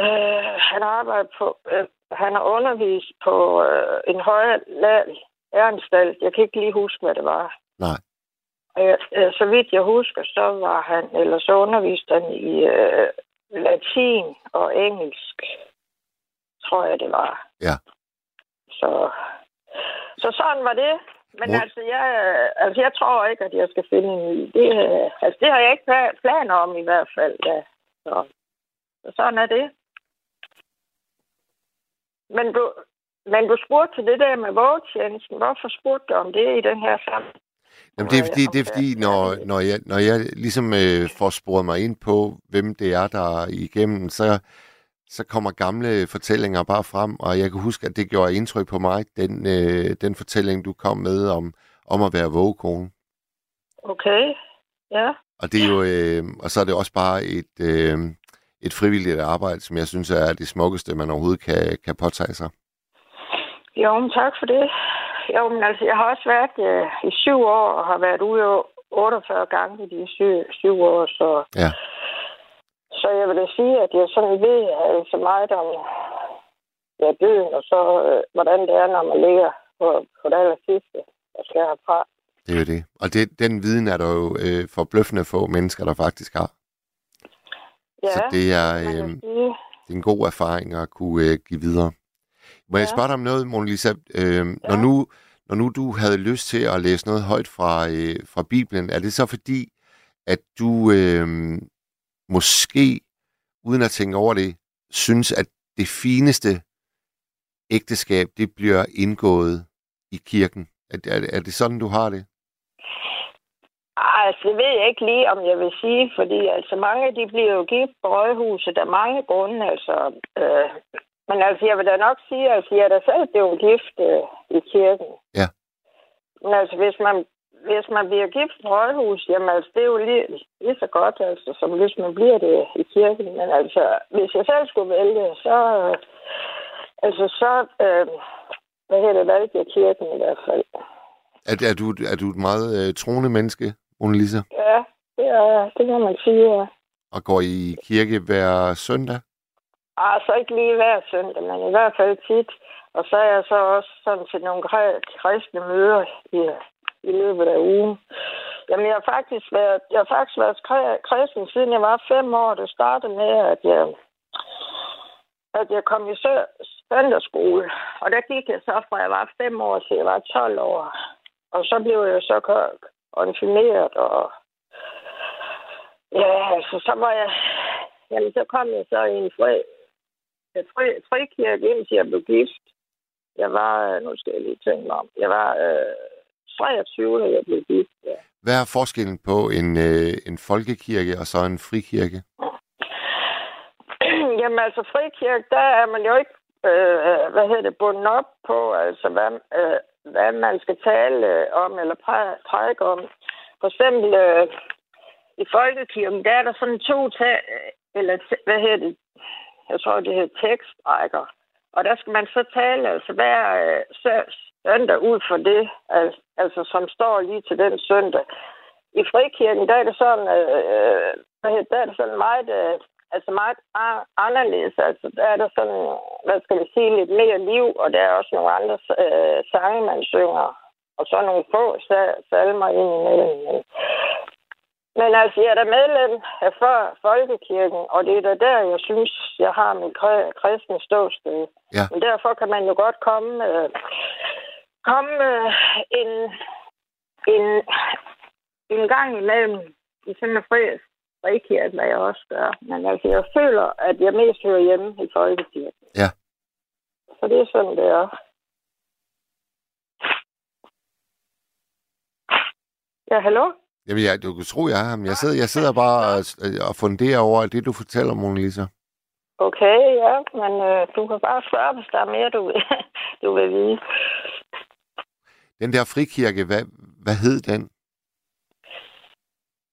øh, han har arbejdet på, øh, han har undervist på øh, en højere læreanstalt. Jeg kan ikke lige huske, hvad det var. Nej. Øh, så vidt jeg husker, så var han, eller så underviste han i øh, latin og engelsk, tror jeg det var. Ja. Så, så sådan var det. Men Hvor- altså, jeg, altså, jeg tror ikke, at jeg skal finde en ny. Det, altså, det har jeg ikke pla- planer om i hvert fald. Ja. Så, så sådan er det. Men du, men du spurgte til det der med vågetjenesten. Hvorfor spurgte du om det i den her sammenhæng? Jamen, det er fordi, det er fordi når, når, jeg, når jeg ligesom øh, får sporet mig ind på, hvem det er, der er igennem, så, så kommer gamle fortællinger bare frem, og jeg kan huske, at det gjorde indtryk på mig, den, øh, den fortælling, du kom med om, om at være vågekone. Okay, ja. Og det er jo, øh, og så er det også bare et, øh, et frivilligt arbejde, som jeg synes er det smukkeste, man overhovedet kan, kan påtage sig. Jo, men tak for det. Jo, men altså, jeg har også været øh, i syv år og har været ude o- 48 gange i de syv, syv år, så... Ja. Så jeg vil da sige, at jeg sådan ved altså meget om ja, døden, og så øh, hvordan det er, når man ligger på, på det aller sidste, der skal herfra. Det er jo det. Og det, den viden er der jo øh, forbløffende få mennesker, der faktisk har. Ja, Så det er, øh, det er en god erfaring at kunne øh, give videre. Må jeg Ja. spørge dig om noget, Mona Lisa? Øh, når, nu, når nu du havde lyst til at læse noget højt fra, øh, fra Bibelen, er det så fordi, at du øh, måske, uden at tænke over det, synes, at det fineste ægteskab, det bliver indgået i kirken? Er, er, er det sådan, du har det? Altså, det ved jeg ikke lige, om jeg vil sige, fordi altså, mange de bliver jo gift på rådhuset af mange grunde, altså. Øh, men altså, jeg vil da nok sige, at altså, jeg er da selv blevet gift øh, i kirken. Ja. Men altså, hvis man, hvis man bliver gift på rådhus, jamen altså, det er jo lige, lige så godt, altså, som hvis man bliver det i kirken. Men altså, hvis jeg selv skulle vælge, så, øh, altså, så, øh, hvad hedder det, valgte jeg kirken i hvert fald. Er, er, du, er du et meget øh, troende menneske, Mona Lisa, Ja, det, er, det kan man sige, ja. og går i kirke hver søndag? Altså ikke lige hver søndag, men i hvert fald tit. Og så er jeg så også sådan til nogle kristne møder i, i løbet af ugen. Jamen, jeg har faktisk været, jeg har faktisk været kristen, siden jeg var fem år. Det startede med, at jeg, at jeg kom i søndagsskole. Og der gik jeg så fra, jeg var fem år til jeg var 12 år. Og så blev jeg så konfirmeret, og ja, altså, så var jeg, jamen, så kom jeg så i en fri, en fri, frikirke, indtil jeg blev gift. Jeg var, øh, nu skal jeg lige tænke mig om, jeg var øh, 23, da jeg blev gift, ja. Hvad er forskellen på en, øh, en folkekirke og så en frikirke? Jamen altså, frikirke, der er man jo ikke, øh, hvad hedder det, bundet op på, altså hvad, øh, hvad man skal tale øh, om eller præ- prædike om. For eksempel øh, i folkekirken, der er der sådan to, ta- eller hvad hedder det, jeg tror, det hedder tekstrækker. Og der skal man så tale altså hver øh, søndag ud for det, altså, som står lige til den søndag. I frikirken, der er det sådan, øh, øh der er det sådan meget, øh, altså meget anderledes. Altså der er der sådan, hvad skal vi sige, lidt mere liv, og der er også nogle andre øh, sange, man synger. Og så nogle få sa- salmer indimellem. Men, altså, jeg er da medlem af for Folkekirken, og det er da der, jeg synes, jeg har mit kri- kristne ståsted. Ja. Men derfor kan man jo godt komme, øh, komme øh, en, en, en gang imellem i sådan en fri, frikirke, hvad jeg også gør. Men altså, jeg føler, at jeg mest hører hjemme i Folkekirken. Ja. Så det er sådan, det er. Ja, hallo? Jamen, jeg, du kan tro, jeg er ham. Jeg sidder, jeg sidder bare og, og funderer over det, du fortæller, Mona Lisa. Okay, ja, men øh, du kan bare spørge, hvis der er mere, du vil, du vil vide. Den der frikirke, hvad, hvad hed den?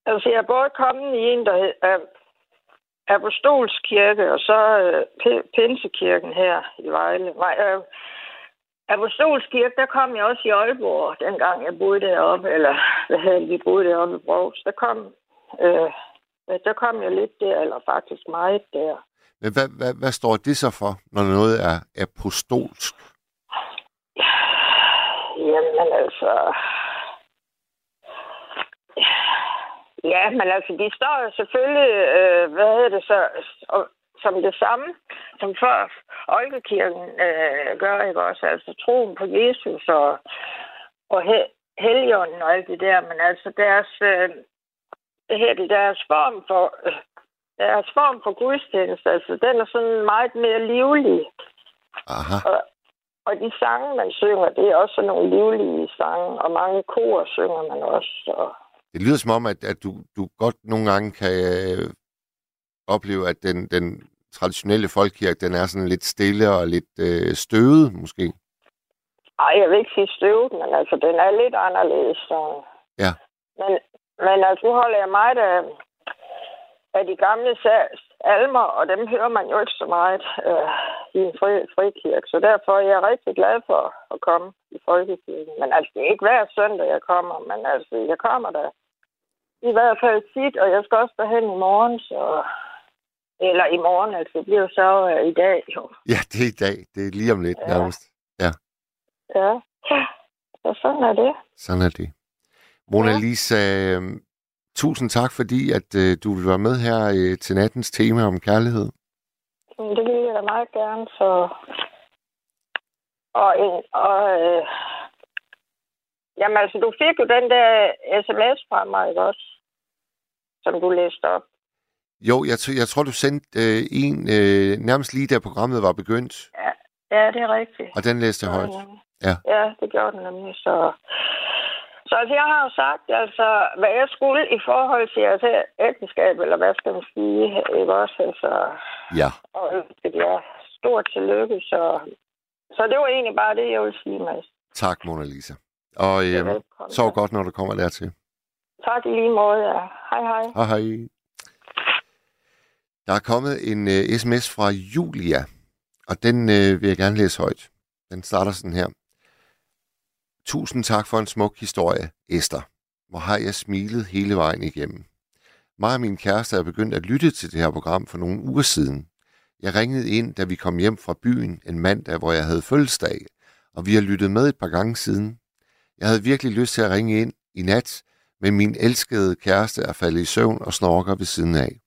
Altså, jeg er både kommet i en, der hedder Apostolskirke, og så øh, P- Pinsekirken her i Vejle. Nej, øh, Apostolskirke, der kom jeg også i Aalborg, dengang jeg boede deroppe, eller hvad det, vi boede deroppe i Brogs. Der kom, øh, der kom jeg lidt der, eller faktisk meget der. Men hvad, hvad, hvad står det så for, når noget er apostolsk? Jamen altså... Ja, men altså, de står jo selvfølgelig, øh, hvad hedder det så, og, som det samme, som før Olkekirken øh, gør, ikke også? Altså troen på Jesus og, og he, Helligånden og alt det der, men altså deres, øh, det her, det deres form for, øh, deres form for gudstjeneste, altså den er sådan meget mere livlig. Aha. Og, og de sange, man synger, det er også nogle livlige sange, og mange kor synger man også. Og, Det lyder som om, at, at du, du godt nogle gange kan øh, opleve, at den, den traditionelle folkekirke, den er sådan lidt stille og lidt øh, støvet, måske. ej, jeg vil ikke sige støvet, men altså, den er lidt anderledes. Så. Ja. Men, men altså, nu holder jeg meget af, af de gamle almer, og dem hører man jo ikke så meget øh, i en fri, frikirke. Så derfor er jeg rigtig glad for at komme i folkekirken. Men altså, det er ikke hver søndag, jeg kommer, men altså, jeg kommer der i hvert fald tit, og jeg skal også derhen i morgen, så... Eller i morgen, altså, det bliver jo så øh, i dag, jo. Ja, det er i dag. Det er lige om lidt Ja. nærmest. Ja, Ja. Så sådan er det. sådan er det. Mona Ja. Lisa, øh, tusind tak, fordi at øh, du vil være med her øh, til nattens tema om kærlighed. Det vil jeg da meget gerne, så... Og, en, og øh... Jamen altså, du fik jo den der sms fra mig, ikke også? Som du læste op. Jo, jeg, jeg tror, du sendte øh, en øh, nærmest lige da programmet var begyndt, Ja, ja det er rigtigt. og den læste jeg højt. Ja. Ja, det gjorde den nemlig, så... Så altså, jeg har jo sagt, altså, hvad jeg skulle i forhold til altså, ægteskab, eller hvad skal man sige, ikke også? Altså, Ja. og det er stort tillykke, så... Så det var egentlig bare det, jeg ville sige, Mads. Tak, Mona Lisa. Og øh, sov godt, når du kommer dertil. Tak i lige måde, ja. Hej, hej. Hej, hej. Der er kommet en øh, sms fra Julia, og den øh, vil jeg gerne læse højt. Den starter sådan her. Tusind tak for en smuk historie, Esther. Hvor har jeg smilet hele vejen igennem. Mig og min kæreste er begyndt at lytte til det her program for nogle uger siden. Jeg ringede ind, da vi kom hjem fra byen en mandag, hvor jeg havde fødselsdag, og vi har lyttet med et par gange siden. Jeg havde virkelig lyst til at ringe ind i nat, men min elskede kæreste er faldet i søvn og snorker ved siden af.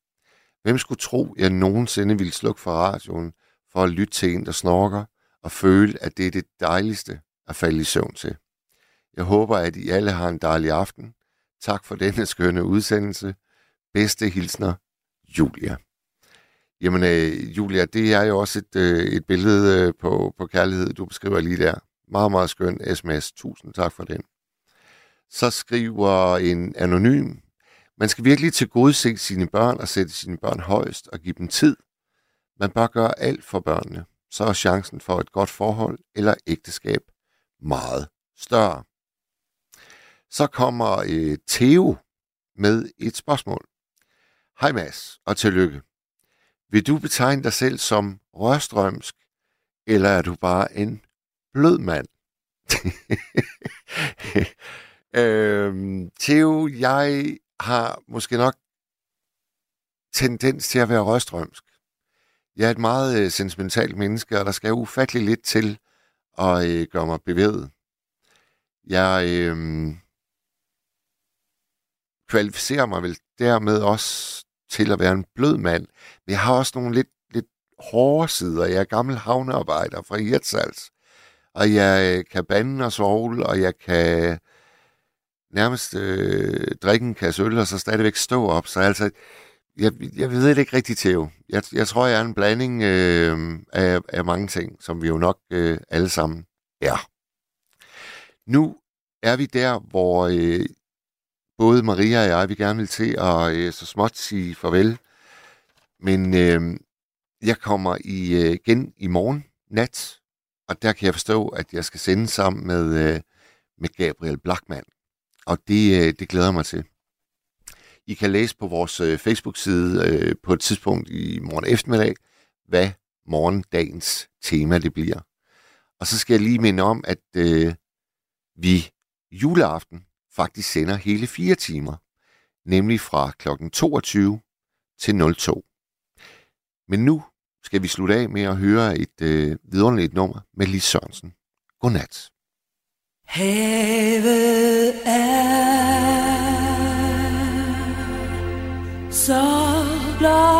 Hvem skulle tro, jeg nogensinde ville slukke for radioen for at lytte til en, der snorker, og føle, at det er det dejligste at falde i søvn til. Jeg håber, at I alle har en dejlig aften. Tak for denne skønne udsendelse. Bedste hilsner, Julia. Jamen, øh, Julia, det er jo også et, øh, et billede øh, på, på kærlighed, du beskriver lige der. Meget, meget skøn sms. Tusind tak for den. Så skriver en anonym, man skal virkelig til gode se sine børn og sætte sine børn højst og give dem tid. Man bør gøre alt for børnene. Så er chancen for et godt forhold eller ægteskab meget større. Så kommer øh, Theo med et spørgsmål. Hej Mads, og tillykke. Vil du betegne dig selv som rørstrømsk, eller er du bare en blød mand? øhm, Theo, jeg har måske nok tendens til at være røstrømsk. Jeg er et meget øh, sentimentalt menneske, og der skal ufattelig lidt til at øh, gøre mig bevæget. Jeg øh, kvalificerer mig vel dermed også til at være en blød mand, men jeg har også nogle lidt, lidt hårde sider. Jeg er gammel havnearbejder fra Hirtshals, og jeg øh, kan bande og sove, og jeg kan nærmest øh, drikke en kasse øl, og så stadigvæk stå op. Så altså, jeg, jeg ved det ikke rigtigt, Theo. Jeg, jeg tror, jeg er en blanding øh, af, af mange ting, som vi jo nok øh, alle sammen er. Nu er vi der, hvor øh, både Maria og jeg, vi gerne vil til at øh, så småt sige farvel. Men øh, jeg kommer i, øh, igen i morgen nat, og der kan jeg forstå, at jeg skal sende sammen med, øh, med Gabriel Blackman. Og det, øh, det glæder mig til. I kan læse på vores øh, Facebook-side øh, på et tidspunkt i morgen eftermiddag, hvad morgendagens tema det bliver. Og så skal jeg lige minde om, at øh, vi juleaften faktisk sender hele fire timer, nemlig fra kl. 22 til 02. Men nu skal vi slutte af med at høre et øh, vidunderligt nummer med Lis Sørensen. Godnat. Havet er så blot